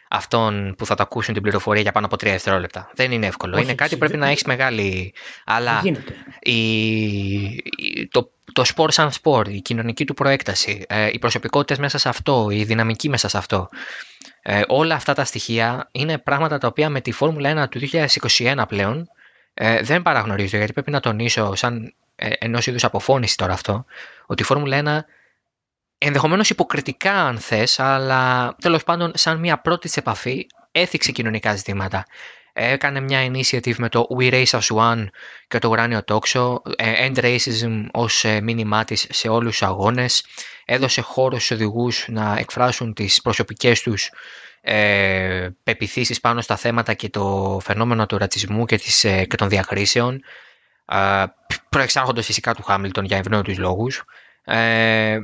αυτών που θα το ακούσουν την πληροφορία για πάνω από τρία δευτερόλεπτα. Δεν είναι εύκολο. Όχι, είναι κάτι που δεν- πρέπει να έχεις μεγάλη. Αλλά Δεν γίνεται. η, η- το, το σπορ σαν σπορ, η κοινωνική του προέκταση, ε, οι προσωπικότητες μέσα σε αυτό, η δυναμική μέσα σε αυτό. Ε, όλα αυτά τα στοιχεία είναι πράγματα τα οποία με τη Φόρμουλα 1 του 2021 πλέον ε, δεν παραγνωρίζω γιατί πρέπει να τονίσω σαν ε, ενός είδους αποφώνηση τώρα αυτό ότι η Φόρμουλα 1 ενδεχομένως υποκριτικά αν θες αλλά τέλος πάντων σαν μια πρώτη της επαφή έθιξε κοινωνικά ζητήματα Έκανε μια initiative με το We Race as One και το ουράνιο τόξο, End Racism ως μήνυμά της σε όλους τους αγώνες. Έδωσε χώρο στους οδηγούς να εκφράσουν τις προσωπικές τους ε, πεπιθήσεις πάνω στα θέματα και το φαινόμενο του ρατσισμού και, της, και των διακρίσεων προεξάρχοντος φυσικά του Χάμιλτον για ευνόητους λόγους. Ε,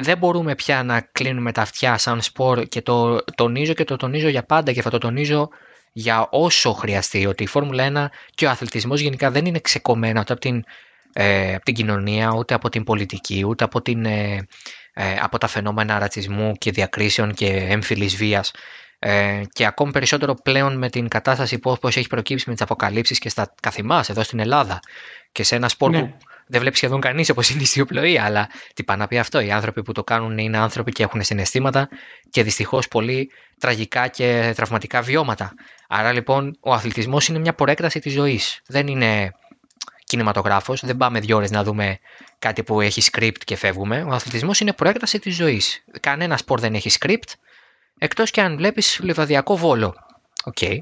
δεν μπορούμε πια να κλείνουμε τα αυτιά σαν σπορ και το τονίζω και το τονίζω για πάντα και θα το τονίζω για όσο χρειαστεί ότι η Φόρμουλα 1 και ο αθλητισμός γενικά δεν είναι ξεκομμένα ούτε από την, ε, από την κοινωνία, ούτε από την πολιτική, ούτε από, την, ε, ε από τα φαινόμενα ρατσισμού και διακρίσεων και έμφυλης βίας ε, και ακόμη περισσότερο πλέον με την κατάσταση που όπως έχει προκύψει με τις αποκαλύψεις και στα καθημάς εδώ στην Ελλάδα και σε ένα σπορ ναι. που δεν βλέπει σχεδόν κανείς όπως είναι η ιστιοπλοεία αλλά τι πάει να πει αυτό, οι άνθρωποι που το κάνουν είναι άνθρωποι και έχουν συναισθήματα και δυστυχώς πολύ τραγικά και τραυματικά βιώματα. Άρα λοιπόν ο αθλητισμός είναι μια προέκταση της ζωής, δεν είναι κινηματογράφος, δεν πάμε δύο ώρες να δούμε κάτι που έχει script και φεύγουμε. Ο αθλητισμός είναι προέκταση της ζωής. Κανένα σπορ δεν έχει script, Εκτός και αν βλέπεις Λεβαδειακό Βόλο. OK. Okay.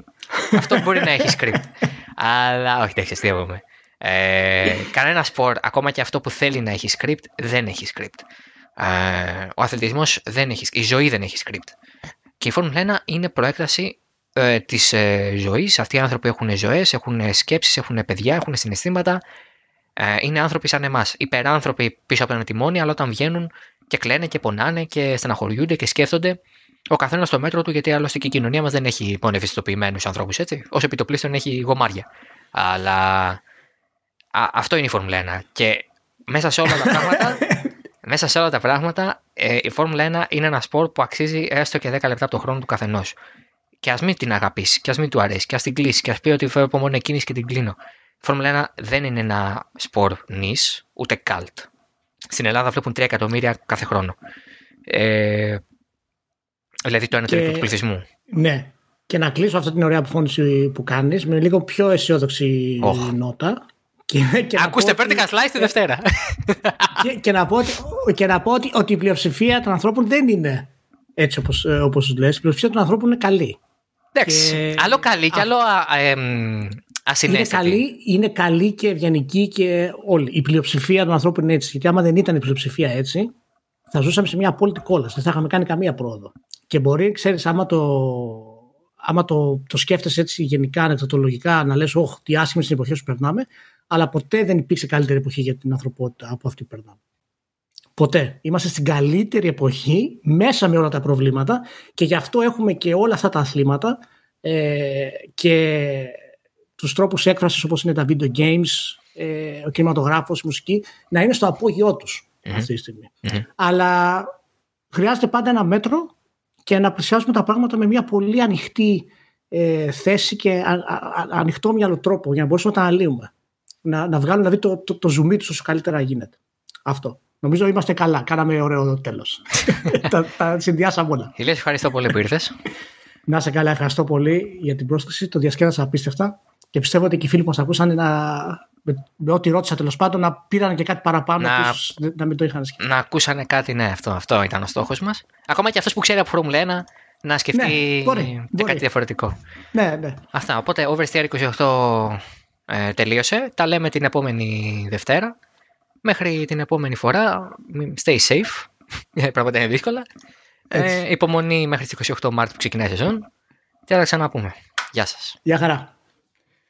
Αυτό μπορεί να έχει script. Αλλά όχι, δεν αστείευομαι. Ε, κανένα σπορ, ακόμα και αυτό που θέλει να έχει script, δεν έχει script. Ε, ο αθλητισμός δεν έχει, η ζωή δεν έχει script. Και η Φόρμουλα 1 είναι προέκταση ε, της ε, ζωής. Αυτοί οι άνθρωποι έχουν ζωές, έχουν σκέψεις, έχουν παιδιά, έχουν συναισθήματα. Ε, είναι άνθρωποι σαν εμάς. Υπεράνθρωποι πίσω από ένα τιμόνι, αλλά όταν βγαίνουν και κλαίνε και πονάνε και στεναχωριούνται και σκέφτονται ο καθένας στο μέτρο του, γιατί άλλωστε και η κοινωνία μας δεν έχει μόνο ευαισθητοποιημένου ανθρώπους, έτσι. Ω επιτοπλίστων έχει γομάρια. Αλλά α, αυτό είναι η Φόρμουλα 1. Και μέσα σε όλα τα πράγματα, μέσα σε όλα τα πράγματα ε, η Φόρμουλα 1 είναι ένα σπορ που αξίζει έστω και 10 λεπτά από το χρόνο του καθενός. Και ας μην την αγαπήσεις, και ας μην του αρέσει, και ας την κλείσεις, και ας πει ότι φεύγω από μόνο εκείνης και την κλείνω. Η Φόρμουλα 1 δεν είναι ένα σπορ νης, ούτε καλτ. Στην Ελλάδα βλέπουν 3 εκατομμύρια κάθε χρόνο. Ε, Δηλαδή το 1 τρίτο του πληθυσμού. Ναι. Και να κλείσω αυτή την ωραία αποφώνηση που κάνεις με λίγο πιο αισιόδοξη oh. νότα. Και, και Ακούστε, παίρνετε Live τη Δευτέρα. Και, και, να πω, ότι, και να πω ότι, ότι η πλειοψηφία των ανθρώπων δεν είναι έτσι όπως, ε, όπως λες. Η πλειοψηφία των ανθρώπων είναι καλή. Εντάξει. Άλλο καλή και άλλο Είναι καλή, είναι καλή και ευγενική και όλη. Η πλειοψηφία των ανθρώπων είναι έτσι. Γιατί άμα δεν ήταν η πλειοψηφία έτσι, θα ζούσαμε σε μια απόλυτη κόλαση. Δεν θα είχαμε κάνει καμία πρόοδο. Και μπορεί, ξέρεις, άμα το, άμα το, το σκέφτεσαι έτσι γενικά, ανεκδοτολογικά, να λες, Όχι, τι άσχημε στην εποχή που περνάμε, αλλά ποτέ δεν υπήρξε καλύτερη εποχή για την ανθρωπότητα από αυτή που περνάμε. Ποτέ. Είμαστε στην καλύτερη εποχή, μέσα με όλα τα προβλήματα και γι' αυτό έχουμε και όλα αυτά τα αθλήματα ε, και τους τρόπους έκφρασης όπως είναι τα video games, ε, ο κινηματογράφος, η μουσική, να είναι στο απόγειό τους αυτή τη στιγμη Αλλά χρειάζεται πάντα ένα μέτρο και να πλησιάσουμε τα πράγματα με μια πολύ ανοιχτή ε, θέση και α, α, ανοιχτό μυαλό τρόπο για να μπορούμε να τα αναλύουμε. Να, να βγάλουμε δηλαδή το, το, το zoom τους όσο καλύτερα γίνεται. Αυτό. Νομίζω είμαστε καλά. Κάναμε ωραίο τέλος. τα, τα συνδυάσαμε όλα. Ηλίας, ευχαριστώ πολύ που ήρθες. να είσαι καλά, ευχαριστώ πολύ για την πρόσκληση. Το διασκέδασα απίστευτα και πιστεύω ότι και οι φίλοι που μας ακούσαν να, με, με ό,τι ρώτησα τέλος πάντων να πήραν και κάτι παραπάνω να, τους, να μην το είχαν σκεφτεί. Να ακούσανε κάτι, ναι, αυτό, αυτό ήταν ο στόχος μας. Ακόμα και αυτός που ξέρει από Φόρμουλα 1 να σκεφτεί ναι, μπορεί, και κάτι διαφορετικό. Ναι, ναι. Αυτά. Οπότε, Oversteer 28 ε, τελείωσε. Τα λέμε την επόμενη Δευτέρα. Μέχρι την επόμενη φορά, stay safe. Πράγματα είναι δύσκολα. Ε, υπομονή μέχρι τις 28 Μάρτιου που ξεκινάει η σεζόν. Και θα τα ξαναπούμε. Γεια σας. Γεια χαρά.